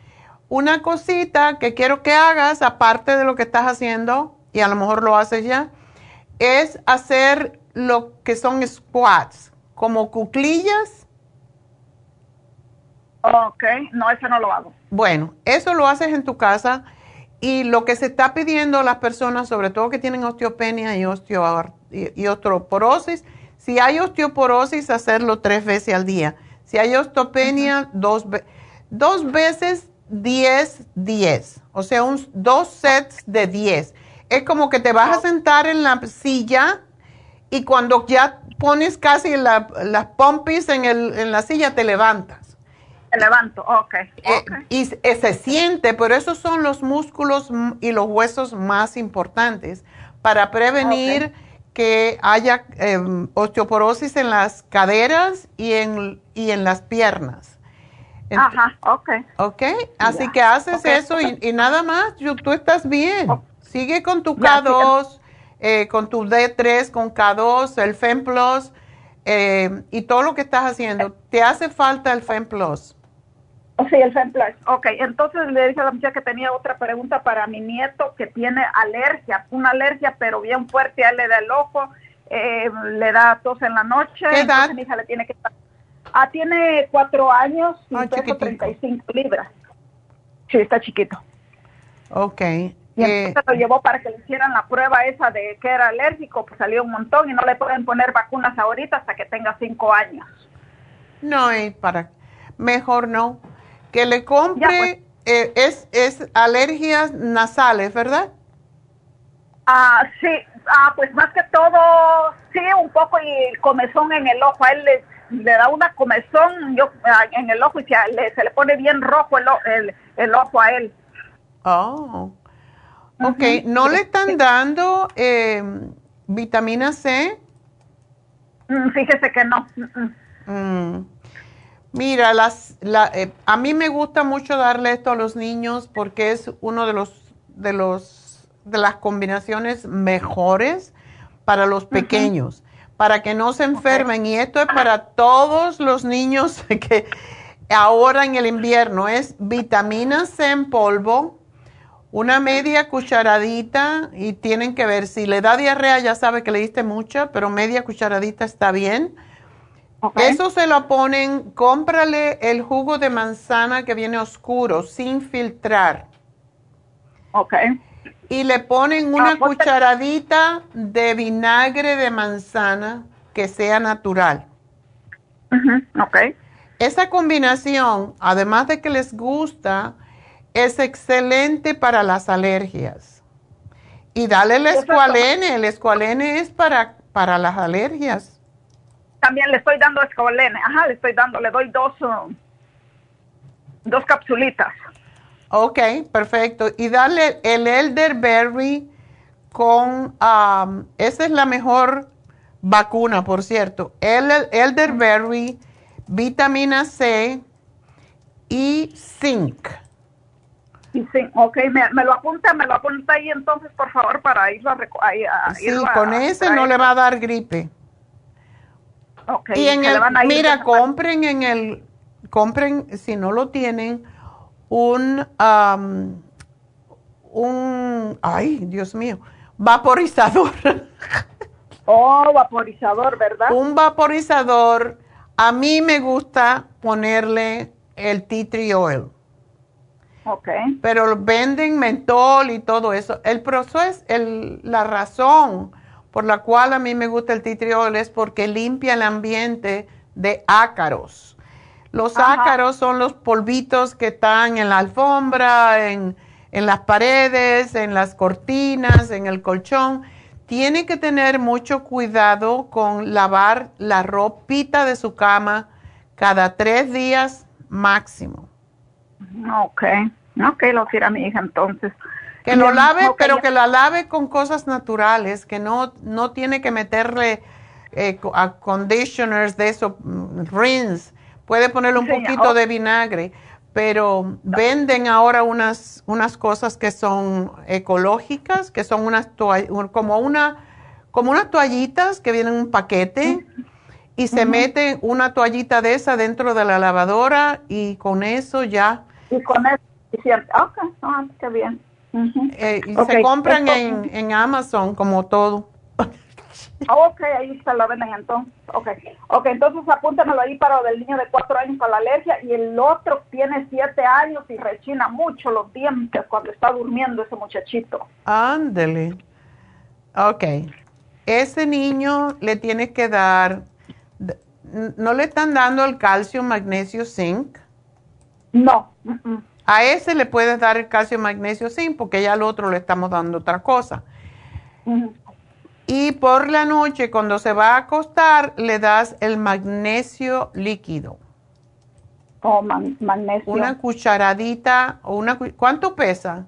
[SPEAKER 4] una cosita que quiero que hagas, aparte de lo que estás haciendo, y a lo mejor lo haces ya, es hacer lo que son squats, como cuclillas
[SPEAKER 9] Ok, no, eso no lo hago.
[SPEAKER 4] Bueno, eso lo haces en tu casa y lo que se está pidiendo a las personas, sobre todo que tienen osteopenia y, osteo, y, osteoporosis, si hay osteoporosis, hacerlo tres veces al día. Si hay osteopenia, dos, dos veces 10, 10. O sea, un, dos sets de 10. Es como que te vas a sentar en la silla y cuando ya pones casi las pompis en, el, en la silla, te levantas
[SPEAKER 9] levanto, ok. Eh,
[SPEAKER 4] y se siente, pero esos son los músculos y los huesos más importantes para prevenir que haya em, osteoporosis en las caderas y en, y en las piernas.
[SPEAKER 9] Ajá, ok.
[SPEAKER 4] Ok, así que haces eso y, nada más, tú estás bien. Sigue con tu K2, eh, con tu D3, con K2, el FemPlus eh, y todo lo que estás haciendo. ¿Te hace falta el FemPlus?
[SPEAKER 9] Sí, el FemPlus. Ok, entonces le dije a la muchacha que tenía otra pregunta para mi nieto que tiene alergia, una alergia pero bien fuerte, a él le da el ojo, eh, le da tos en la noche.
[SPEAKER 4] ¿Qué edad?
[SPEAKER 9] mi hija le tiene que... Ah, tiene cuatro años y ah, peso 35 libras. Sí, está chiquito.
[SPEAKER 4] Ok.
[SPEAKER 9] Y entonces lo llevó para que le hicieran la prueba esa de que era alérgico, pues salió un montón y no le pueden poner vacunas ahorita hasta que tenga cinco años.
[SPEAKER 4] No, y para... Mejor no que le compre pues. eh, es, es alergias nasales, ¿verdad?
[SPEAKER 9] Ah, sí, ah, pues más que todo, sí, un poco y comezón en el ojo. A él le, da una comezón yo, ah, en el ojo y se le, se le pone bien rojo el, el, el ojo a él.
[SPEAKER 4] Oh, ok. ¿No le están dando eh, vitamina C?
[SPEAKER 9] Mm, fíjese que no.
[SPEAKER 4] Mm. Mira, las, la, eh, a mí me gusta mucho darle esto a los niños porque es uno de los de los de las combinaciones mejores para los pequeños, para que no se enfermen. Y esto es para todos los niños que ahora en el invierno es vitamina C en polvo, una media cucharadita y tienen que ver, si le da diarrea ya sabe que le diste mucha, pero media cucharadita está bien. Eso se lo ponen, cómprale el jugo de manzana que viene oscuro, sin filtrar.
[SPEAKER 9] Ok.
[SPEAKER 4] Y le ponen una ah, cucharadita de vinagre de manzana que sea natural.
[SPEAKER 9] Ok.
[SPEAKER 4] Esa combinación, además de que les gusta, es excelente para las alergias. Y dale el escualene, el escualene es para, para las alergias.
[SPEAKER 9] También le estoy dando escualene, ajá, le estoy dando, le doy dos, um, dos capsulitas.
[SPEAKER 4] Ok, perfecto. Y dale el elderberry con, um, esa es la mejor vacuna, por cierto. El elderberry, vitamina C y zinc.
[SPEAKER 9] Y sí, ok, me, lo apunta, me lo apunta ahí entonces, por favor, para irlo a... a
[SPEAKER 4] sí, con ese no le va a dar gripe.
[SPEAKER 9] Ok.
[SPEAKER 4] Y en el, mira, compren en el, compren, si no lo tienen, un, un, ay, Dios mío, vaporizador.
[SPEAKER 9] Oh, vaporizador, ¿verdad?
[SPEAKER 4] Un vaporizador. A mí me gusta ponerle el tea tree oil.
[SPEAKER 9] Ok.
[SPEAKER 4] Pero venden mentol y todo eso. El proceso es el, la razón por la cual a mí me gusta el titriol es porque limpia el ambiente de ácaros. Los ácaros son los polvitos que están en la alfombra, en, en las paredes, en las cortinas, en el colchón. Tiene que tener mucho cuidado con lavar la ropita de su cama cada tres días máximo.
[SPEAKER 9] Ok, ok, lo quiera mi hija entonces.
[SPEAKER 4] Que lo lave, pero que la lave con cosas naturales, que no, no tiene que meterle eh, a conditioners de eso, mm, rinse. Puede ponerle un poquito de vinagre, pero venden ahora unas, unas cosas que son ecológicas, que son unas como una como unas toallitas que vienen en un paquete y se mete una toallita de esa dentro de la lavadora y con eso ya
[SPEAKER 9] y con eso, ok, ah, qué bien.
[SPEAKER 4] Eh, y se compran en, en, Amazon como todo.
[SPEAKER 9] ok, ahí se lo venden entonces. Ok, okay entonces apúntamelo ahí para el niño de cuatro años para la alergia y el otro tiene siete años y rechina mucho los dientes cuando está durmiendo ese muchachito.
[SPEAKER 4] Ándele. Ok. Ese niño le tiene que dar, ¿no le están dando el calcio, magnesio, zinc?
[SPEAKER 9] No.
[SPEAKER 4] A ese le puedes dar el calcio, magnesio, zinc, porque ya al otro le estamos dando otra cosa. Y por la noche, cuando se va a acostar, le das el magnesio líquido.
[SPEAKER 9] Oh, magnesio.
[SPEAKER 4] Una cucharadita o una... ¿Cuánto pesa?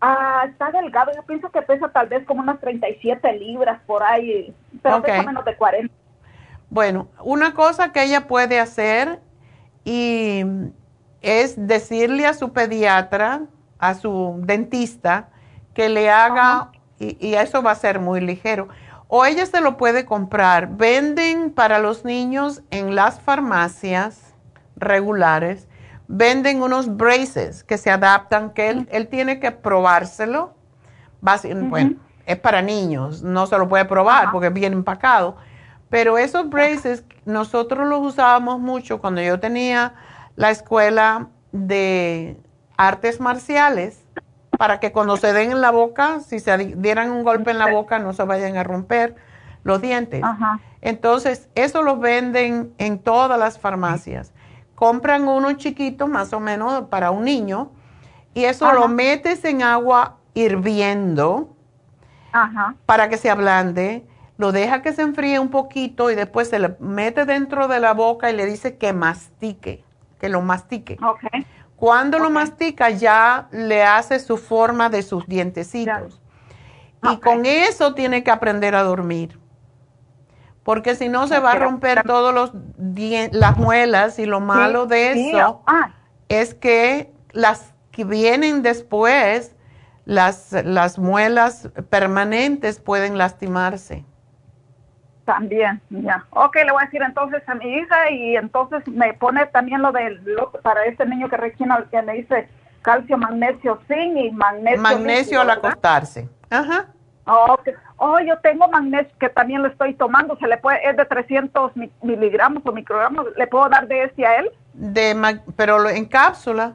[SPEAKER 9] Ah, está delgado. Yo pienso que pesa tal vez como unas 37 libras por ahí, pero pesa menos de 40.
[SPEAKER 4] Bueno, una cosa que ella puede hacer y es decirle a su pediatra, a su dentista, que le haga, y, eso va a ser muy ligero, o ella se lo puede comprar. Venden para los niños en las farmacias regulares, venden unos braces que se adaptan, que él, tiene que probárselo. Bueno, es para niños, no se lo puede probar porque es bien empacado. Pero esos braces nosotros los usábamos mucho cuando yo tenía la escuela de artes marciales para que cuando se den en la boca, si se dieran un golpe en la boca, no se vayan a romper los dientes. Entonces, eso lo venden en todas las farmacias. Compran uno chiquito, más o menos, para un niño, y eso lo metes en agua hirviendo para que se ablande. Lo deja que se enfríe un poquito y después se le mete dentro de la boca y le dice que mastique que lo mastique. Cuando lo mastica ya le hace su forma de sus dientecitos. Y con eso tiene que aprender a dormir. Porque si no se va a romper todos los las muelas y lo malo de eso ah. es que las que vienen después, las, las muelas permanentes pueden lastimarse.
[SPEAKER 9] También, ya. Ok, le voy a decir entonces a mi hija y entonces me pone también lo de lo, para este niño que recién que le dice calcio, magnesio, zinc y magnesio.
[SPEAKER 4] Magnesio al acostarse. Ajá.
[SPEAKER 9] Okay. Oh, yo tengo magnesio que también lo estoy tomando. Se le puede es de 300 miligramos o microgramos. ¿Le puedo dar de ese a él?
[SPEAKER 4] De pero en cápsula.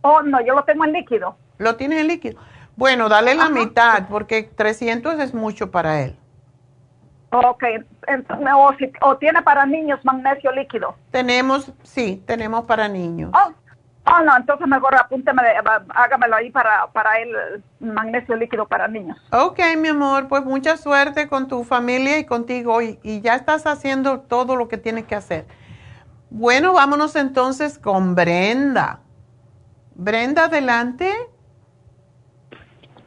[SPEAKER 9] Oh, no, yo lo tengo en líquido.
[SPEAKER 4] Lo tiene en líquido. Bueno, dale la mitad porque 300 es mucho para él.
[SPEAKER 9] Ok, o, o, tiene para niños magnesio líquido.
[SPEAKER 4] Tenemos, sí, tenemos para niños.
[SPEAKER 9] Oh, oh no, entonces mejor apúnteme, hágamelo ahí para, para el magnesio líquido para niños.
[SPEAKER 4] Ok, mi amor, pues mucha suerte con tu familia y contigo y, y ya estás haciendo todo lo que tienes que hacer. Bueno, vámonos entonces con Brenda. Brenda, adelante.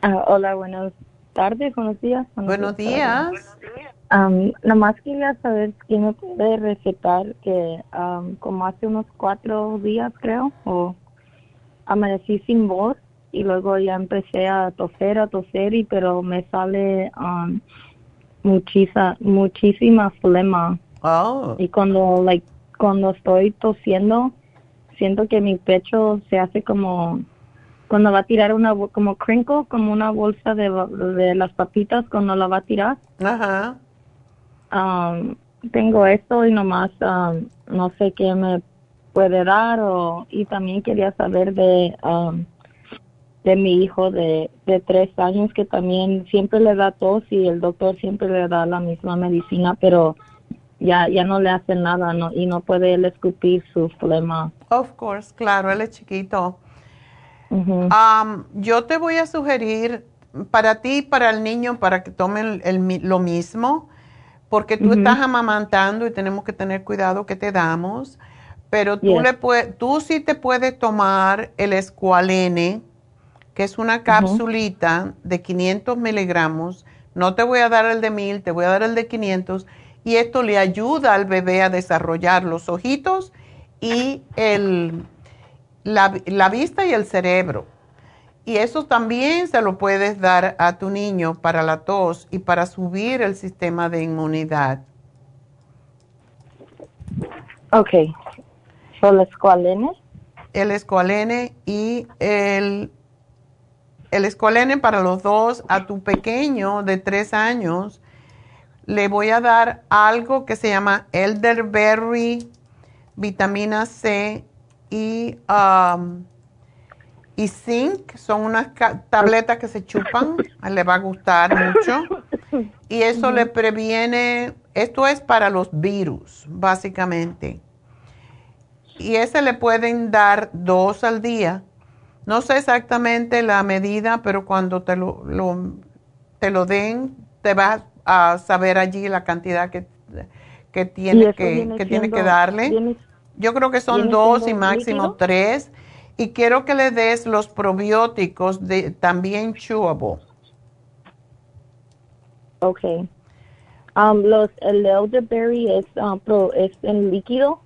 [SPEAKER 10] Ah, hola, buenas tardes, buenos días.
[SPEAKER 4] Buenos, días.
[SPEAKER 10] Um, nomás quería saber quién me puede recetar que como hace unos cuatro días creo, o amanecí sin voz y luego ya empecé a toser, a toser, y pero me sale um, muchísima, muchísima flema.
[SPEAKER 4] Oh.
[SPEAKER 10] Y cuando, like, cuando estoy tosiendo, siento que mi pecho se hace como cuando va a tirar una como crinkle, como una bolsa de, de las papitas cuando la va a tirar.
[SPEAKER 4] Ajá.
[SPEAKER 10] Um, tengo esto y nomás um, no sé qué me puede dar o y también quería saber de um, de mi hijo de, de tres años que también siempre le da tos y el doctor siempre le da la misma medicina pero ya ya no le hace nada no y no puede él escupir su flema.
[SPEAKER 4] Of course, claro, él es chiquito. yo te voy a sugerir para ti y para el niño para que tomen el, lo mismo porque tú estás amamantando y tenemos que tener cuidado que te damos, pero tú, le tú sí te puedes tomar el escualene, que es una capsulita de 500 miligramos. No te voy a dar el de 1000, te voy a dar el de 500 y esto le ayuda al bebé a desarrollar los ojitos y el, la vista y el cerebro. Y eso también se lo puedes dar a tu niño para la tos y para subir el sistema de inmunidad.
[SPEAKER 10] Ok. ¿El escualene?
[SPEAKER 4] El escualene y el, el escualene para los dos. A tu pequeño de tres años le voy a dar algo que se llama elderberry, vitamina C y... Um, y zinc, son unas tabletas que se chupan, le va a gustar mucho. Y eso le previene, esto es para los virus, básicamente. Y ese le pueden dar dos al día. No sé exactamente la medida, pero cuando te lo, te lo den, te vas a saber allí la cantidad que, que tiene, que, que, tiene que darle. Yo creo que son dos y máximo tres y quiero que le des los probióticos de también chewable.
[SPEAKER 10] Ok. Um, los, el elderberry es, uh, es en líquido.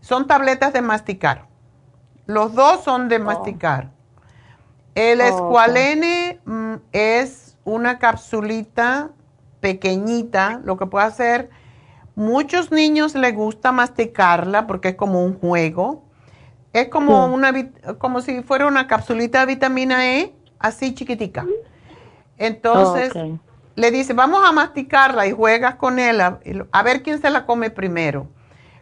[SPEAKER 4] Son tabletas de masticar. Los dos son de oh. masticar. El oh, escualene mm, es una capsulita pequeñita. Lo que puede hacer, muchos niños les gusta masticarla porque es como un juego. Es como, una, como si fuera una capsulita de vitamina E, así chiquitica. Entonces, le dice, vamos a masticarla y juegas con él a, ver quién se la come primero.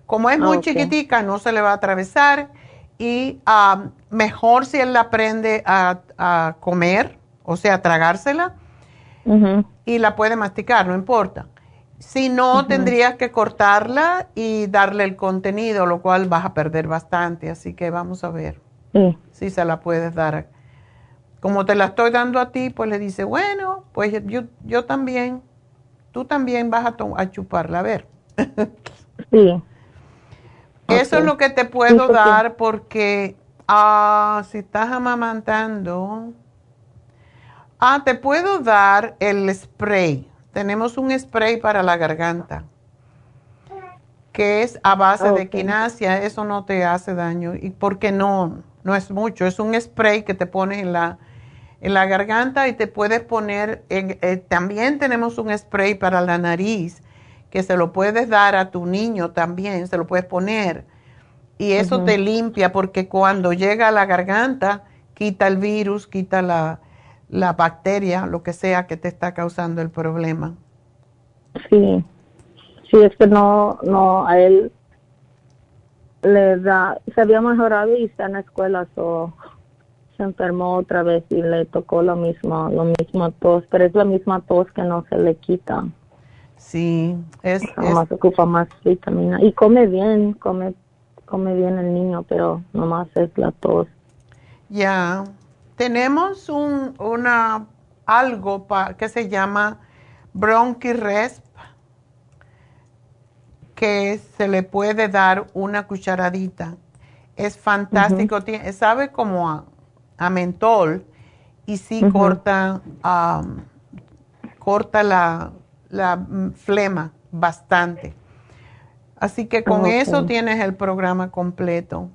[SPEAKER 4] Como es muy chiquitica, no se le va a atravesar y ah, mejor si él la aprende a, comer, o sea, a tragársela, y la puede masticar, no importa. Si no, tendrías que cortarla y darle el contenido, lo cual vas a perder bastante. Así que vamos a ver si se la puedes dar. Como te la estoy dando a ti, pues le dice, bueno, pues yo, yo también, tú también vas a, a chuparla, a ver.
[SPEAKER 10] sí.
[SPEAKER 4] Eso es lo que te puedo dar porque ah, si estás amamantando, ah, te puedo dar el spray tenemos un spray para la garganta que es a base de quinasia, eso no te hace daño. Y porque no, no es mucho, es un spray que te pones en la, en la garganta y te puedes poner, en, eh, también tenemos un spray para la nariz que se lo puedes dar a tu niño también, se lo puedes poner. Y eso te limpia porque cuando llega a la garganta, quita el virus, quita la, la bacteria, lo que sea que te está causando el problema.
[SPEAKER 10] Sí, sí, es que no, no, a él le da, se había mejorado y está en la escuela, so, se enfermó otra vez y le tocó lo mismo, lo mismo tos, pero es la misma tos que no se le quita.
[SPEAKER 4] Sí, es,
[SPEAKER 10] nomás ocupa más vitamina y come bien, come, come bien el niño, pero nomás es la tos.
[SPEAKER 4] Ya, tenemos un, una, algo pa, que se llama bronquiresp que se le puede dar una cucharadita. Es fantástico, sabe como a, mentol y sí corta, corta la, la, flema bastante. Así que con eso tienes el programa completo.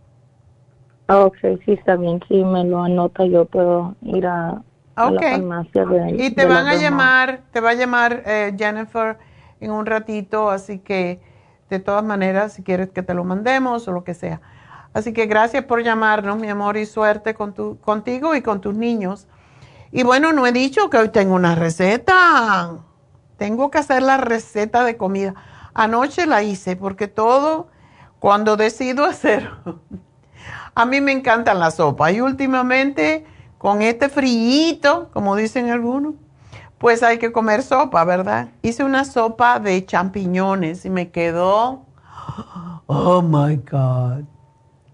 [SPEAKER 10] Ok, sí, está bien. Si me lo anota, yo puedo ir a, la farmacia.
[SPEAKER 4] y te van a llamar, te va a llamar eh, Jennifer en un ratito, así que de todas maneras, si quieres que te lo mandemos o lo que sea. Así que gracias por llamarnos, mi amor, y suerte con tu, contigo y con tus niños. Y bueno, no he dicho que hoy tengo una receta. Tengo que hacer la receta de comida. Anoche la hice porque todo, cuando decido hacer, a mí me encantan las sopas. Y últimamente, con este frío, como dicen algunos, pues hay que comer sopa, ¿verdad? Hice una sopa de champiñones y me quedó, oh my God,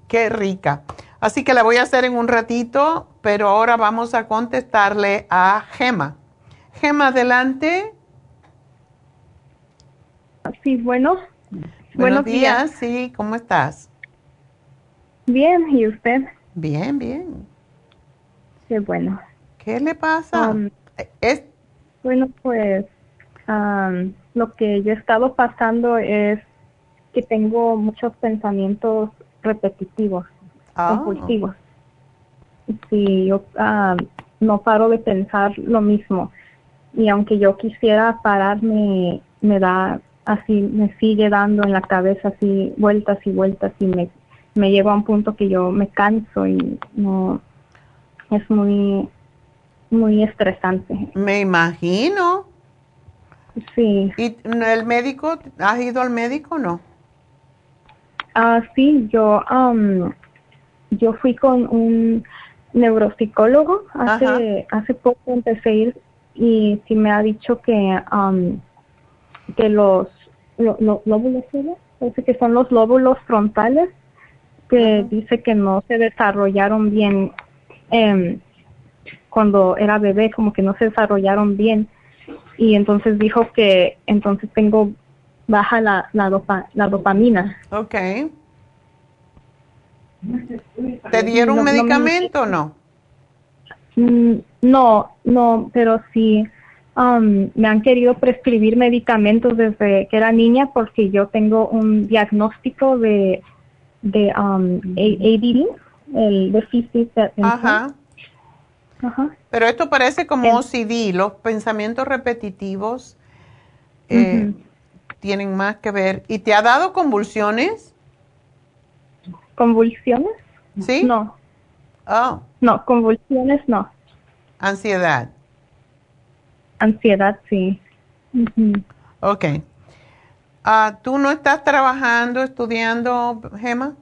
[SPEAKER 4] qué rica. Así que la voy a hacer en un ratito, pero ahora vamos a contestarle a Gema. Gema, adelante.
[SPEAKER 11] Sí, bueno.
[SPEAKER 4] Buenos, días. sí, ¿cómo estás?
[SPEAKER 11] Bien, ¿y usted?
[SPEAKER 4] Bien, bien.
[SPEAKER 11] Qué bueno.
[SPEAKER 4] ¿Qué le pasa? Um, es,
[SPEAKER 11] bueno, pues lo que yo he estado pasando es que tengo muchos pensamientos repetitivos, ah. compulsivos. Sí, yo no paro de pensar lo mismo. Y aunque yo quisiera pararme, me da así, me sigue dando en la cabeza así vueltas y vueltas y me, me llevo a un punto que yo me canso y no, es muy, muy estresante.
[SPEAKER 4] Me imagino.
[SPEAKER 11] Sí.
[SPEAKER 4] ¿Y el médico, has ido al médico o no?
[SPEAKER 11] Ah, sí, yo, um, yo fui con un neuropsicólogo hace, hace poco empecé a ir y sí me ha dicho que, um, que los lóbulos, parece que son los lóbulos frontales, que dice que no se desarrollaron bien. Eh, cuando era bebé como que no se desarrollaron bien y entonces dijo que entonces tengo baja la, la, la dopamina.
[SPEAKER 4] Ok. ¿Te dieron un medicamento o no?
[SPEAKER 11] Mm, no, no, pero sí um, me han querido prescribir medicamentos desde que era niña porque yo tengo un diagnóstico de, de um, ADD, el déficit de
[SPEAKER 4] Ajá. Pero esto parece como OCD, los pensamientos repetitivos eh, tienen más que ver. ¿Y te ha dado convulsiones?
[SPEAKER 11] ¿Convulsiones?
[SPEAKER 4] Sí.
[SPEAKER 11] No.
[SPEAKER 4] Oh.
[SPEAKER 11] No, convulsiones no.
[SPEAKER 4] Ansiedad.
[SPEAKER 11] Ansiedad, sí.
[SPEAKER 4] Ok. Ah, ¿Tú no estás trabajando, estudiando, Gema?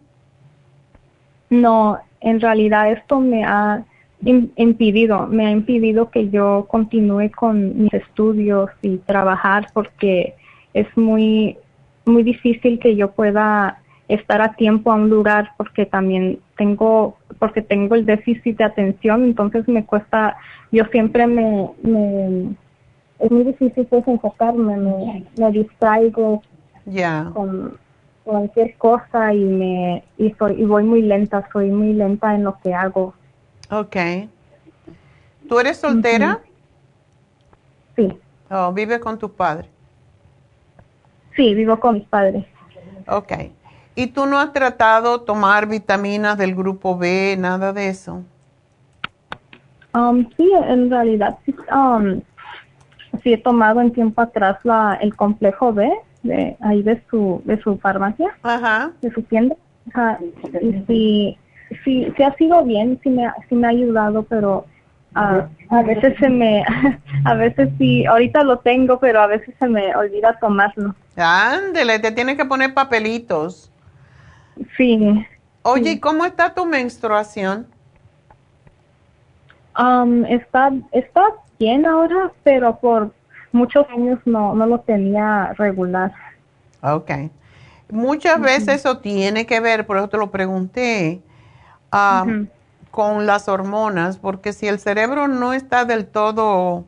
[SPEAKER 11] No, en realidad esto me ha impedido, me ha impedido que yo continúe con mis estudios y trabajar porque es muy, muy difícil que yo pueda estar a tiempo a un lugar porque también tengo, porque tengo el déficit de atención, entonces me cuesta, yo siempre me, me es muy difícil pues enfocarme, me, me distraigo con cualquier cosa y me y soy y voy muy lenta, soy muy lenta en lo que hago
[SPEAKER 4] Ok. ¿Tú eres soltera?
[SPEAKER 11] Sí.
[SPEAKER 4] ¿O vive con tus padres?
[SPEAKER 11] Sí, vivo con mis padres.
[SPEAKER 4] Ok. ¿Y tú no has tratado tomar vitaminas del grupo B, nada de eso?
[SPEAKER 11] Um, sí, en realidad sí, um, sí he tomado en tiempo atrás la, el complejo B. de ahí de su de su farmacia,
[SPEAKER 4] Ajá.
[SPEAKER 11] de su tienda. Ajá, y sí, sí, sí ha sido bien, sí me, ha- sí me ha ayudado, pero ah, a veces se me, a veces sí, ahorita lo tengo, pero a veces se me olvida tomarlo.
[SPEAKER 4] Ándele, te tienes que poner papelitos.
[SPEAKER 11] Sí.
[SPEAKER 4] Oye, ¿y cómo está tu menstruación?
[SPEAKER 11] Um, está, está bien ahora, pero por muchos años no, no lo tenía regular.
[SPEAKER 4] Ok. Muchas veces eso tiene que ver, por eso te lo pregunté, ah, con las hormonas, porque si el cerebro no está del todo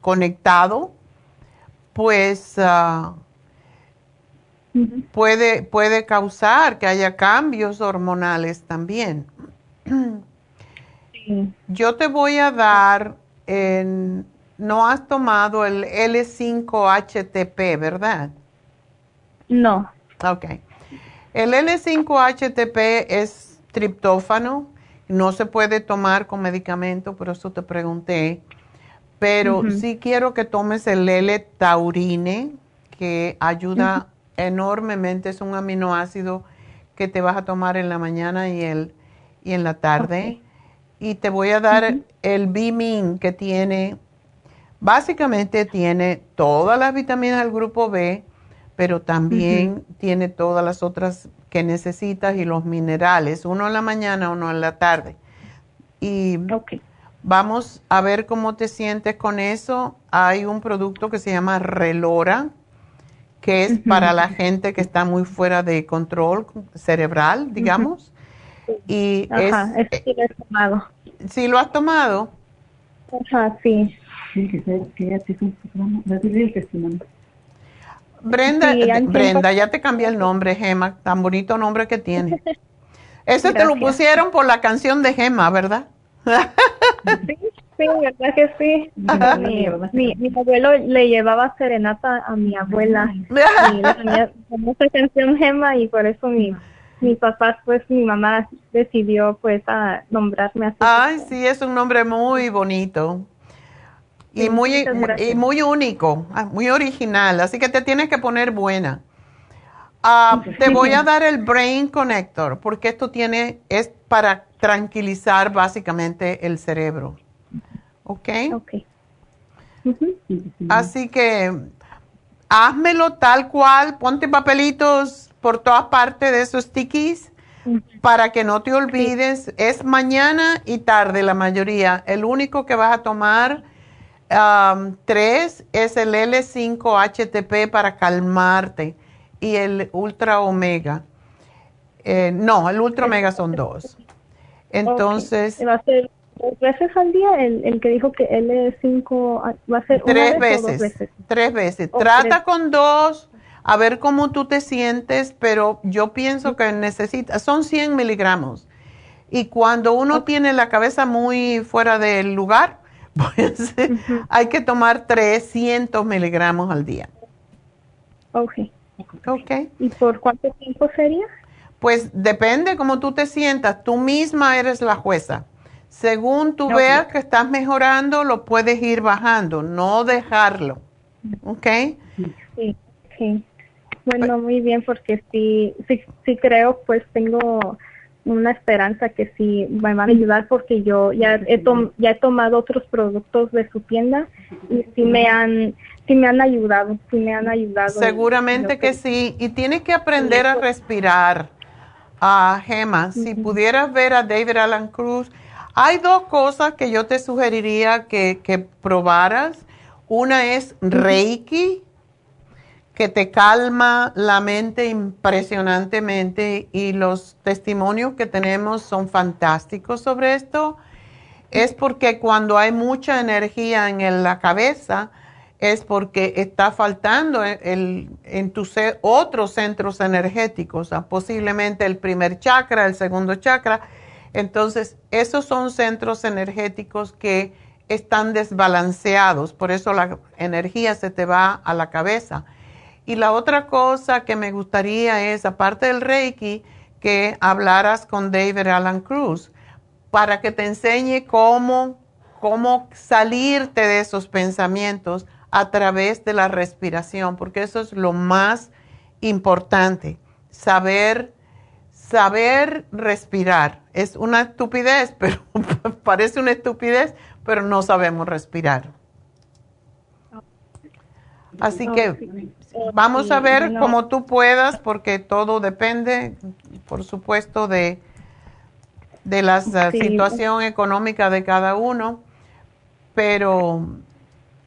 [SPEAKER 4] conectado, pues ah, puede, puede causar que haya cambios hormonales también. Yo te voy a dar, en- no has tomado el L5-HTP, ¿verdad?
[SPEAKER 11] No.
[SPEAKER 4] Ok. El L5-HTP es triptófano, no se puede tomar con medicamento, por eso te pregunté. Pero sí quiero que tomes el L-taurine, que ayuda enormemente, es un aminoácido que te vas a tomar en la mañana y, el, y en la tarde. Y te voy a dar el Bimin, que tiene, básicamente tiene todas las vitaminas del grupo B, pero también tiene todas las otras que necesitas y los minerales, uno en la mañana, uno en la tarde. Y vamos a ver cómo te sientes con eso. Hay un producto que se llama Relora, que es para la gente que está muy fuera de control cerebral, digamos. Y
[SPEAKER 11] Ajá,
[SPEAKER 4] es,
[SPEAKER 11] eso sí lo he tomado.
[SPEAKER 4] ¿sí lo has tomado?
[SPEAKER 11] Ajá, sí.
[SPEAKER 4] Brenda,
[SPEAKER 11] Sí, han
[SPEAKER 4] Brenda, ya te cambié el nombre, Gema, tan bonito nombre que tiene. Eso te lo pusieron por la canción de Gema, ¿verdad?
[SPEAKER 11] Sí, verdad que sí. Mi, mi, mi abuelo le llevaba serenata a mi abuela y le esa canción Gema y por eso mi, mi papá, pues mi mamá decidió pues a nombrarme así.
[SPEAKER 4] Ay, sí, es un nombre muy bonito. Y muy, y muy único, ah, muy original, así que te tienes que poner buena. Ah, te voy a dar el Brain Connector, porque esto tiene, es para tranquilizar básicamente el cerebro. ¿Ok? Así que házmelo tal cual, ponte papelitos por todas partes de esos stickies para que no te olvides. Es mañana y tarde la mayoría. El único que vas a tomar um, tres es el L5-HTP para calmarte y el Ultra Omega. Eh, no, el Ultra Omega son dos. Entonces,
[SPEAKER 11] ¿Va a ser dos veces al día? El, el que dijo que L5 va a ser una
[SPEAKER 4] tres
[SPEAKER 11] vez o dos
[SPEAKER 4] veces,
[SPEAKER 11] veces.
[SPEAKER 4] tres veces. Trata
[SPEAKER 11] tres.
[SPEAKER 4] con dos, a ver cómo tú te sientes, pero yo pienso que necesitas, son 100 miligramos. Y cuando uno tiene la cabeza muy fuera del lugar, pues hay que tomar 300 miligramos al día.
[SPEAKER 11] Ok.
[SPEAKER 4] Ok.
[SPEAKER 11] ¿Y por cuánto tiempo sería?
[SPEAKER 4] Pues depende cómo tú te sientas. Tú misma eres la jueza. Según tú veas que estás mejorando, lo puedes ir bajando, no dejarlo. ¿Ok?
[SPEAKER 11] Sí, sí. Bueno, muy bien, porque sí, sí, sí creo, pues tengo una esperanza que sí me van a ayudar porque yo ya he, tom- ya he tomado otros productos de su tienda y sí me han, sí me han ayudado, sí me han ayudado.
[SPEAKER 4] Seguramente que sí. Y tienes que aprender a respirar. Ah, Gema, si pudieras ver a David Alan Cruz, hay dos cosas que yo te sugeriría que, que probaras. Una es Reiki, que te calma la mente impresionantemente y los testimonios que tenemos son fantásticos sobre esto. Es porque cuando hay mucha energía en la cabeza, es porque está faltando el, el- en tus otros centros energéticos, posiblemente el primer chakra, el segundo chakra. Entonces, esos son centros energéticos que están desbalanceados, por eso la energía se te va a la cabeza. Y la otra cosa que me gustaría es, aparte del Reiki, que hablaras con David Alan Cruz para que te enseñe cómo, cómo salirte de esos pensamientos a través de la respiración, porque eso es lo más importante, saber, saber respirar. Es una estupidez, pero parece una estupidez, pero no sabemos respirar. Así que vamos a ver cómo tú puedas, porque todo depende, por supuesto, de, de la situación económica de cada uno, pero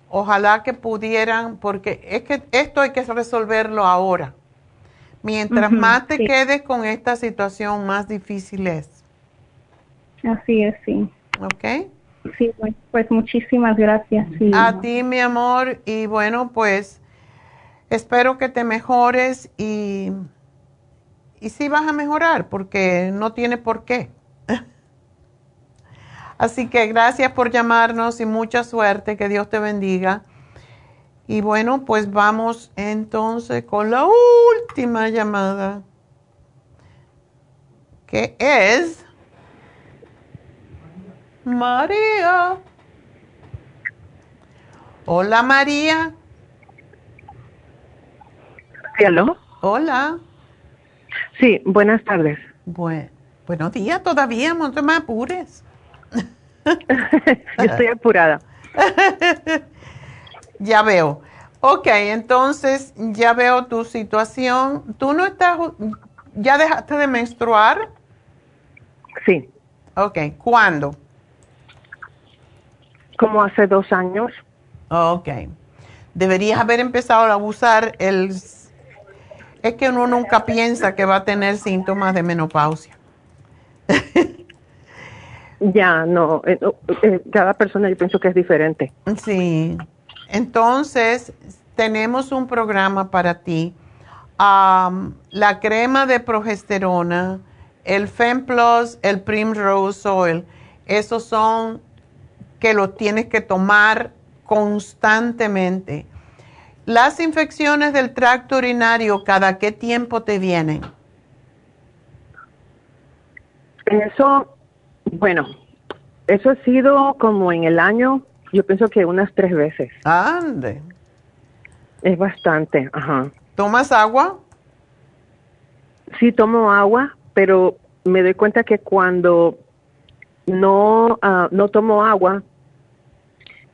[SPEAKER 4] ojalá que pudieran, porque es que esto hay que resolverlo ahora. Mientras más te quedes con esta situación, más difícil es.
[SPEAKER 11] Así es, sí.
[SPEAKER 4] ¿Ok?
[SPEAKER 11] Sí, pues, pues muchísimas gracias.
[SPEAKER 4] A ti, mi amor, y bueno, pues espero que te mejores y, y sí vas a mejorar, porque no tiene por qué. Así que gracias por llamarnos y mucha suerte, que Dios te bendiga. Y bueno, pues vamos entonces con la última llamada, que es María. Hola María. Hola.
[SPEAKER 12] Sí, buenas tardes.
[SPEAKER 4] buenos días todavía, no te me apures.
[SPEAKER 12] Yo estoy apurada.
[SPEAKER 4] Ya veo. Ok, entonces ya veo tu situación. ¿Tú no estás, ya dejaste de menstruar?
[SPEAKER 12] Sí.
[SPEAKER 4] Ok, ¿cuándo?
[SPEAKER 12] Como hace dos años.
[SPEAKER 4] Ok. Deberías haber empezado a usar el... Es que uno nunca piensa que va a tener síntomas de menopausia.
[SPEAKER 12] ya, no. Eh, eh, cada persona yo pienso que es diferente.
[SPEAKER 4] Sí. Entonces, tenemos un programa para ti. la crema de progesterona, el FemPlus, el Primrose Oil, esos son que los tienes que tomar constantemente. Las infecciones del tracto urinario, ¿cada qué tiempo te vienen?
[SPEAKER 12] Eso, bueno, eso ha sido como en el año yo pienso que unas tres veces.
[SPEAKER 4] Ande.
[SPEAKER 12] Es bastante, ajá.
[SPEAKER 4] ¿Tomas agua?
[SPEAKER 12] Sí, tomo agua, pero me doy cuenta que cuando no, ah, no tomo agua,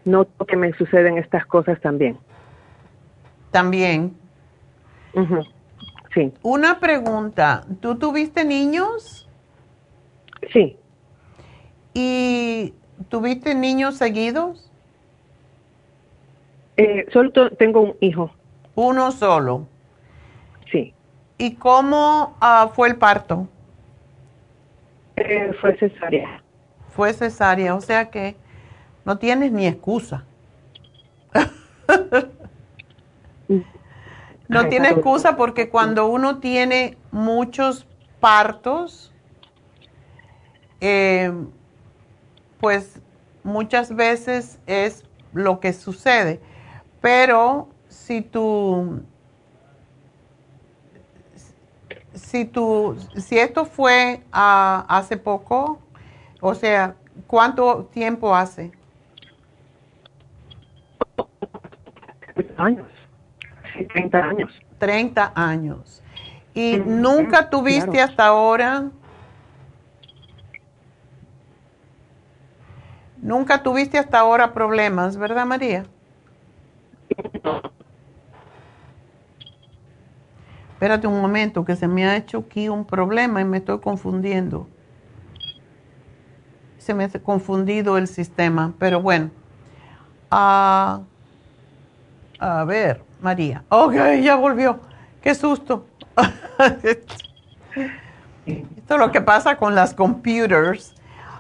[SPEAKER 12] noto que me suceden estas cosas también.
[SPEAKER 4] También.
[SPEAKER 12] Sí.
[SPEAKER 4] Una pregunta, ¿tú tuviste niños?
[SPEAKER 12] Sí.
[SPEAKER 4] ¿Y tuviste niños seguidos?
[SPEAKER 12] Eh, solo tengo un hijo.
[SPEAKER 4] ¿Uno solo?
[SPEAKER 12] Sí.
[SPEAKER 4] ¿Y cómo ah, fue el parto?
[SPEAKER 12] Eh, fue cesárea.
[SPEAKER 4] Fue cesárea, o sea que no tienes ni excusa. no tiene excusa porque cuando uno tiene muchos partos, eh, pues muchas veces es lo que sucede. Pero si tú, si tú, si esto fue hace poco, o sea, ¿cuánto tiempo hace?
[SPEAKER 12] Años. 30 años.
[SPEAKER 4] 30 años. ¿Y nunca tuviste hasta ahora? Nunca tuviste hasta ahora problemas, ¿verdad, María? Espérate un momento, que se me ha hecho aquí un problema y me estoy confundiendo. Se me ha confundido el sistema, pero bueno. Ah, a ver, María. Ok, ya volvió. Qué susto. Esto es lo que pasa con las computers.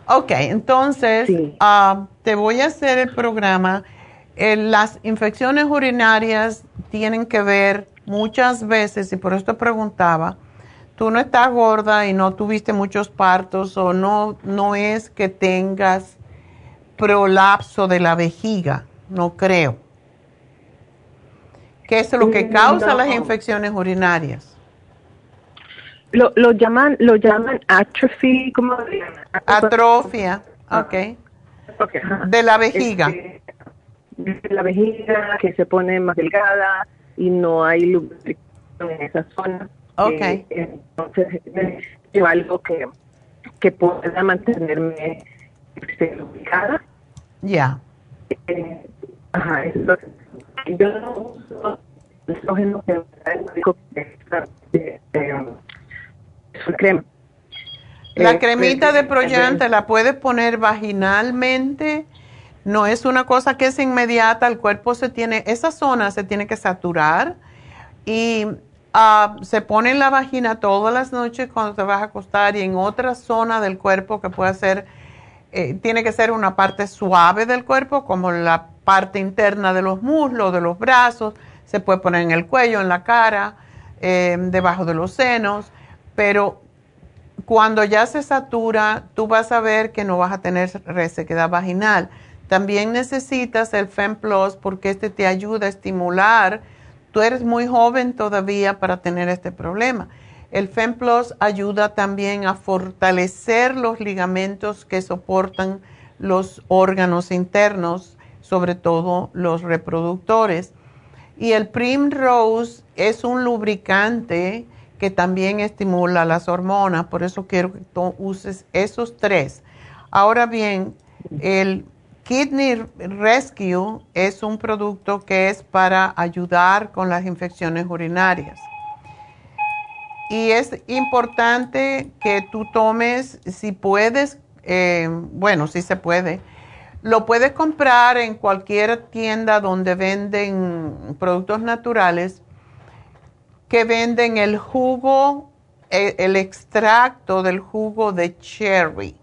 [SPEAKER 4] Ok, entonces ah, te voy a hacer el programa las infecciones urinarias tienen que ver muchas veces, y por esto preguntaba, tú no estás gorda y no tuviste muchos partos o no, no es que tengas prolapso de la vejiga, no creo. ¿Qué es lo que mm, causa las infecciones urinarias?
[SPEAKER 12] Lo, lo llaman, lo llaman atrophy, ¿cómo
[SPEAKER 4] Atrofia, ok. De la vejiga.
[SPEAKER 12] Este, la vejiga que se pone más delgada y no hay lubricación en esa zona.
[SPEAKER 4] Ok.
[SPEAKER 12] Eh, entonces, necesito algo que, que pueda mantenerme este, lubricada.
[SPEAKER 4] Ya.
[SPEAKER 12] Eh, ajá, es lo que- yo no uso estrógeno que es una crema.
[SPEAKER 4] La
[SPEAKER 12] Eh,
[SPEAKER 4] cremita de Proyan te la puedes poner vaginalmente. No es una cosa que es inmediata. El cuerpo se tiene, esa zona se tiene que saturar y ah, se pone en la vagina todas las noches cuando te vas a acostar y en otra zona del cuerpo que puede ser, eh, tiene que ser una parte suave del cuerpo, como la parte interna de los muslos, de los brazos. Se puede poner en el cuello, en la cara, eh, debajo de los senos, pero cuando ya se satura, tú vas a ver que no vas a tener resequedad vaginal. También necesitas el FemPlus porque este te ayuda a estimular. Tú eres muy joven todavía para tener este problema. El FemPlus ayuda también a fortalecer los ligamentos que soportan los órganos internos, sobre todo los reproductores. Y el Primrose es un lubricante que también estimula las hormonas, por eso quiero que tú uses esos tres. Ahora bien, el Kidney Rescue es un producto que es para ayudar con las infecciones urinarias. Y es importante que tú tomes, si puedes, eh, bueno, si se puede, lo puedes comprar en cualquier tienda donde venden productos naturales que venden el jugo, el, el extracto del jugo de cherry.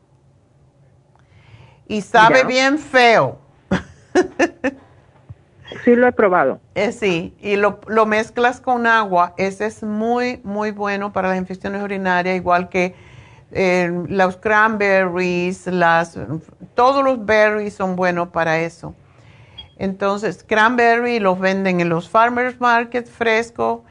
[SPEAKER 4] Y sabe bien feo.
[SPEAKER 12] Sí, lo he probado.
[SPEAKER 4] Eh, sí, y lo, lo mezclas con agua. Ese es muy, muy bueno para las infecciones urinarias, igual que eh, los cranberries, las, todos los berries son buenos para eso. Entonces, cranberry los venden en los farmers market fresco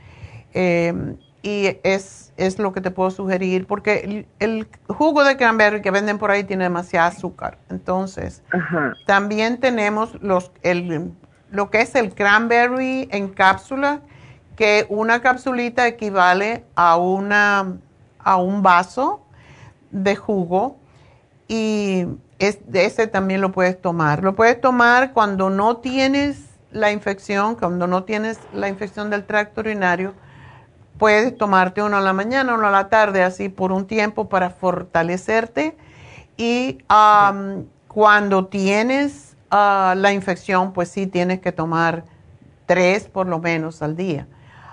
[SPEAKER 4] eh, y es, es lo que te puedo sugerir porque el, el jugo de cranberry que venden por ahí tiene demasiado azúcar. Entonces,
[SPEAKER 12] Ajá.
[SPEAKER 4] también tenemos los, el, lo que es el cranberry en cápsula, que una capsulita equivale a, una, a un vaso de jugo y es, ese también lo puedes tomar. Lo puedes tomar cuando no tienes la infección, cuando no tienes la infección del tracto urinario, puedes tomarte uno a la mañana, uno a la tarde, así por un tiempo para fortalecerte. Y am, cuando tienes ah, la infección, pues sí tienes que tomar tres por lo menos al día.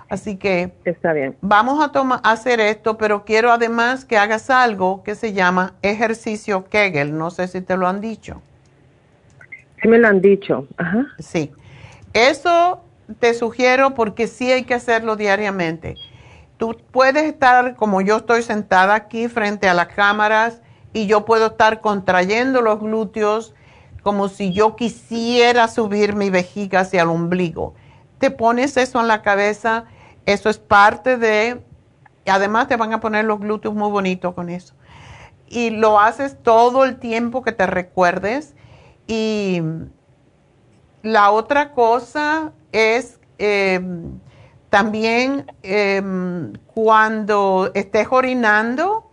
[SPEAKER 4] Así que
[SPEAKER 12] Está bien.
[SPEAKER 4] vamos a toma- hacer esto, pero quiero además que hagas algo que se llama ejercicio Kegel. No sé si te lo han dicho.
[SPEAKER 12] Sí me lo han dicho. Ajá.
[SPEAKER 4] Sí. Eso te sugiero porque sí hay que hacerlo diariamente. Tú puedes estar como yo estoy sentada aquí frente a las cámaras y yo puedo estar contrayendo los glúteos como si yo quisiera subir mi vejiga hacia el ombligo. Te pones eso en la cabeza, eso es parte de, además te van a poner los glúteos muy bonitos con eso. Y lo haces todo el tiempo que te recuerdes y la otra cosa es eh, también eh, cuando estés orinando,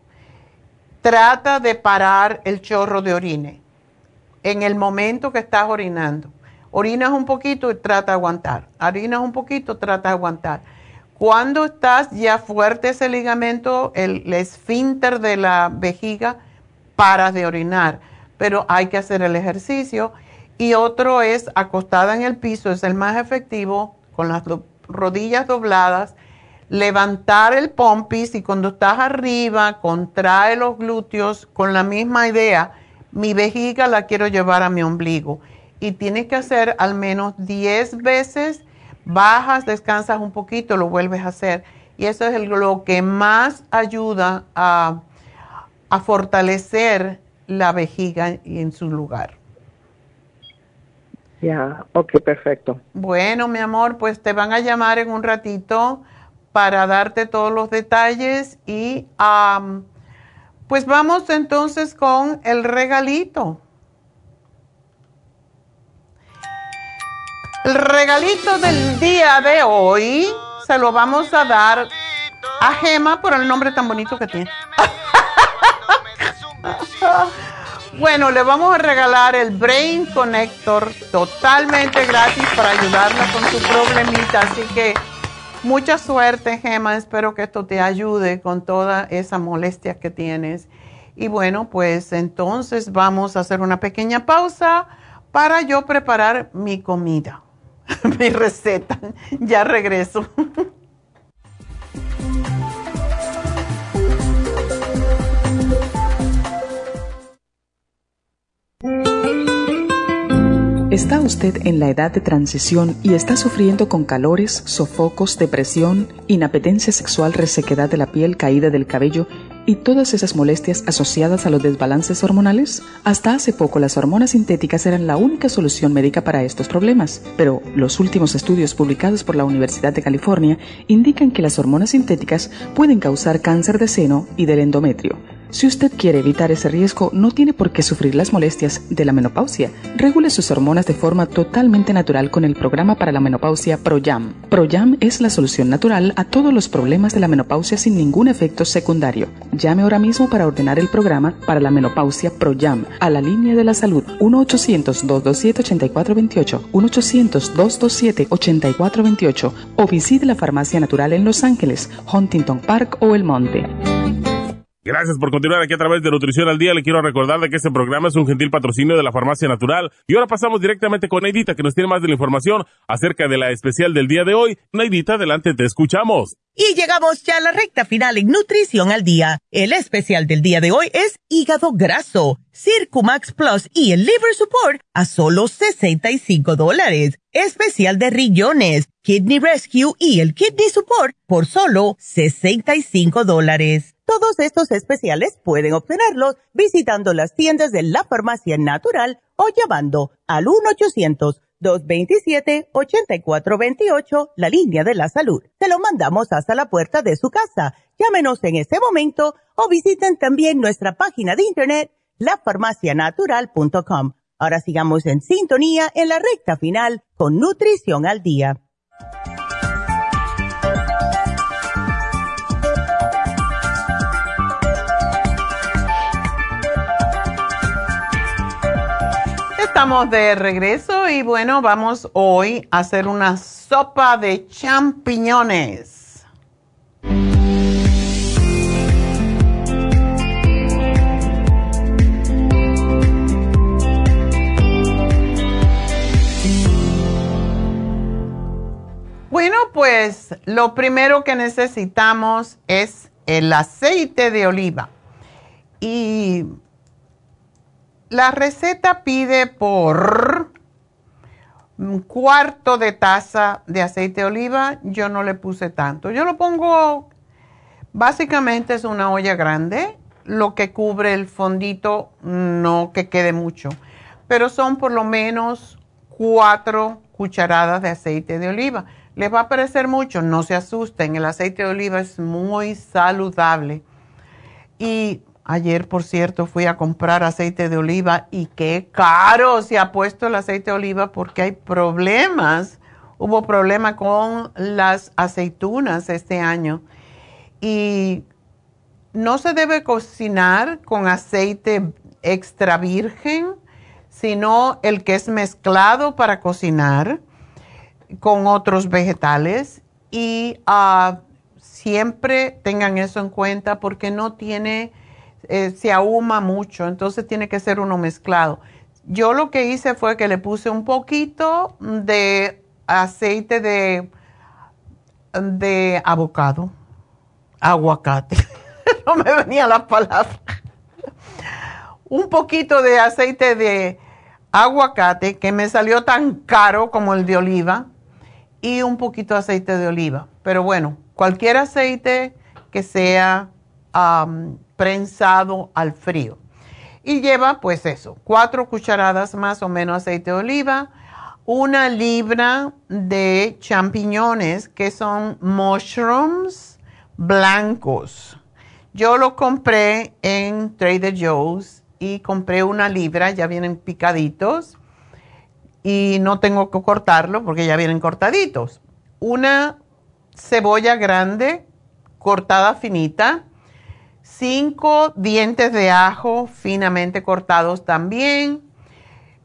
[SPEAKER 4] trata de parar el chorro de orine en el momento que estás orinando. Orinas un poquito y trata de aguantar. Orinas un poquito, trata de aguantar. Cuando estás ya fuerte ese ligamento, el, esfínter de la vejiga, paras de orinar. Pero hay que hacer el ejercicio. Y otro es acostada en el piso, es el más efectivo, con las rodillas dobladas, levantar el pompis y cuando estás arriba, contrae los glúteos con la misma idea. Mi vejiga la quiero llevar a mi ombligo. Y tienes que hacer al menos 10 veces, bajas, descansas un poquito, lo vuelves a hacer. Y eso es lo que más ayuda a, a fortalecer la vejiga en su lugar.
[SPEAKER 12] Ya, ok, perfecto.
[SPEAKER 4] Bueno, mi amor, pues te van a llamar en un ratito para darte todos los detalles y am, pues vamos entonces con el regalito. El regalito del día de hoy se lo vamos a dar a Gema por el nombre tan bonito que tiene. bueno, le vamos a regalar el Brain Connector totalmente gratis para ayudarla con su problemita. Así que mucha suerte, Gema. Espero que esto te ayude con toda esa molestia que tienes. Y bueno, pues entonces vamos a hacer una pequeña pausa para yo preparar mi comida, mi receta. Ya regreso.
[SPEAKER 13] ¿Está usted en la edad de transición y está sufriendo con calores, sofocos, depresión, inapetencia sexual, resequedad de la piel, caída del cabello y todas esas molestias asociadas a los desbalances hormonales? Hasta hace poco las hormonas sintéticas eran la única solución médica para estos problemas, pero los últimos estudios publicados por la Universidad de California indican que las hormonas sintéticas pueden causar cáncer de seno y del endometrio. Si usted quiere evitar ese riesgo, no tiene por qué sufrir las molestias de la menopausia. Regule sus hormonas de forma totalmente natural con el programa para la menopausia ProYam. ProYam es la solución natural a todos los problemas de la menopausia sin ningún efecto secundario. Llame ahora mismo para ordenar el programa para la menopausia ProYam a la línea de la salud 1-800-227-8428, 1-800-227-8428 o visite la farmacia natural en Los Ángeles, Huntington Park o El Monte.
[SPEAKER 6] Gracias por continuar aquí a través de Nutrición al Día. Le quiero recordar de que este programa es un gentil patrocinio de la Farmacia Natural. Y ahora pasamos directamente con Neidita, que nos tiene más de la información acerca de la especial del día de hoy. Neidita, adelante, te escuchamos.
[SPEAKER 7] Y llegamos ya a la recta final en Nutrición al Día. El especial del día de hoy es hígado graso, Circumax Plus y el Liver Support a solo 65 dólares. Especial de riñones, Kidney Rescue y el Kidney Support por solo 65 dólares. Todos estos especiales pueden obtenerlos visitando las tiendas de la farmacia natural o llamando al 1-800-227-8428, la línea de la salud. Se lo mandamos hasta la puerta de su casa. Llámenos en este momento o visiten también nuestra página de internet, lafarmacianatural.com. Ahora sigamos en sintonía en la recta final con Nutrición al Día.
[SPEAKER 4] Estamos de regreso y bueno, vamos hoy a hacer una sopa de champiñones. Bueno, pues lo primero que necesitamos es el aceite de oliva. Y la receta pide por un cuarto de taza de aceite de oliva. Yo no le puse tanto. Yo lo pongo, básicamente es una olla grande, lo que cubre el fondito, no que quede mucho, pero son por lo menos cuatro cucharadas de aceite de oliva. Les va a parecer mucho, no se asusten, el aceite de oliva es muy saludable. Y Ayer, por cierto, fui a comprar aceite de oliva y qué caro se ha puesto el aceite de oliva porque hay problemas. Hubo problema con las aceitunas este año. Y no se debe cocinar con aceite extra virgen, sino el que es mezclado para cocinar con otros vegetales. Y ah, siempre tengan eso en cuenta porque no tiene eh, se ahuma mucho, entonces tiene que ser uno mezclado. Yo lo que hice fue que le puse un poquito de aceite de, de avocado, aguacate, no me venía la palabra, un poquito de aceite de aguacate que me salió tan caro como el de oliva y un poquito de aceite de oliva. Pero bueno, cualquier aceite que sea prensado al frío. Y lleva pues eso, cuatro cucharadas más o menos aceite de oliva, una libra de champiñones que son mushrooms blancos. Yo lo compré en Trader Joe's y compré una libra, ya vienen picaditos. y no tengo que cortarlo porque ya vienen cortaditos. Una cebolla grande cortada finita, cinco dientes de ajo finamente cortados también.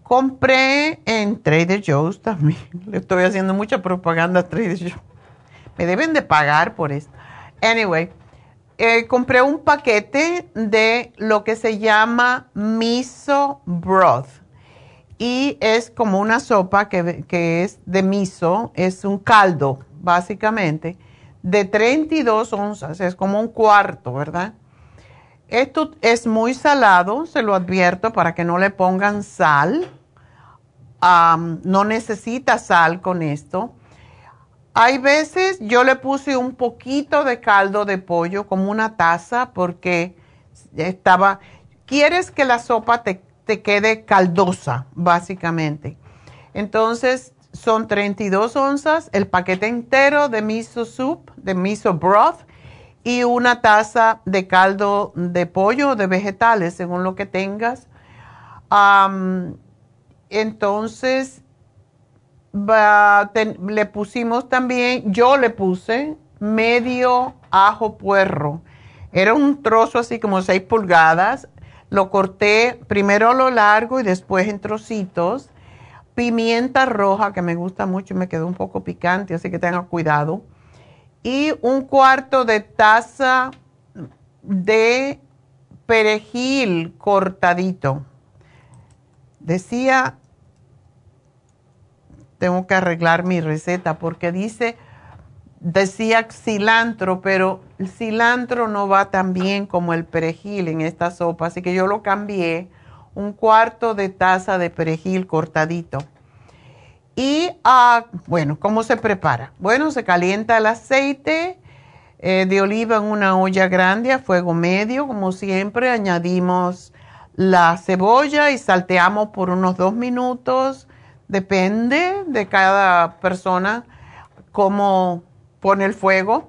[SPEAKER 4] Compré en Trader Joe's también. Le estoy haciendo mucha propaganda a Trader Joe's. Me deben de pagar por esto. Anyway, eh, compré un paquete de lo que se llama miso broth. Y es como una sopa que, que es de miso, es un caldo, básicamente, de 32 onzas, es como un cuarto, ¿verdad? Esto es muy salado, se lo advierto para que no le pongan sal. no necesita sal con esto. Hay veces yo le puse un poquito de caldo de pollo, como una taza, porque estaba, quieres que la sopa te, te quede caldosa, básicamente. Entonces, son 32 onzas, el paquete entero de miso soup, de miso broth, y una taza de caldo de pollo o de vegetales, según lo que tengas. entonces, le pusimos también, yo le puse medio ajo puerro. Era un trozo así como 6 pulgadas. Lo corté primero a lo largo y después en trocitos. Pimienta roja, que me gusta mucho y me quedó un poco picante, así que tenga cuidado y un cuarto de taza de perejil cortadito. Decía, tengo que arreglar mi receta porque dice, decía cilantro, pero el cilantro no va tan bien como el perejil en esta sopa, así que yo lo cambié, un cuarto de taza de perejil cortadito. Y, ah, bueno, ¿cómo se prepara? Bueno, se calienta el aceite eh, de oliva en una olla grande a fuego medio, como siempre. Añadimos la cebolla y salteamos por unos dos minutos. Depende de cada persona cómo pone el fuego.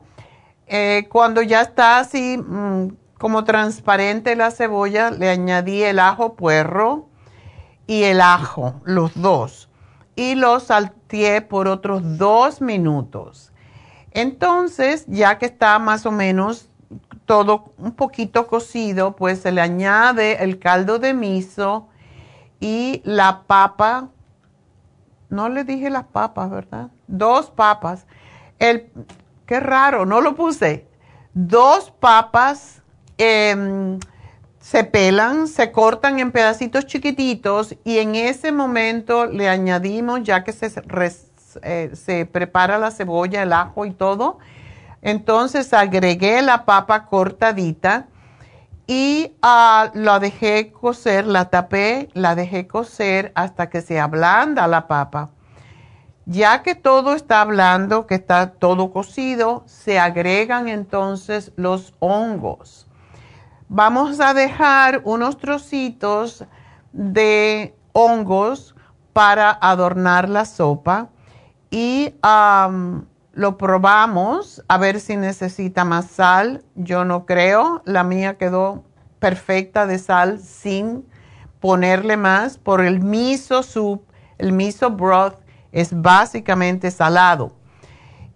[SPEAKER 4] Eh, cuando ya está así mm, como transparente la cebolla, le añadí el ajo puerro y el ajo, los dos y lo salteé por otros dos minutos. Entonces, ya que está más o menos todo un poquito cocido, pues se le añade el caldo de miso y la papa. No le dije las papas, ¿verdad? Dos papas. El, qué raro, no lo puse. Dos papas. Eh, se pelan, se cortan en pedacitos chiquititos y en ese momento le añadimos, ya que se, eh, se prepara la cebolla, el ajo y todo, entonces agregué la papa cortadita y uh, la dejé cocer, la tapé, la dejé cocer hasta que se ablanda la papa. Ya que todo está hablando, que está todo cocido, se agregan entonces los hongos vamos a dejar unos trocitos de hongos para adornar la sopa y lo probamos a ver si necesita más sal. Yo no creo, la mía quedó perfecta de sal sin ponerle más por el miso soup, el miso broth es básicamente salado.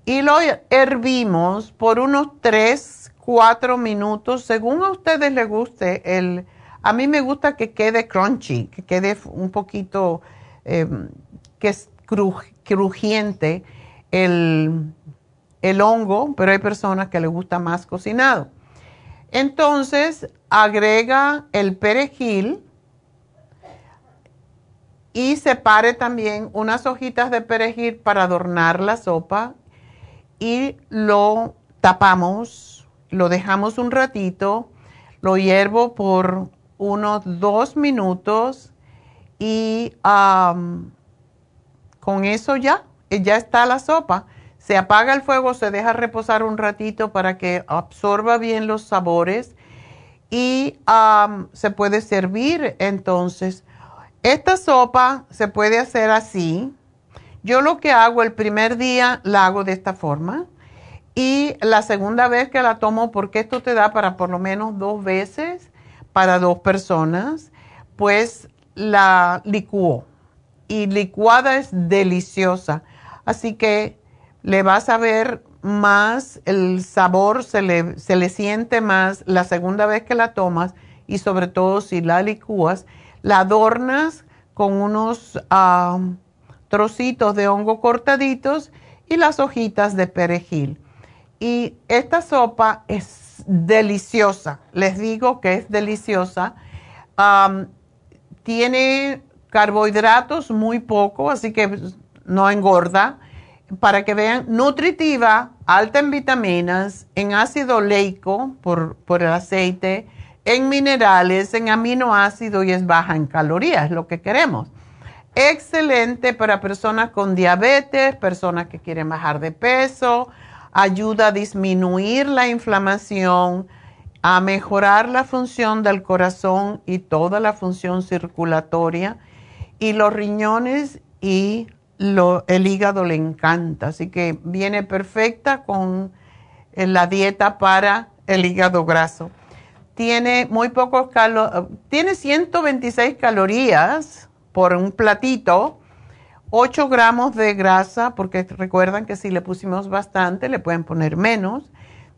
[SPEAKER 4] Y lo hervimos por unos tres cuatro minutos, según a ustedes les guste. El, a mí me gusta que quede crunchy, que quede un poquito, em, que es crujiente el, el hongo, pero hay personas que les gusta más cocinado. Entonces, agrega el perejil y separe también unas hojitas de perejil para adornar la sopa y lo tapamos lo dejamos un ratito, lo hiervo por unos dos minutos y con eso ya, eh, ya está la sopa. Se apaga el fuego, se deja reposar un ratito para que absorba bien los sabores y se puede servir entonces. Esta sopa se puede hacer así. Yo lo que hago el primer día la hago de esta forma y la segunda vez que la tomo, porque esto te da para por lo menos dos veces para dos personas, pues la licúo. y licuada es deliciosa. Así que le vas a ver más, el sabor se le, se le siente más la segunda vez que la tomas y sobre todo si la licúas, la adornas con unos trocitos de hongo cortaditos y las hojitas de perejil. Y esta sopa es deliciosa, les digo que es deliciosa. tiene carbohidratos muy poco, así que no engorda. Para que vean, nutritiva, alta en vitaminas, en ácido leico por, por el aceite, en minerales, en aminoácidos y es baja en calorías, lo que queremos. Excelente para personas con diabetes, personas que quieren bajar de peso, ayuda a disminuir la inflamación, a mejorar la función del corazón y toda la función circulatoria. Y los riñones y el hígado le encanta, así que viene perfecta con eh, la dieta para el hígado graso. Tiene muy pocos calorías, tiene 126 calorías por un platito, 8 gramos de grasa, porque recuerdan que si le pusimos bastante, le pueden poner menos.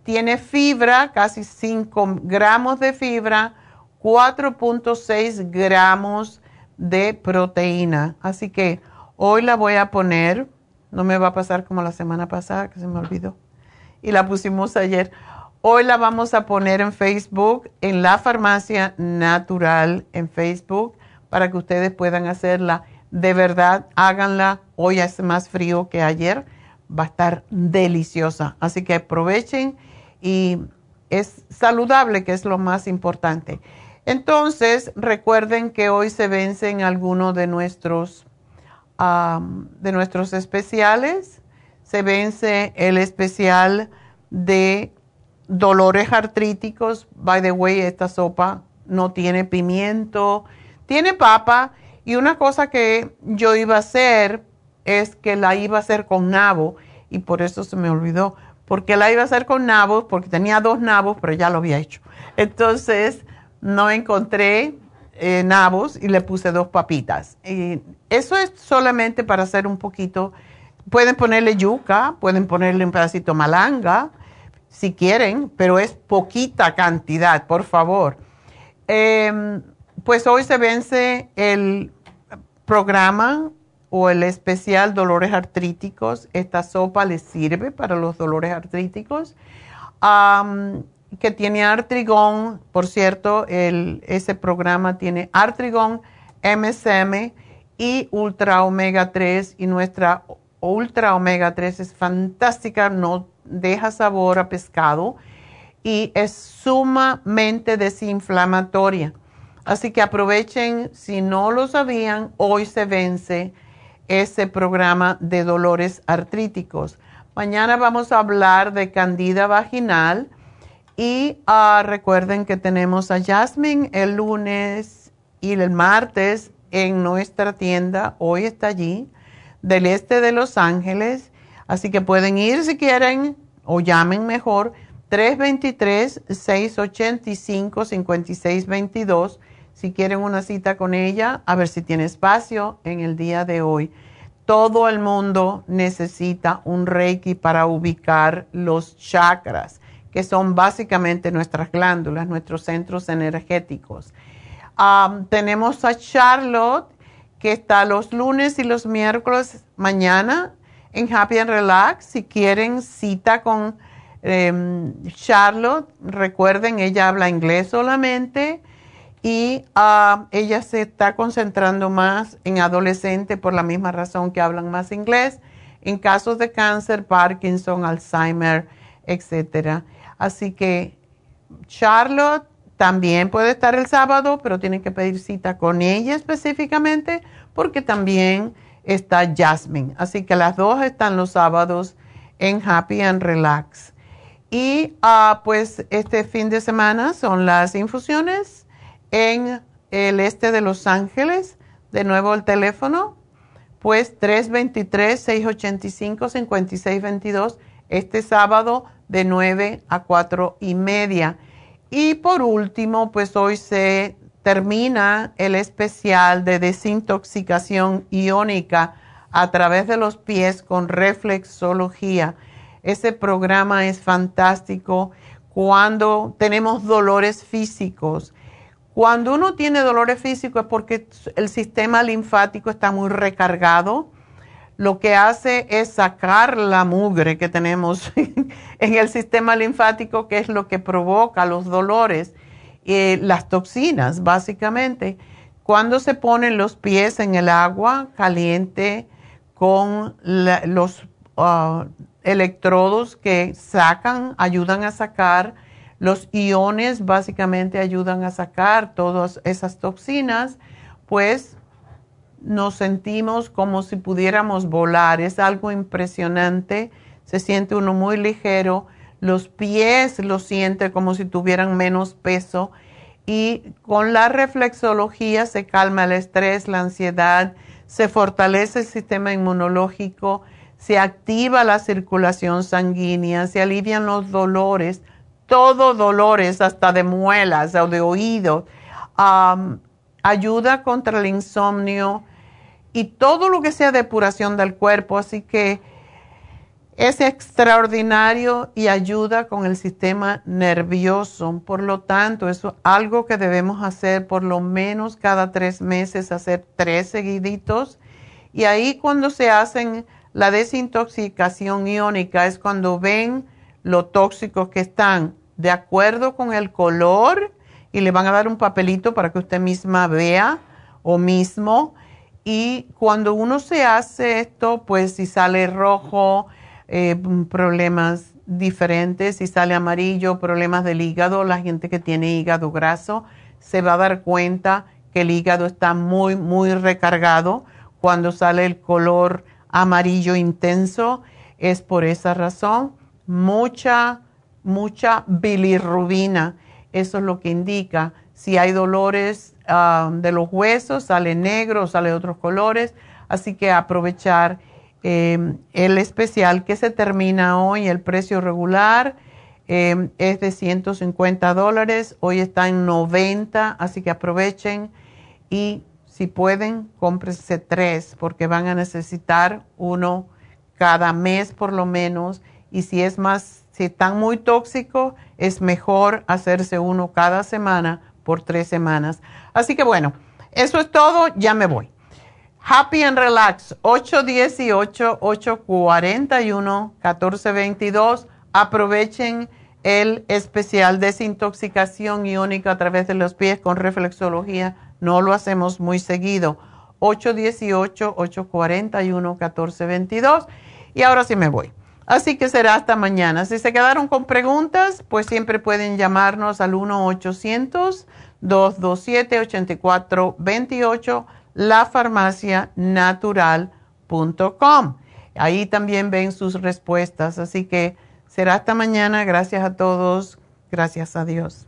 [SPEAKER 4] Tiene fibra, casi 5 gramos de fibra, 4.6 gramos de proteína. Así que hoy la voy a poner, no me va a pasar como la semana pasada, que se me olvidó. Y la pusimos ayer. Hoy la vamos a poner en Facebook, en la farmacia natural en Facebook, para que ustedes puedan hacerla. De verdad, háganla. Hoy hace más frío que ayer. Va a estar deliciosa. Así que aprovechen y es saludable, que es lo más importante. Entonces, recuerden que hoy se vencen algunos de nuestros, de nuestros especiales. Se vence el especial de dolores artríticos. By the way, esta sopa no tiene pimiento, tiene papa. Y una cosa que yo iba a hacer es que la iba a hacer con nabo y por eso se me olvidó. Porque la iba a hacer con nabos, porque tenía dos nabos, pero ya lo había hecho. Entonces no encontré eh, nabos y le puse dos papitas. Y eso es solamente para hacer un poquito. Pueden ponerle yuca, pueden ponerle un pedacito malanga, si quieren, pero es poquita cantidad, por favor. Em, pues hoy se vence el programa o el especial dolores artríticos. Esta sopa les sirve para los dolores artríticos. que tiene artrigón, por cierto, ese programa tiene artrigón, MSM y ultra omega 3 y nuestra ultra omega 3 es fantástica, no deja sabor a pescado y es sumamente desinflamatoria. Así que aprovechen, si no lo sabían, hoy se vence ese programa de dolores artríticos. Mañana vamos a hablar de candida vaginal y ah, recuerden que tenemos a Jasmine el lunes y el martes en nuestra tienda, hoy está allí, del este de Los Ángeles Así que pueden ir si quieren o llamen mejor 323-685-5622 si quieren una cita con ella, a ver si tiene espacio en el día de hoy. Todo el mundo necesita un reiki para ubicar los chakras, que son básicamente nuestras glándulas, nuestros centros energéticos. tenemos a Charlotte, que está los lunes y los miércoles mañana en Happy and Relax. Si quieren cita con em, Charlotte, recuerden, ella habla inglés solamente y ah, ella se está concentrando más en adolescentes por la misma razón que hablan más inglés, en casos de cáncer, Parkinson, Alzheimer, etc. Así que Charlotte también puede estar el sábado, pero tienen que pedir cita con ella específicamente porque también está Jasmine. Así que las dos están los sábados en Happy and Relax. Y ah, pues este fin de semana son las infusiones en el este de Los Ángeles. De nuevo el teléfono, pues 323-685-5622, este sábado de 9 a 4 y media. Y por último, pues hoy se termina el especial de desintoxicación iónica a través de los pies con reflexología. Ese programa es fantástico cuando tenemos dolores físicos. Cuando uno tiene dolores físicos es porque el sistema linfático está muy recargado. Lo que hace es sacar la mugre que tenemos en el sistema linfático, que es lo que provoca los dolores, y las toxinas, básicamente. Cuando se ponen los pies en el agua caliente con los uh, electrodos que sacan, ayudan a sacar los iones básicamente ayudan a sacar todas esas toxinas, pues nos sentimos como si pudiéramos volar. Es algo impresionante, se siente uno muy ligero, los pies lo siente como si tuvieran menos peso y con la reflexología se calma el estrés, la ansiedad, se fortalece el sistema inmunológico, se activa la circulación sanguínea, se alivian los dolores todo dolores, hasta de muelas o de oídos, ayuda contra el insomnio y todo lo que sea depuración del cuerpo. Así que es extraordinario y ayuda con el sistema nervioso. Por lo tanto, es algo que debemos hacer por lo menos cada tres meses, hacer tres seguiditos. Y ahí cuando se hacen la desintoxicación iónica es cuando ven lo tóxicos que están de acuerdo con el color y le van a dar un papelito para que usted misma vea o mismo. Y cuando uno se hace esto, pues si sale rojo, eh, problemas diferentes, si sale amarillo, problemas del hígado, la gente que tiene hígado graso se va a dar cuenta que el hígado está muy, muy recargado. Cuando sale el color amarillo intenso, es por esa razón. Mucha mucha bilirrubina. Eso es lo que indica. Si hay dolores ah, de los huesos, sale negro, sale otros colores. Así que aprovechar em, el especial que se termina hoy, el precio regular em, es de 150 dólares. Hoy está en 90, así que aprovechen y si pueden, cómprense tres porque van a necesitar uno cada mes por lo menos. Y si es más si están muy tóxicos, es mejor hacerse uno cada semana por tres semanas. Así que bueno, eso es todo, ya me voy. Happy and Relax, 818-841-1422. Aprovechen el especial desintoxicación iónica a través de los pies con reflexología. No lo hacemos muy seguido. 818-841-1422. Y ahora sí me voy. Así que será hasta mañana. Si se quedaron con preguntas, pues siempre pueden llamarnos al 1-800-227-8428, lafarmacianatural.com. Ahí también ven sus respuestas. Así que será hasta mañana. Gracias a todos. Gracias a Dios.